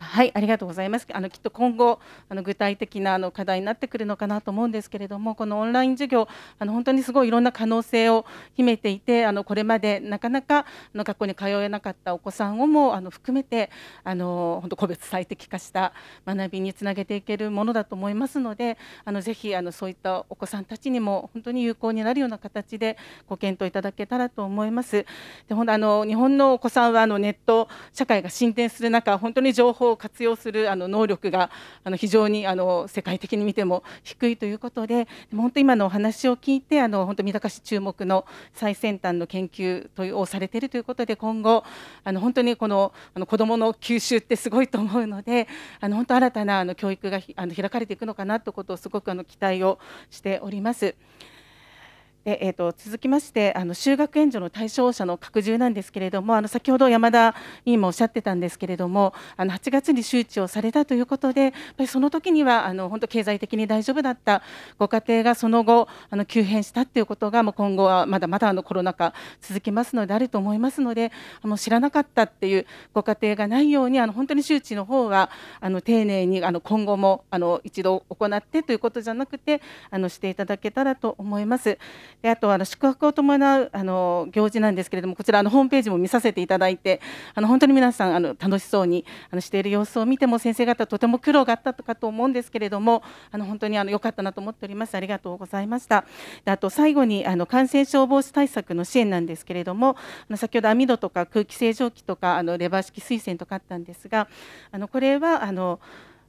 はい、ありがとうございます。あのきっと今後あの具体的なあの課題になってくるのかなと思うんですけれども、このオンライン授業あの本当にすごいいろんな可能性を秘めていて、あのこれまでなかなかあの学校に通えなかったお子さんをもあの含めてあの本当個別最適化した学びにつなげていけるものだと思いますので、あのぜひあのそういったお子さんたちにも本当に有効になるような形でご検討いただけたらと思います。で、ほんあの日本のお子さんはあのネット社会が進展する中、本当に情報を活用するあの能力があの非常にあの世界的に見ても低いということで本当今のお話を聞いてあの本当三鷹市注目の最先端の研究というをされているということで今後あの本当にこのあの子どもの吸収ってすごいと思うのであの本当新たなあの教育があの開かれていくのかなということをすごくあの期待をしております。でえーと、続きましてあの就学援助の対象者の拡充なんですけれどもあの先ほど山田委員もおっしゃってたんですけれどもあの8月に周知をされたということでやっぱりその時にはあの本当経済的に大丈夫だったご家庭がその後あの急変したということがもう今後はまだまだあのコロナ禍続きますのであると思いますのであの知らなかったっていうご家庭がないようにあの本当に周知の方はあの丁寧にあの今後もあの一度行ってということじゃなくてあのしていただけたらと思います。であとあの宿泊を伴うあの行事なんですけれどもこちらあのホームページも見させていただいてあの本当に皆さんあの楽しそうにあのしている様子を見ても先生方とても苦労があったかと思うんですけれどもあの本当にあの良かったなと思っております。ありがとうございました。であと最後にあの感染症防止対策の支援なんですけれどもあの先ほど網戸とか空気清浄機とかあのレバー式水栓とかあったんですがあのこれはあの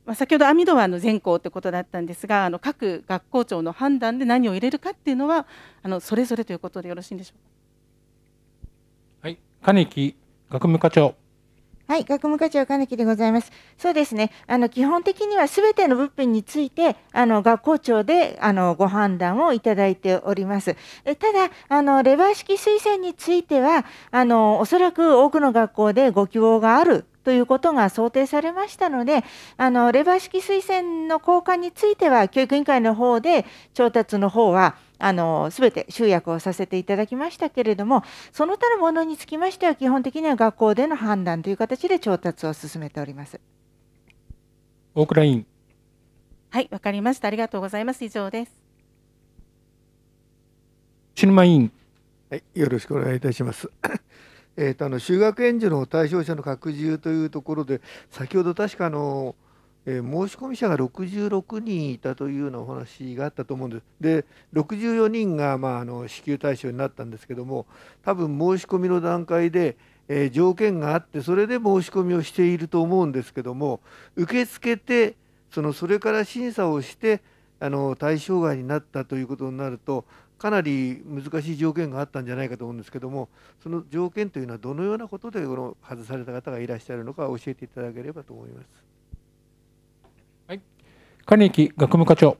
まあ、先ほど網戸はあの全校ということだったんですがあの各学校長の判断で何を入れるかっていうのはあのそれぞれということでよろしいんでしょうか？はい、金木学務課長。はい、学務課長金木でございます。そうですね。あの基本的にはすべての物品についてあの学校長であのご判断をいただいております。えただあのレバー式推薦についてはあのおそらく多くの学校でご希望があるということが想定されましたので、あのレバー式推薦の交換については、教育委員会の方で調達の方は、すべて集約をさせていただきましたけれども、その他のものにつきましては、基本的には学校での判断という形で調達を進めております大倉委員。はい、わかりました。ありがとうございます。以上です。シ沼委員。はい、よろしくお願いいたします。えーと、あの修学援助の対象者の拡充というところで先ほど確かあの、えー、申込み者が66人いたというようなお話があったと思うんです。で64人が、まあ、あの支給対象になったんですけども多分申し込みの段階で、えー、条件があってそれで申し込みをしていると思うんですけども受け付けてそのそれから審査をしてあの対象外になったということになるとかなり難しい条件があったんじゃないかと思うんですけどもその条件というのはどのようなことでこの外された方がいらっしゃるのか教えていただければと思います。はい、金木学務課長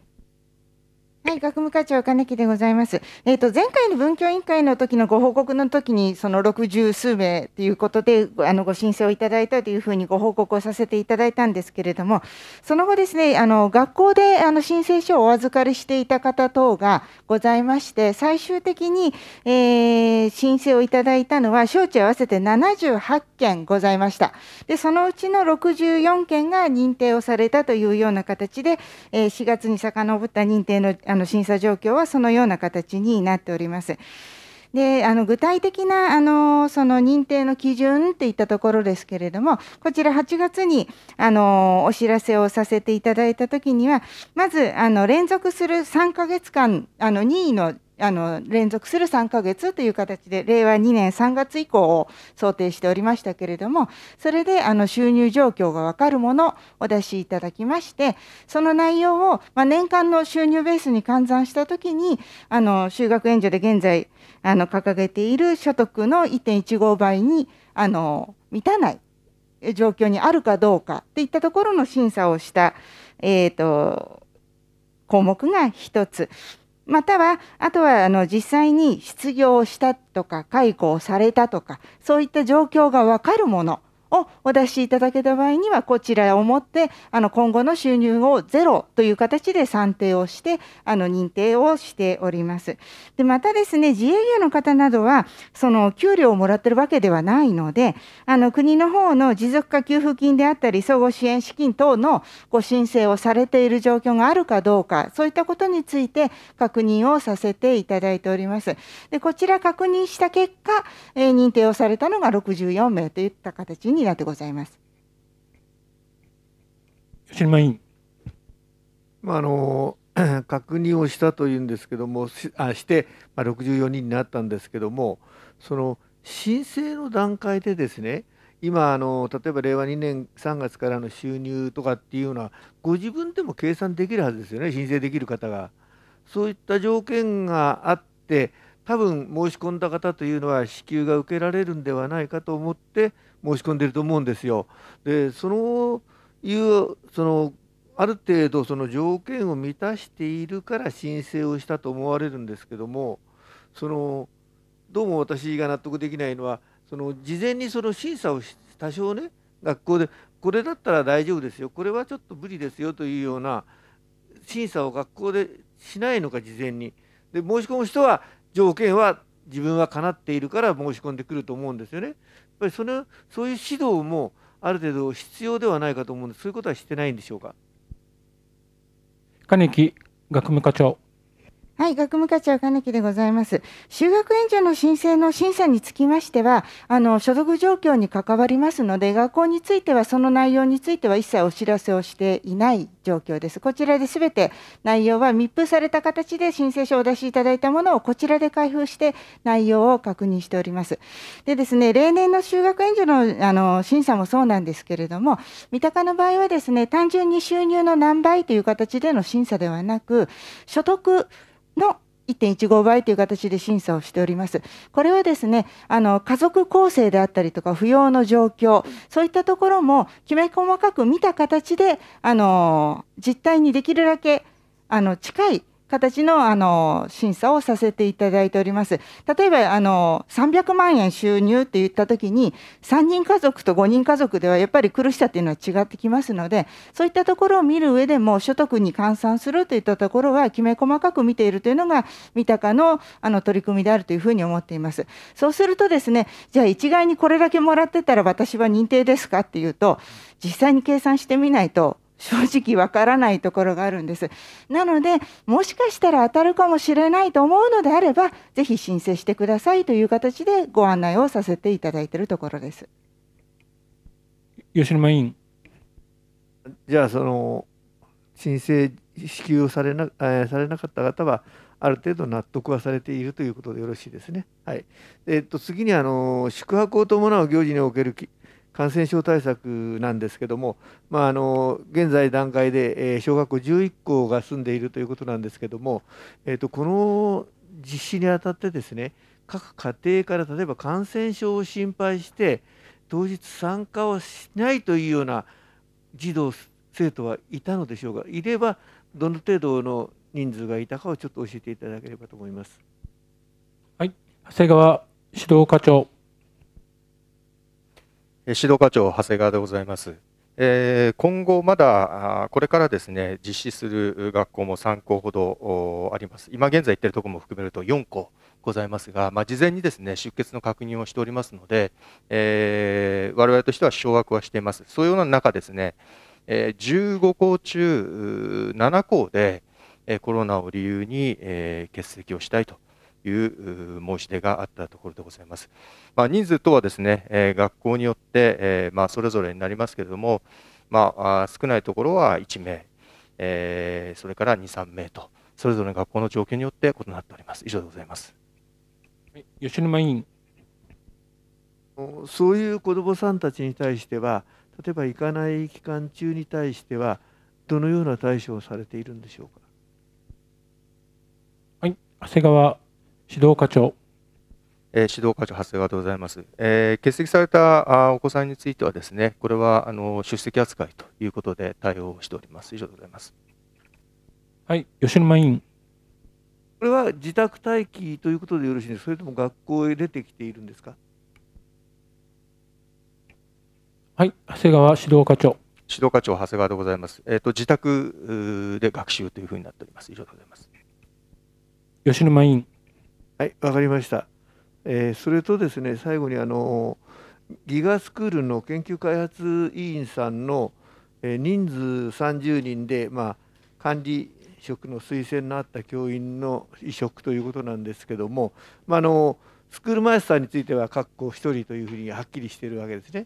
はい、学務課長金木でございます。えっ、ー、と前回の文教委員会の時のご報告の時にその60数名ということであのご申請をいただいたというふうにご報告をさせていただいたんですけれども、その後ですね、あの学校であの申請書をお預かりしていた方等がございまして、最終的に、えー、申請をいただいたのは省庁合わせて78件ございました。で、そのうちの64件が認定をされたというような形で、えー、4月に遡った認定のあの審査状況はそのような形になっております。であの具体的なあのその認定の基準っていったところですけれども、こちら8月にあのお知らせをさせていただいたときには、まずあの連続する3ヶ月間、あの任意のあの連続する3ヶ月という形で令和2年3月以降を想定しておりましたけれどもそれであの収入状況が分かるものをお出しいただきましてその内容を、まあ、年間の収入ベースに換算したときに就学援助で現在あの掲げている所得の1.15倍にあの満たない状況にあるかどうかといったところの審査をした、えーと項目が1つ。または、あとはあの実際に失業したとか、解雇をされたとか、そういった状況がわかるもの。をお出しいただけた場合には、こちらをもって、あの今後の収入をゼロという形で算定をして、あの認定をしております。で、またですね、自営業の方などは、その給料をもらってるわけではないので、あの国の方の持続化給付金であったり、総合支援資金等のご申請をされている状況があるかどうか、そういったことについて確認をさせていただいております。で、こちら確認した結果、えー、認定をされたのが64名といった形にになってございます。吉沼委員。まああの 確認をしたというんですけどもしあして、まあ、64人になったんですけどもその申請の段階でですね今あの例えば令和2年3月からの収入とかっていうのはご自分でも計算できるはずですよね申請できる方が。そういった条件があって多分申し込んだ方というのは支給が受けられるんではないかと思って申し込んでると思うんですよ。でそのいうそのある程度その条件を満たしているから申請をしたと思われるんですけどもそのどうも私が納得できないのはその事前にその審査を多少ね学校でこれだったら大丈夫ですよこれはちょっと無理ですよというような審査を学校でしないのか事前に。で申し込む人は条件は自分はかなっているから申し込んでくると思うんですよね。ぱりそのそういう指導もある程度必要ではないかと思うんです。そういうことはしてないんでしょうか？金木学務課長。はい、学務課長金木でございます。修学援助の申請の審査につきましては、あの所属状況に関わりますので、学校についてはその内容については一切お知らせをしていない状況です。こちらですべて内容は密封された形で申請書をお出しいただいたものをこちらで開封して内容を確認しております。でですね、例年の修学援助のあの審査もそうなんですけれども、三鷹の場合はですね、単純に収入の何倍という形での審査ではなく、所得の1.15倍という形で審査をしております。これはですね、あの家族構成であったりとか、扶養の状況、そういったところもきめ細かく見た形で、あの実態にできるだけあの近い形のあの審査をさせていただいております。例えばあの300万円収入って言ったときに、3人家族と5人家族ではやっぱり苦しさっていうのは違ってきますので、そういったところを見る上でも所得に換算するといったところはきめ細かく見ているというのが三鷹のあの取り組みであるというふうに思っています。そうするとですね、じゃあ一概にこれだけもらってたら私は認定ですかっていうと、実際に計算してみないと正直わからないところがあるんです。なので、もしかしたら当たるかもしれないと思うのであれば、ぜひ申請してくださいという形でご案内をさせていただいているところです。吉沼委員。じゃあその申請支給をされな,、えーされなかった方はある程度納得はされているということでよろしいですね。はい。えっと次にあの宿泊を伴う行事におけるき感染症対策なんですけども、まあ、あの現在段階で、え小学校11校が済んでいるということなんですけども、えっとこの実施にあたってですね各家庭から例えば感染症を心配して当日参加をしないというような児童生徒はいたのでしょうかいればどの程度の人数がいたかをちょっと教えていただければと思います。はい。長谷川指導課長。指導課長長谷川でございます。えー今後まだこれからですね実施する学校も3校ほどあります。今現在言っているところも含めると4校ございますが、まあ、事前にですね出欠の確認をしておりますので、えー我々としては掌握はしています。そういうような中ですね、え15校中7校で、コロナを理由に、欠席をしたいという申し出があったところでございます。まあ、人数とはですね、えー学校によって、えーまあ、それぞれになりますけれども、まあ、少ないところは1名、えーそれから2、3名と、それぞれの学校の状況によって異なっております。以上でございます。吉沼委員。そういう子どもさんたちに対しては例えば行かない期間中に対してはどのような対処をされているんでしょうか？はい。長谷川指導課長。えー指導課長、長谷川でございます。えー欠席されたあーお子さんについてはですね、これはあの出席扱いということで対応しております。以上でございます。はい。吉沼委員。これは自宅待機ということでよろしいですか？それとも学校へ出てきているんですか？はい。長谷川指導課長。指導課長、長谷川でございます。えっ、と、自宅で学習というふうになっております。以上でございます。吉沼委員。はい、わかりました。えーそれとですね、最後にあのギガスクールの研究開発委員さんの、えー人数30人で、まあ、管理職の推薦のあった教員の移植ということなんですけども、まあ、あのスクールマイスターについては各校1人というふうにはっきりしているわけですね。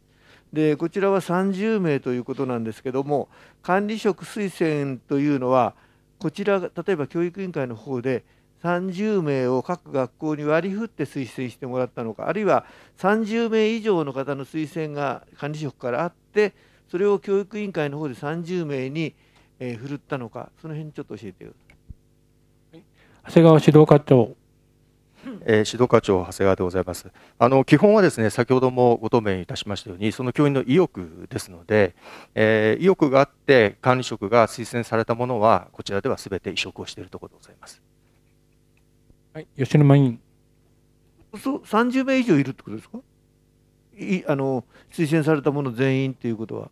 でこちらは30名ということなんですけども管理職推薦というのはこちら例えば教育委員会の方で30名を各学校に割り振って推薦してもらったのかあるいは30名以上の方の推薦が管理職からあってそれを教育委員会の方で30名に、えー振るったのかその辺ちょっと教えてください。長谷川指導課長。えー指導課長、長谷川でございます。あの基本はですね、先ほどもご答弁いたしましたように、その教員の意欲ですので、えー意欲があって管理職が推薦されたものは、こちらではすべて移植をしているところでございます。はい。吉沼委員。そう30名以上いるってことですか？いあの推薦されたもの全員ということは。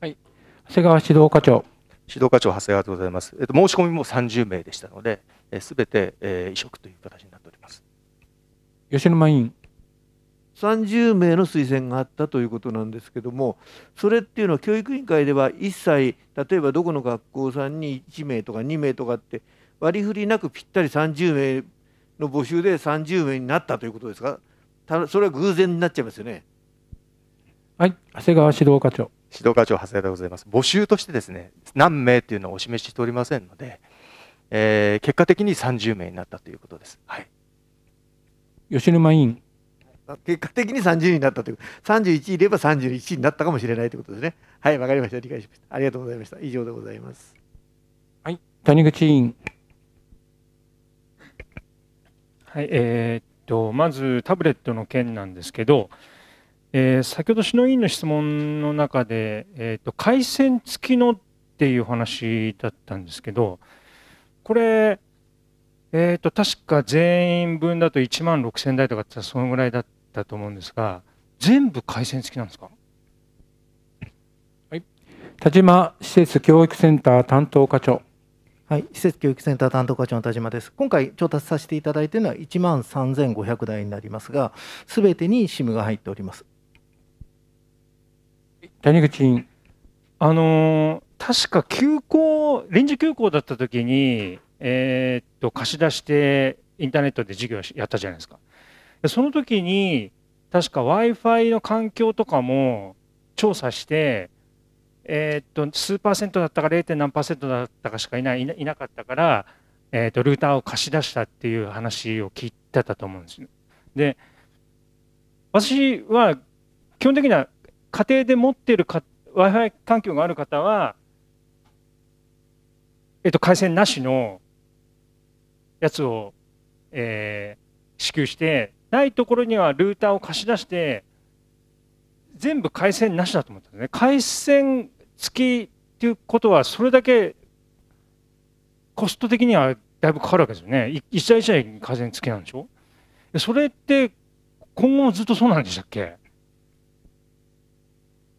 はい。長谷川指導課長。指導課長、長谷川でございます。えっと、申し込みも30名でしたので、すべて、えー移植という形になっております。吉沼委員。30名の推薦があったということなんですけども、それっていうのは教育委員会では一切、例えばどこの学校さんに1名とか2名とかって割り振りなくぴったり30名の募集で30名になったということですか、たそれは偶然になっちゃいますよね。はい、長谷川指導課長。指導課長、長谷川でございます。募集としてですね、何名というのをお示ししておりませんので、えー、結果的に30名になったということです。はい、吉沼委員。結果的に30人になったという、31いれば31になったかもしれないということですね。はい、わかりました。理解しました。ありがとうございました。以上でございます。はい、谷口委員。はい、えー、っと、まずタブレットの件なんですけど、えー、先ほど篠委員の質問の中で、えー、っと回線付きのっていう話だったんですけど、これ、えー、と確か全員分だと1万6000台とかってそのぐらいだったと思うんですが、全部回線付きなんですか、田島施設教育センター担当課長。はい、施設教育センター担当課長の田島です。今回調達させていただいているのは1万3500台になりますが、すべてに SIM が入っております。谷口委員。あの確か休校、臨時休校だった時に、えー、っと貸し出してインターネットで授業やったじゃないですか。でその時に確か w i f i の環境とかも調査してえー、っと数パーセントだったか 0. 何パーセントだったかしかいないいなかったから、えー、っとルーターを貸し出したっていう話を聞いてたと思うんですよ。で私は基本的には家庭で持っている w i f i 環境がある方は、えっと、回線なしのやつを、えー、支給してないところにはルーターを貸し出して全部回線なしだと思ったんですね。回線付きっていうことは、それだけコスト的にはだいぶかかるわけですよね。一社一社に回線付きなんでしょ？それって今後もずっとそうなんでしたっけ？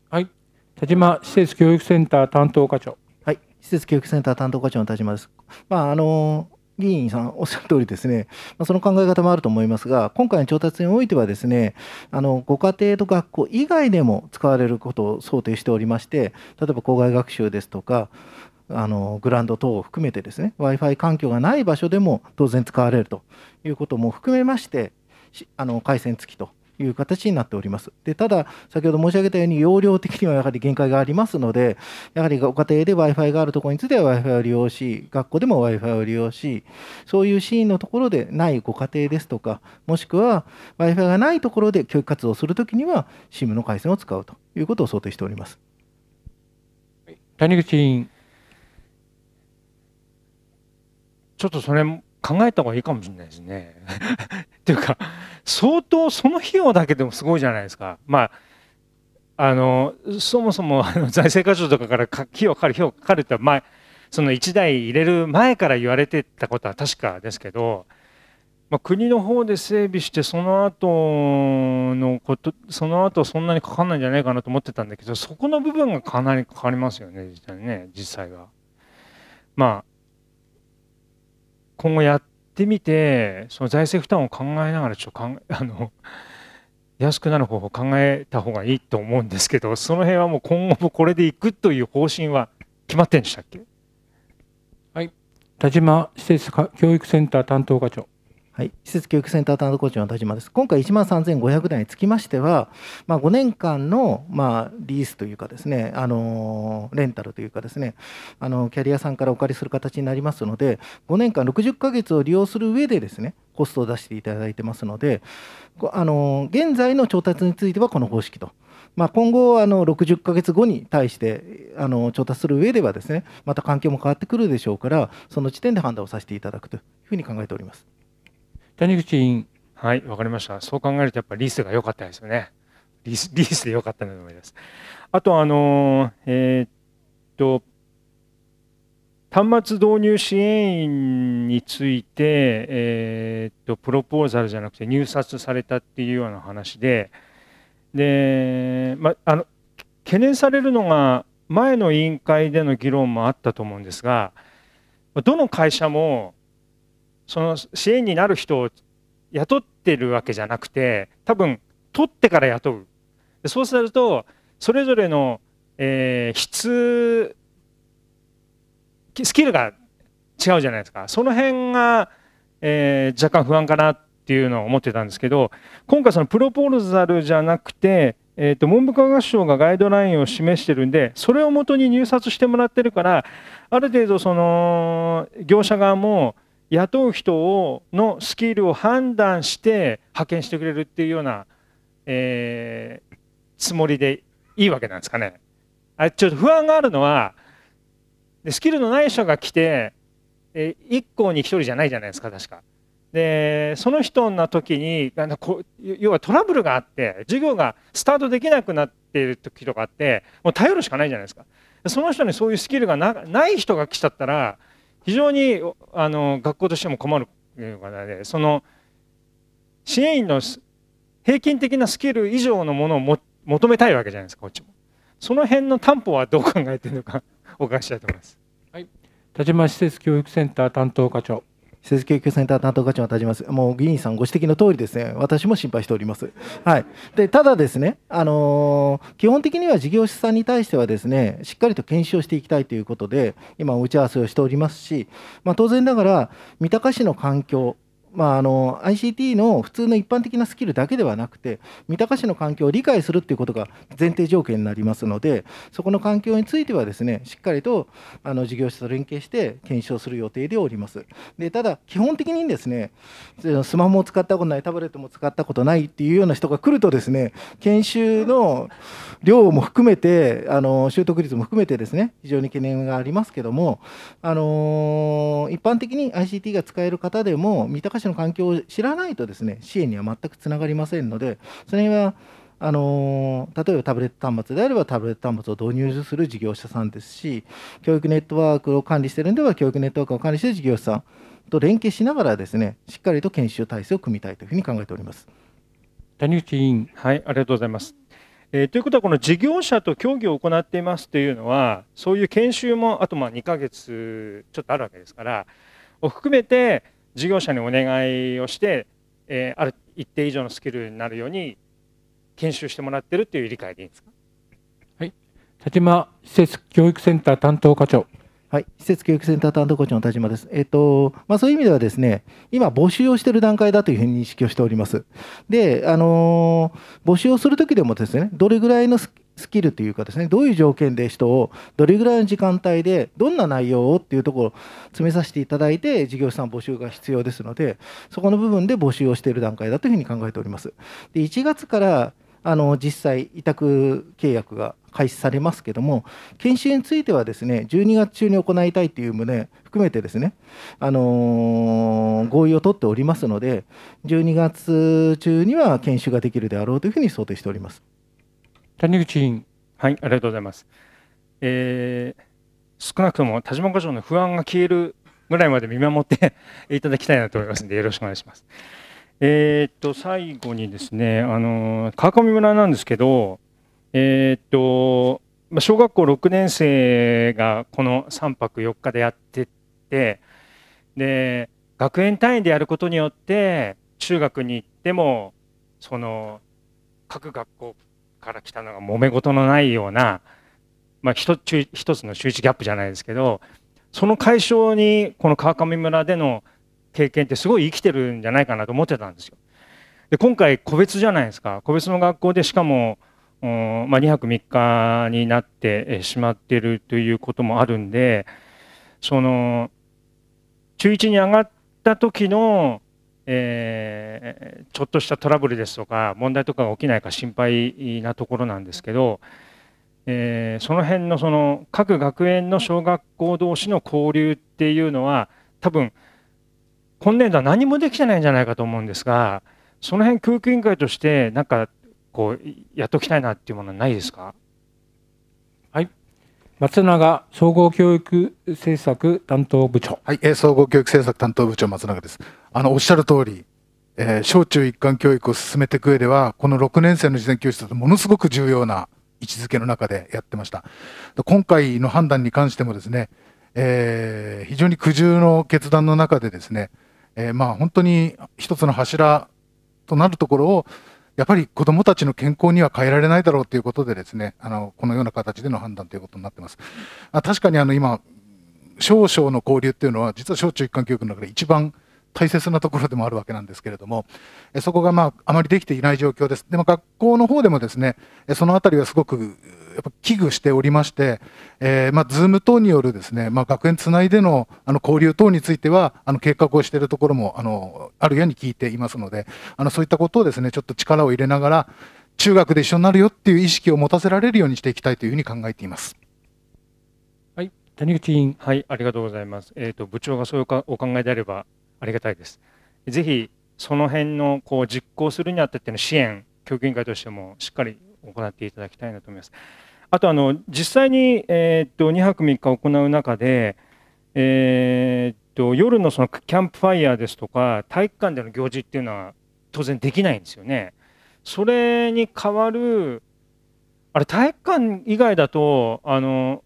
はい。田島施設教育センター担当課長。はい。施設教育センター担当課長の田島です。まあ、あの議員さんおっしゃる通りですね、まあ、その考え方もあると思いますが、今回の調達においてはですね、あのご家庭と学校以外でも使われることを想定しておりまして、例えば校外学習ですとか、あのグランド等を含めてですね、Wi-Fi 環境がない場所でも当然使われるということも含めまして、あの回線付きという形になっております。でただ、先ほど申し上げたように、容量的にはやはり限界がありますので、やはりご家庭で Wi-Fi があるところについては Wi-Fi を利用し、学校でも Wi-Fi を利用し、そういうシーンのところでないご家庭ですとか、もしくは Wi-Fi がないところで教育活動をするときには、SIM の回線を使うということを想定しております。谷口委員。ちょっとそれ考えた方がいいかもしれないですね。っていうか、相当その費用だけでもすごいじゃないですか。まあ、あの、そもそもあの財政課長とかから費用かかる、費用かかるって前、その1台入れる前から言われてたことは確かですけど、まあ、国の方で整備してその後のことその後そんなにかかんないんじゃないかなと思ってたんだけどそこの部分がかなりかかりますよね実際ね実際が。まあ今後やってみて、その財政負担を考えながら、ちょっと、あの、安くなる方法を考えた方がいいと思うんですけど、その辺はもう今後もこれでいくという方針は決まってんでしたっけ？はい。田島施設教育センター担当課長。はい、施設教育センター担当コーチの田島です。今回1万3500台につきましては、まあ、5年間の、まあ、リースというかですね、あのレンタルというかですね、あのキャリアさんからお借りする形になりますので、5年間60ヶ月を利用する上でですね、コストを出していただいてますので、あの現在の調達についてはこの方式と。まあ、今後あの60ヶ月後に対してあの調達する上ではですねまた環境も変わってくるでしょうからその時点で判断をさせていただくというふうに考えております。谷口委員。はい、わかりました。そう考えると、やっぱリースが良かったですよね。リース リースで良かったなと思います。あと、あの、えー、っと、端末導入支援員について、えー、っと、プロポーザルじゃなくて入札されたっていうような話で、で、ま、あの、懸念されるのが、前の委員会での議論もあったと思うんですが、どの会社もその支援になる人を雇ってるわけじゃなくて多分取ってから雇うそうするとそれぞれの、えー、質スキルが違うじゃないですか。その辺が、えー、若干不安かなっていうのを思ってたんですけど、今回そのプロポーザルじゃなくて、えーと、文部科学省がガイドラインを示してるんで、それをもとに入札してもらってるから、ある程度その業者側も雇う人をのスキルを判断して派遣してくれるっていうような、えー、つもりでいいわけなんですかね。あちょっと不安があるのは、でスキルのない人が来て、え1校に1人じゃないじゃないですか、確か。で、その人の時に、あのこ要はトラブルがあって、授業がスタートできなくなっている時とかあって、もう頼るしかないじゃないですか。その人にそういうスキルがない人が来ちゃったら、非常にあの学校としても困るので、その支援員の平均的なスキル以上のものをも求めたいわけじゃないですか、こっちも。その辺の担保はどう考えているのかお伺いしたいと思います。はい、田島施設教育センター担当課長。施設教育センター担当課長が立ちます。もう議員さんご指摘の通りですね、私も心配しております。はい、でただですね、あのー、基本的には事業者さんに対してはですね、しっかりと検証していきたいということで、今、打ち合わせをしておりますし、まあ、当然ながら、三鷹市の環境、まあ、あの ICT の普通の一般的なスキルだけではなくて三鷹市の環境を理解するっていうことが前提条件になりますのでそこの環境についてはですねしっかりとあの事業者と連携して検証する予定でおります。でただ基本的にですねスマホも使ったことないタブレットも使ったことないっていうような人が来るとですね研修の量も含めてあの習得率も含めてですね非常に懸念がありますけどもあの一般的に ICT が使える方でも三鷹市の環境を知らないとですね支援には全くつながりませんのでそれはあの例えばタブレット端末であればタブレット端末を導入する事業者さんですし教育ネットワークを管理しているんでは教育ネットワークを管理している事業者さんと連携しながらですねしっかりと研修体制を組みたいというふうに考えております。谷口委員はいありがとうございます。えー、ということは、この事業者と協議を行っていますというのは、そういう研修もあとまあ2ヶ月ちょっとあるわけですから、を含めて、事業者にお願いをして、えー、ある一定以上のスキルになるように研修してもらってるっていう理解でいいんですか？はい、田島施設教育センター担当課長。はい、施設教育センター担当課長の田島です。えっとまあ、そういう意味ではですね、今、募集をしている段階だというふうに認識をしております。で、あのー、募集をするときでもですね、どれぐらいのスキルというかですね、どういう条件で人をどれぐらいの時間帯でどんな内容をっていうところを詰めさせていただいて事業者さん募集が必要ですのでそこの部分で募集をしている段階だというふうに考えております。で1月からあの実際委託契約が開始されますけども研修についてはですね12月中に行いたいという旨含めてですね、あのー、合意を取っておりますので12月中には研修ができるであろうというふうに想定しております。谷口委員。はい、ありがとうございます。えー、少なくとも田島課長の不安が消えるぐらいまで見守って いただきたいなと思いますので、よろしくお願いします。えー、っと、最後にですね、あの、川上村なんですけど、えー、っと、小学校6年生がこの3泊4日でやってて、で、学園単位でやることによって、中学に行っても、その、各学校から来たのが揉め事のないような、まあ、一つ一つの周知ギャップじゃないですけどその解消にこの川上村での経験ってすごい生きてるんじゃないかなと思ってたんですよ。で今回個別じゃないですか個別の学校でしかも、まあ、2泊3日になってしまってるということもあるんでその中1に上がった時のえー、ちょっとしたトラブルですとか問題とかが起きないか心配なところなんですけど、えー、その辺のその各学園の小学校同士の交流っていうのは多分今年度は何もできてないんじゃないかと思うんですがその辺教育委員会としてなんかこうやっときたいなっていうものはないですか？松永総合教育政策担当部長。はい、え総合教育政策担当部長松永です。あのおっしゃる通り、えー、小中一貫教育を進めていく上では、この6年生の事前教室とものすごく重要な位置づけの中でやってました。今回の判断に関してもですね、えー、非常に苦渋の決断の中でですね、えー、まあ本当に一つの柱となるところをやっぱり子どもたちの健康には変えられないだろうということでですねあのこのような形での判断ということになっています。あ確かにあの今少々の交流っていうのは実は小中一貫教育の中で一番大切なところでもあるわけなんですけれども、えそこがまああまりできていない状況です。でも学校の方でもですね、そのあたりはすごくやっぱ危惧しておりまして、えー、まあ、ズーム等によるですね、まあ、学園つないでのあの交流等については、あの計画をしているところもあのあるように聞いていますので、あのそういったことをですね、ちょっと力を入れながら、中学で一緒になるよっていう意識を持たせられるようにしていきたいというふうに考えています。はい、谷口委員。はい、ありがとうございます。えっ、ー、と部長がそういうお考えであればありがたいです。ぜひその辺のこう実行するにあたっての支援、教育委員会としてもしっかり行っていただきたいなと思います。あとあの実際に、えー、っと2泊3日行う中で、えー、っと夜のそのキャンプファイヤーですとか体育館での行事っていうのは当然できないんですよね。それに代わるあれ体育館以外だとあの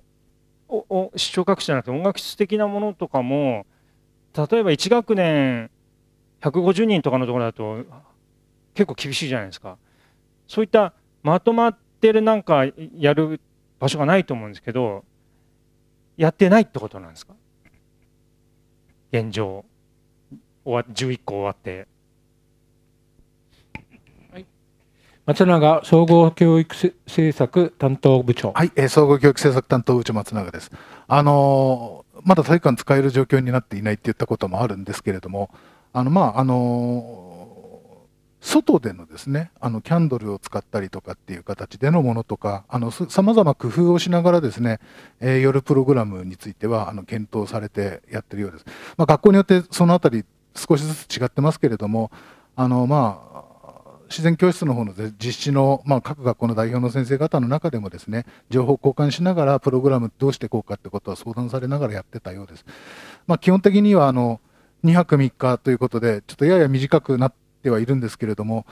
おお視聴覚室じゃなくて音楽室的なものとかも例えば1学年150人とかのところだと結構厳しいじゃないですか。そういったまとまってるなんかやる場所がないと思うんですけど、やってないってことなんですか？現状、終わ11個終わって。松永総合教育政策担当部長。はい、えー、総合教育政策担当部長松永です。あのー、まだ体育館使える状況になっていないって言ったこともあるんですけれども、あのまああのー、外でのですね、あのキャンドルを使ったりとかっていう形でのものとか、さまざま工夫をしながらですね、えー、夜プログラムについてはあの検討されてやってるようです。まあ、学校によってそのあたり少しずつ違ってますけれども、あのまあ自然教室の方の実施の、まあ、各学校の代表の先生方の中でもですね情報交換しながらプログラムどうしていこうかってことは相談されながらやってたようです。まあ、基本的にはあの2泊3日ということでちょっとやや短くなってはいるんですけれども、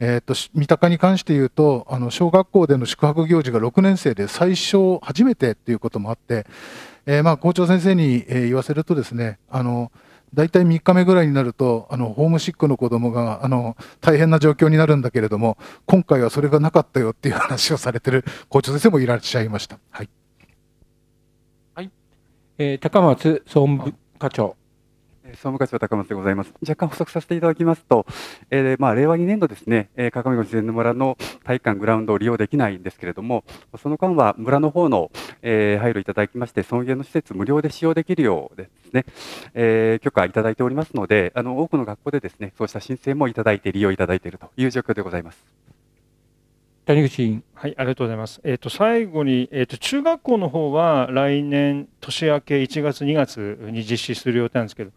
えーと、三鷹に関して言うとあの小学校での宿泊行事が6年生で最初初めてということもあって、えー、まあ校長先生に、え、言わせるとですねあの大体3日目ぐらいになるとあのホームシックの子供があの大変な状況になるんだけれども今回はそれがなかったよっていう話をされてる校長先生もいらっしゃいました。はい、はいえー、高松総務課長。総務課長高松でございます。若干補足させていただきますと、えー、まあ、令和2年度ですね、えー、鏡越自然の村の体育館グラウンドを利用できないんですけれども、その間は村の方の、えー、配慮いただきまして、尊厳の施設無料で使用できるようですね、えー、許可いただいておりますので、あの多くの学校でですね、そうした申請もいただいて利用いただいているという状況でございます。谷口委員。はい、ありがとうございます。えっ、ー、と、最後に、えっ、ー、と、中学校の方は来年年明け1月、2月に実施する予定なんですけど、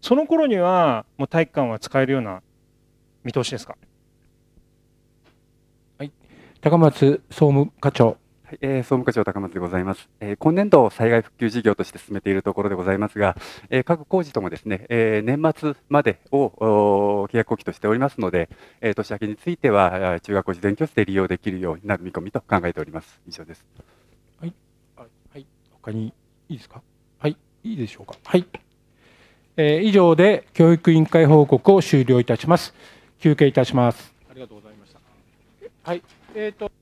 その頃にはもう体育館は使えるような見通しですか？はい、高松総務課長。はい、えー、総務課長高松でございます、えー、今年度災害復旧事業として進めているところでございますが、えー、各工事ともですね、えー、年末までを契約後期としておりますので、えー、年明けについては中学校事前教室で利用できるようになる見込みと考えております。以上です。はい。はい。他にいいですか？はい。いいでしょうか？はいえー、以上で教育委員会報告を終了いたします。休憩いたします。ありがとうございました。はい。えっ、ー、と。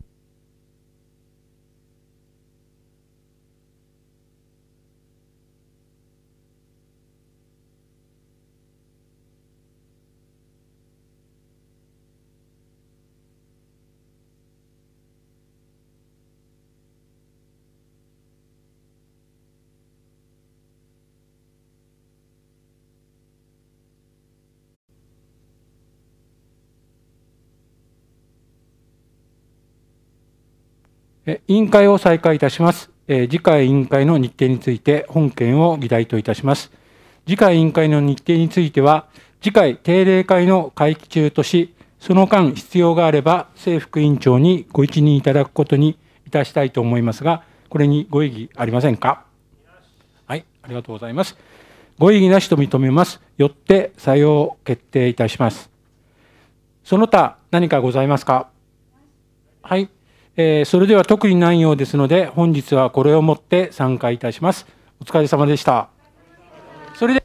委員会を再開いたします。次回委員会の日程について本件を議題といたします。次回委員会の日程については、次回定例会の会期中とし、その間必要があれば政副委員長にご一任いただくことにいたしたいと思いますが、これにご異議ありませんか？はい、ありがとうございます。ご異議なしと認めます。よって採用決定いたします。その他何かございますか？はい。えー、それでは特にないようですので、本日はこれをもって参加いたします。お疲れ様でした。それで